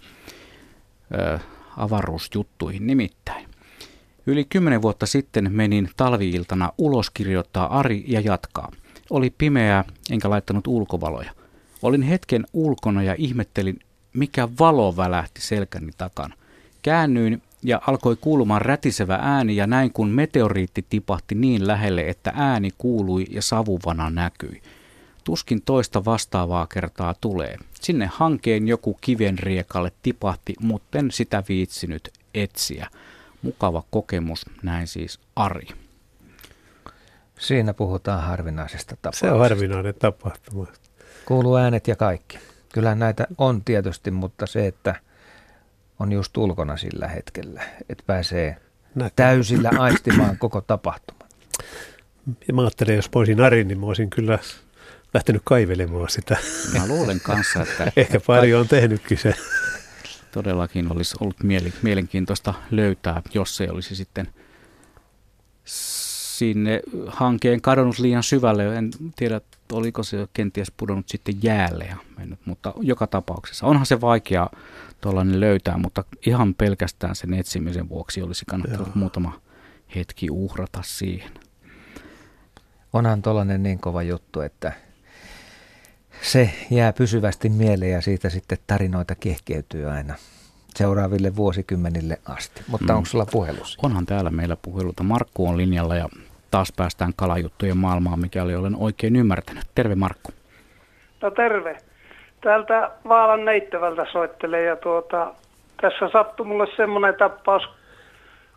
ö, avaruusjuttuihin nimittäin. Yli kymmenen vuotta sitten menin talviiltana ulos kirjoittaa Ari ja jatkaa. Oli pimeää, enkä laittanut ulkovaloja. Olin hetken ulkona ja ihmettelin, mikä valo välähti selkäni takana. Käännyin ja alkoi kuulumaan rätisevä ääni ja näin kun meteoriitti tipahti niin lähelle, että ääni kuului ja savuvana näkyi. Tuskin toista vastaavaa kertaa tulee. Sinne hankeen joku kivenriekalle tipahti, mutten sitä viitsinyt etsiä. Mukava kokemus, näin siis Ari. Siinä puhutaan harvinaisesta tapauksesta. Se on harvinainen tapahtuma. Kuuluu äänet ja kaikki. Kyllä näitä on tietysti, mutta se, että on just ulkona sillä hetkellä, että pääsee Näkö. täysillä aistimaan koko tapahtuman. Ja mä ajattelin, jos mä olisin Ari, niin mä olisin kyllä lähtenyt kaivelemaan sitä. Mä luulen kanssa, että... Ehkä pari on tehnytkin se. Todellakin olisi ollut mielenkiintoista löytää, jos se olisi sitten sinne hankeen kadonnut liian syvälle. En tiedä, oliko se kenties pudonnut sitten jäälle ja mennyt, mutta joka tapauksessa onhan se vaikea tuollainen löytää, mutta ihan pelkästään sen etsimisen vuoksi olisi kannattanut Joo. muutama hetki uhrata siihen. Onhan tuollainen niin kova juttu, että se jää pysyvästi mieleen ja siitä sitten tarinoita kehkeytyy aina seuraaville vuosikymmenille asti. Mutta mm. onko sulla puhelus? Onhan täällä meillä puheluta. Markku on linjalla ja taas päästään kalajuttujen maailmaan, mikäli olen oikein ymmärtänyt. Terve Markku. No terve. Täältä Vaalan neittävältä soittelee ja tuota, tässä sattui mulle semmoinen tappaus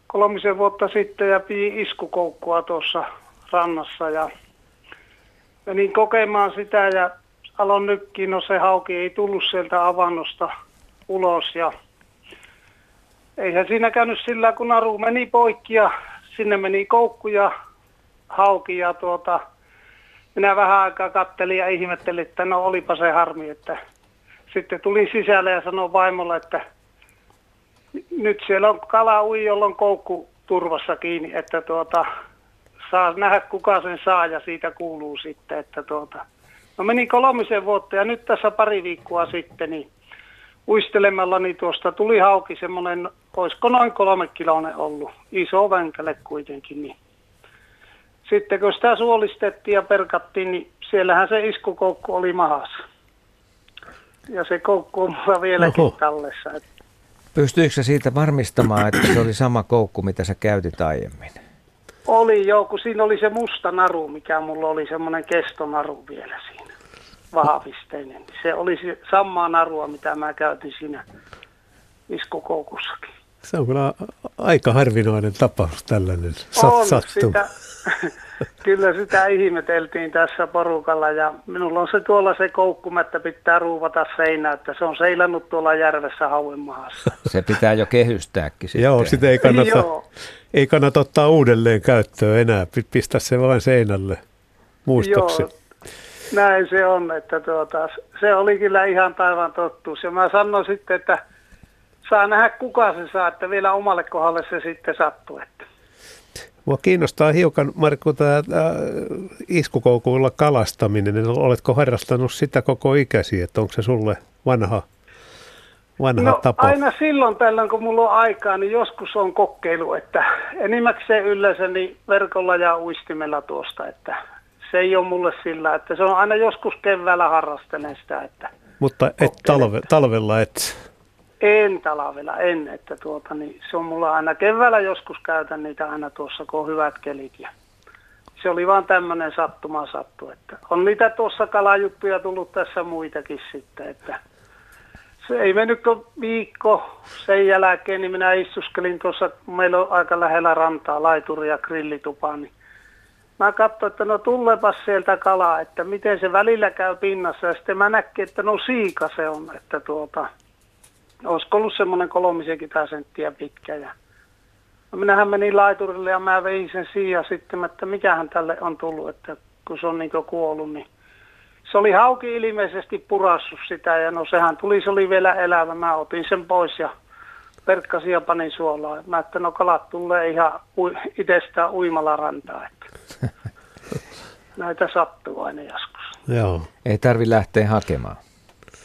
kolmisen vuotta sitten ja pii iskukoukkua tuossa rannassa ja menin kokemaan sitä ja aloin nykkiin, no se hauki ei tullut sieltä avannosta ulos ja eihän siinä käynyt sillä, kun naru meni poikki ja sinne meni koukku ja hauki ja tuota, minä vähän aikaa kattelin ja ihmettelin, että no olipa se harmi, että sitten tuli sisälle ja sanoi vaimolle, että nyt siellä on kala ui, jolla on koukku turvassa kiinni, että tuota, saa nähdä kuka sen saa ja siitä kuuluu sitten, että tuota, no meni kolmisen vuotta ja nyt tässä pari viikkoa sitten, niin uistelemalla niin tuosta tuli hauki semmoinen, olisiko noin kolme kiloinen ollut, iso vänkäle kuitenkin, niin sitten kun sitä suolistettiin ja perkattiin, niin siellähän se iskukoukku oli mahassa. Ja se koukku on mulla vieläkin Oho. tallessa. Pystyykö se siitä varmistamaan, että se oli sama koukku, mitä sä käytit aiemmin? Oli joo, kun siinä oli se musta naru, mikä mulla oli semmoinen kestonaru vielä siinä, vahvisteinen. Se oli se samaa narua, mitä mä käytin siinä iskukoukussakin. Se on kyllä aika harvinainen tapaus tällainen on, sattuma. Sitä, kyllä sitä ihmeteltiin tässä porukalla ja minulla on se tuolla se koukkumättä pitää ruuvata seinää, että se on seilannut tuolla järvessä hauen maassa. Se pitää jo kehystääkin sitten. Joo, sitä ei kannata, ei kannata ottaa uudelleen käyttöön enää, pistää se vain seinälle muistoksi. Joo, näin se on, että tuota, se oli kyllä ihan taivaan tottuus ja mä sanoin sitten, että saa nähdä kuka se saa, että vielä omalle kohdalle se sitten sattuu. Että. Mua kiinnostaa hiukan, Markku, tämä iskukoukuilla kalastaminen. Oletko harrastanut sitä koko ikäsi, että onko se sulle vanha, vanha no, tapa? aina silloin tällöin, kun mulla on aikaa, niin joskus on kokeilu, että enimmäkseen yleensä niin verkolla ja uistimella tuosta, että se ei ole mulle sillä, että se on aina joskus keväällä harrastelen sitä, että Mutta et talve, talvella et en talvella, en. Että tuota, niin se on mulla aina keväällä joskus käytän niitä aina tuossa, kun on hyvät kelit. Ja se oli vaan tämmöinen sattuma sattu. Että on niitä tuossa kalajuttuja tullut tässä muitakin sitten. Että se ei mennyt kuin viikko sen jälkeen, niin minä istuskelin tuossa, meillä on aika lähellä rantaa, laituri ja grillitupa, niin mä katsoin, että no tullepas sieltä kalaa, että miten se välillä käy pinnassa. Ja sitten mä näkin, että no siika se on, että tuota, olisiko ollut semmoinen kolmisenkymmentä senttiä pitkä. Ja no minähän menin laiturille ja mä vein sen siihen sitten, että mikähän tälle on tullut, että kun se on niin kuollut, niin se oli hauki ilmeisesti purassut sitä ja no sehän tuli, se oli vielä elävä. Mä otin sen pois ja perkkasin ja panin suolaa. Mä että no kalat tulee ihan ui, itsestään uimalla rantaa. Että. Näitä sattuu aina joskus. Joo. Ei tarvi lähteä hakemaan.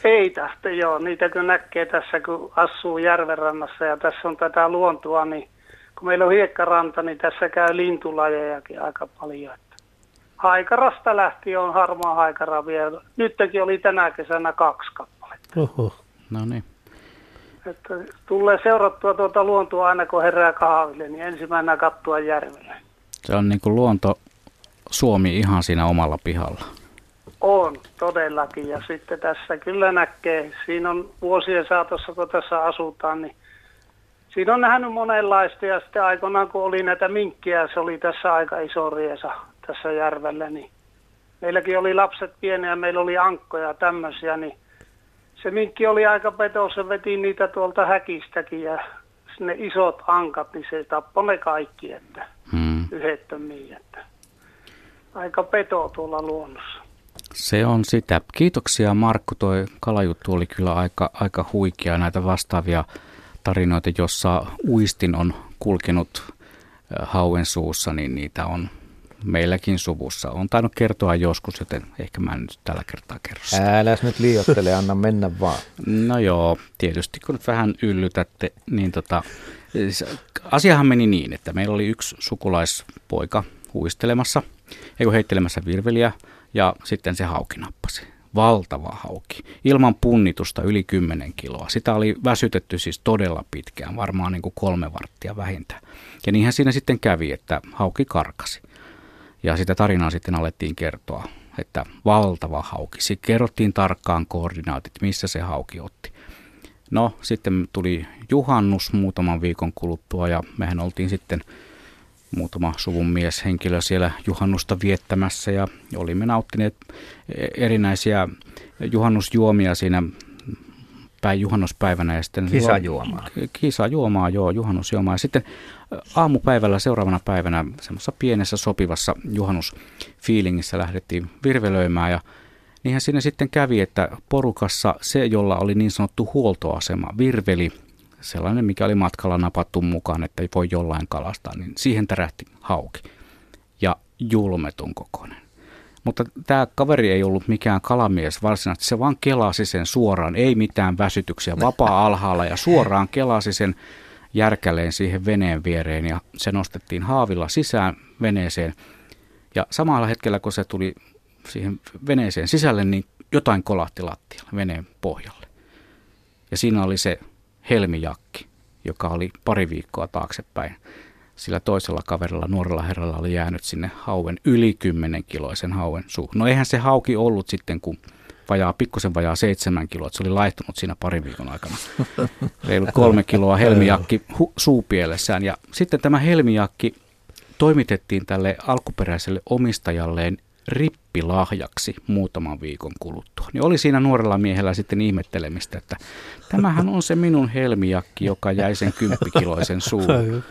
Ei tästä, joo. Niitä kun näkee tässä, kun asuu järvenrannassa ja tässä on tätä luontoa, niin kun meillä on hiekkaranta, niin tässä käy lintulajejakin aika paljon. Että haikarasta lähtien on harmaa haikara vielä. Nytkin oli tänä kesänä kaksi kappaletta. Oho. No niin. Että tulee seurattua tuota luontoa aina kun herää kahville, niin ensimmäisenä kattua järvelle. Se on niin kuin luonto Suomi ihan siinä omalla pihalla. On, todellakin. Ja sitten tässä kyllä näkee, siinä on vuosien saatossa, kun tässä asutaan, niin siinä on nähnyt monenlaista. Ja sitten aikoinaan, kun oli näitä minkkiä, se oli tässä aika iso riesa tässä järvellä, niin meilläkin oli lapset pieniä ja meillä oli ankkoja ja tämmöisiä, niin se minkki oli aika peto, se veti niitä tuolta häkistäkin ja ne isot ankat, niin se tappoi ne kaikki, että Hmm. yhdettömiin, että aika peto tuolla luonnossa. Se on sitä. Kiitoksia Markku, toi kalajuttu oli kyllä aika, aika huikea näitä vastaavia tarinoita, jossa uistin on kulkenut hauen suussa, niin niitä on meilläkin suvussa. On tainnut kertoa joskus, joten ehkä mä en nyt tällä kertaa kerro sitä. Äläs nyt liiottele, anna mennä vaan. No joo, tietysti kun nyt vähän yllytätte, niin tota, asiahan meni niin, että meillä oli yksi sukulaispoika huistelemassa, ei kun heittelemässä virveliä, ja sitten se hauki nappasi. Valtava hauki. Ilman punnitusta yli 10 kiloa. Sitä oli väsytetty siis todella pitkään, varmaan niin kuin kolme varttia vähintään. Ja niinhän siinä sitten kävi, että hauki karkasi. Ja sitä tarinaa sitten alettiin kertoa, että valtava hauki. Sitten kerrottiin tarkkaan koordinaatit, missä se hauki otti. No, sitten tuli juhannus muutaman viikon kuluttua ja mehän oltiin sitten muutama suvun mieshenkilö siellä juhannusta viettämässä ja olimme nauttineet erinäisiä juhannusjuomia siinä päin juhannuspäivänä. Ja sitten Kisajuomaa. Kisajuomaa, joo, juhannusjuomaa. Ja sitten aamupäivällä seuraavana päivänä semmoisessa pienessä sopivassa juhannusfiilingissä lähdettiin virvelöimään ja niinhän siinä sitten kävi, että porukassa se, jolla oli niin sanottu huoltoasema, virveli, sellainen, mikä oli matkalla napattu mukaan, että ei voi jollain kalastaa, niin siihen tärähti hauki. Ja julmetun kokoinen. Mutta tämä kaveri ei ollut mikään kalamies varsinaisesti, se vaan kelasi sen suoraan, ei mitään väsytyksiä, vapaa alhaalla ja suoraan kelasi sen järkäleen siihen veneen viereen ja se nostettiin haavilla sisään veneeseen. Ja samalla hetkellä, kun se tuli siihen veneeseen sisälle, niin jotain kolahti lattialle veneen pohjalle. Ja siinä oli se helmijakki, joka oli pari viikkoa taaksepäin. Sillä toisella kaverilla, nuorella herralla, oli jäänyt sinne hauen yli 10 kiloisen hauen suuhun. No eihän se hauki ollut sitten, kun vajaa, pikkusen vajaa seitsemän kiloa, että se oli laihtunut siinä parin viikon aikana. Reilu kolme kiloa helmijakki hu- suupielessään. Ja sitten tämä helmijakki toimitettiin tälle alkuperäiselle omistajalleen rippilahjaksi muutaman viikon kuluttua. Niin oli siinä nuorella miehellä sitten ihmettelemistä, että tämähän on se minun helmijakki, joka jäi sen kymppikiloisen suuhun.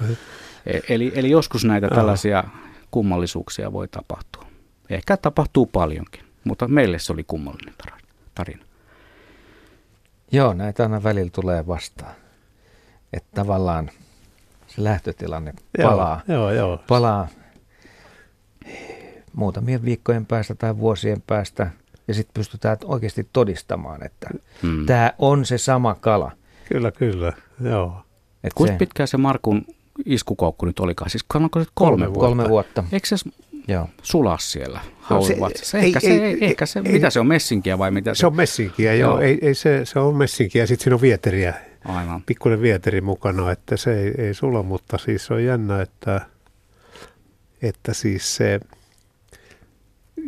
E- Eli, eli joskus näitä tällaisia kummallisuuksia voi tapahtua. Ehkä tapahtuu paljonkin, mutta meille se oli kummallinen tar- tarina. Joo, näitä aina välillä tulee vastaan. Että tavallaan se lähtötilanne Joo, palaa, joo, joo. palaa muutamien viikkojen päästä tai vuosien päästä ja sitten pystytään oikeasti todistamaan, että Hmm. tämä on se sama kala. Kyllä, kyllä, joo. Et Kuinka se- pitkään se Markun iskukoukku nyt olikaan? Siis onko se kolme, vuotta? Kolme vuotta. Eikö se Joo. sulaa siellä No se- vatsassa? ei- Ehkä, se, ei- ei, ehkä se, ei- mitä se on, messinkiä vai mitä Se on messinkiä, joo. Joo. Ei, ei se, se on messinkiä ja sitten siinä on vieteriä, Aivan. pikkuinen vieteri mukana, että se ei, ei sula, mutta siis se on jännä, että, että siis se,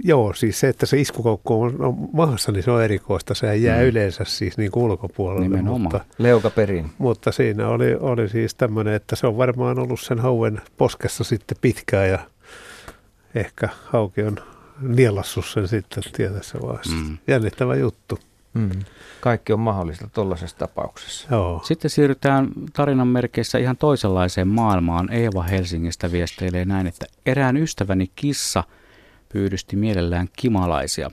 joo, siis se, että se iskukoukku on, on maassa, niin se on erikoista. Se jää Mm. yleensä siis niin kuin ulkopuolelle, Nimenomaan. mutta, Leuka perin. mutta siinä oli, oli siis tämmöinen, että se on varmaan ollut sen hauen poskessa sitten pitkään ja ehkä hauki on nielassut sen sitten tietässä vaiheessa. Mm. Jännittävä juttu. Mm. Kaikki on mahdollista tuollaisessa tapauksessa. Joo. Sitten siirrytään tarinan merkeissä ihan toisenlaiseen maailmaan. Eeva Helsingistä viesteilee näin, että erään ystäväni kissa pyydysti mielellään kimalaisia.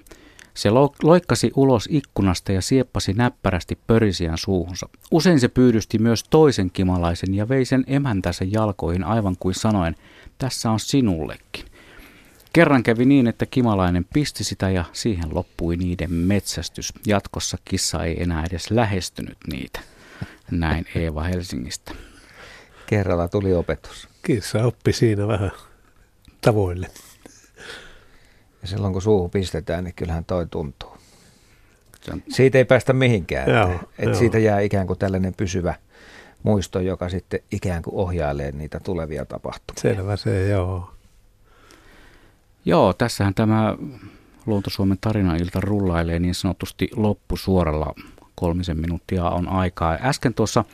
Se lo- loikkasi ulos ikkunasta ja sieppasi näppärästi pörisiän suuhunsa. Usein se pyydysti myös toisen kimalaisen ja vei sen emäntänsä jalkoihin aivan kuin sanoen, tässä on sinullekin. Kerran kävi niin, että kimalainen pisti sitä ja siihen loppui niiden metsästys. Jatkossa kissa ei enää edes lähestynyt niitä. Näin Eeva Helsingistä. Kerralla tuli opetus. Kissa oppi siinä vähän tavoille. Ja silloin kun suuhun pistetään, niin kyllähän toi tuntuu. Siitä ei päästä mihinkään. Joo, että, että joo. siitä jää ikään kuin tällainen pysyvä muisto, joka sitten ikään kuin ohjailee niitä tulevia tapahtumia. Selvä se, joo. Joo, tässähän tämä Luontosuomen tarinailta rullailee niin sanotusti loppusuoralla. Kolmisen minuuttia on aikaa. Äsken tuossa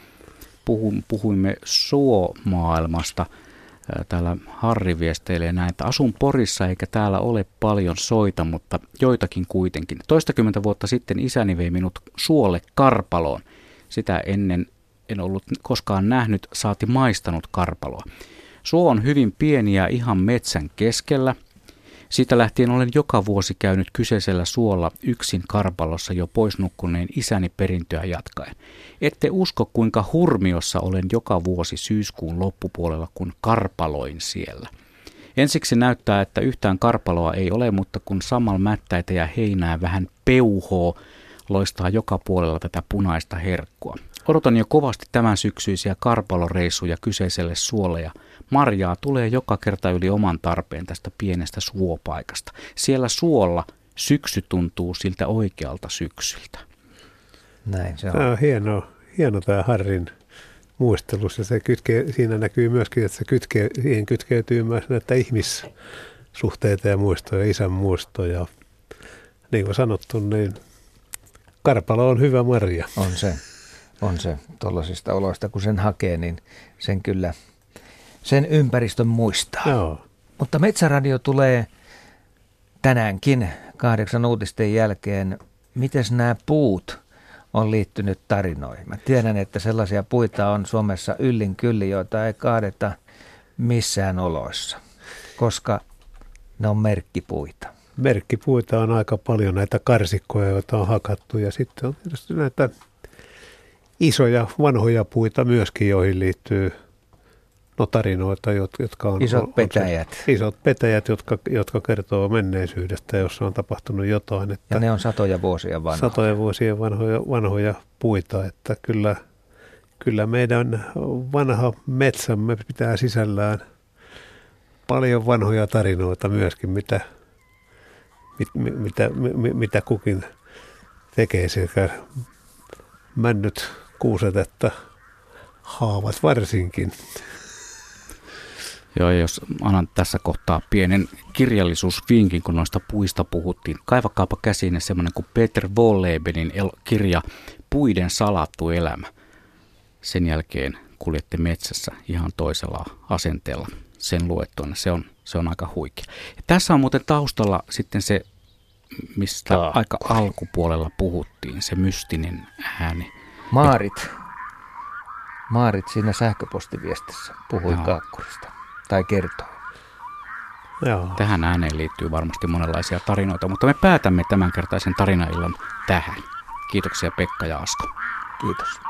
puhu, puhuimme suomaailmasta. Ää, Täällä Harri viesteilee näin, että asun Porissa eikä täällä ole paljon soita, mutta joitakin kuitenkin. Toistakymmentä vuotta sitten isäni vei minut suolle karpaloon. Sitä ennen en ollut koskaan nähnyt, saati maistanut karpaloa. Suo on hyvin pieni ja ihan metsän keskellä. Siitä lähtien olen joka vuosi käynyt kyseisellä suolla yksin karpalossa jo pois nukkuneen isäni perintöä jatkaen. Ette usko, kuinka hurmiossa olen joka vuosi syyskuun loppupuolella, kun karpaloin siellä. Ensiksi näyttää, että yhtään karpaloa ei ole, mutta kun samalla mättäitä ja heinää vähän peuhoo, loistaa joka puolella tätä punaista herkkua. Odotan jo kovasti tämän syksyisiä karpaloreissuja kyseiselle suolle ja marjaa tulee joka kerta yli oman tarpeen tästä pienestä suopaikasta. Siellä suolla syksy tuntuu siltä oikealta syksyltä. Näin se on. Tämä on hieno, hieno tämä Harrin muistelus ja se kytkee, siinä näkyy myöskin, että se kytkee, siihen kytkeytyy myös näitä ihmissuhteita ja muistoja, isän muistoja. Niin kuin sanottu, niin karpalo on hyvä marja. On se, on se. Tuollaisista oloista, kun sen hakee, niin sen kyllä, sen ympäristön muistaa. Joo. Mutta Metsäradio tulee tänäänkin kahdeksan uutisten jälkeen. Mites nämä puut on liittynyt tarinoihin? Mä tiedän, että sellaisia puita on Suomessa yllin kyllin, joita ei kaadeta missään oloissa, koska ne on merkkipuita. Merkkipuita on aika paljon näitä karsikkoja, joita on hakattu ja sitten on tietysti näitä isoja vanhoja puita myöskin, joihin liittyy no tarinoita, jot- jotka on... Isot on, petäjät. Se, isot petäjät, jotka, jotka kertoo menneisyydestä, jossa on tapahtunut jotain. Että Ja ne on satoja vuosia vanhoja. Satoja vuosia vanhoja, vanhoja puita, että kyllä, kyllä meidän vanha metsämme pitää sisällään paljon vanhoja tarinoita myöskin, mitä, mit, mi- mitä, mi- mitä kukin tekee sekä männyt, kuuset että haavat varsinkin. Joo, ja jos annan tässä kohtaa pienen kirjallisuusvinkin, kun noista puista puhuttiin. Kaivakaapa käsiin semmoinen kuin Peter Wollebenin kirja Puiden salattu elämä. Sen jälkeen kuljette metsässä ihan toisella asenteella sen luettuina. Se on, se on aika huikea. Ja tässä on muuten taustalla sitten se, mistä Taakko. aika alkupuolella puhuttiin, se mystinen ääni. Maarit. Maarit siinä sähköpostiviestissä puhui Joo. kaakkurista. Tai kertoi. Joo. Tähän ääneen liittyy varmasti monenlaisia tarinoita, mutta me päätämme tämänkertaisen tarinaillan tähän. Kiitoksia Pekka ja Asko. Kiitos.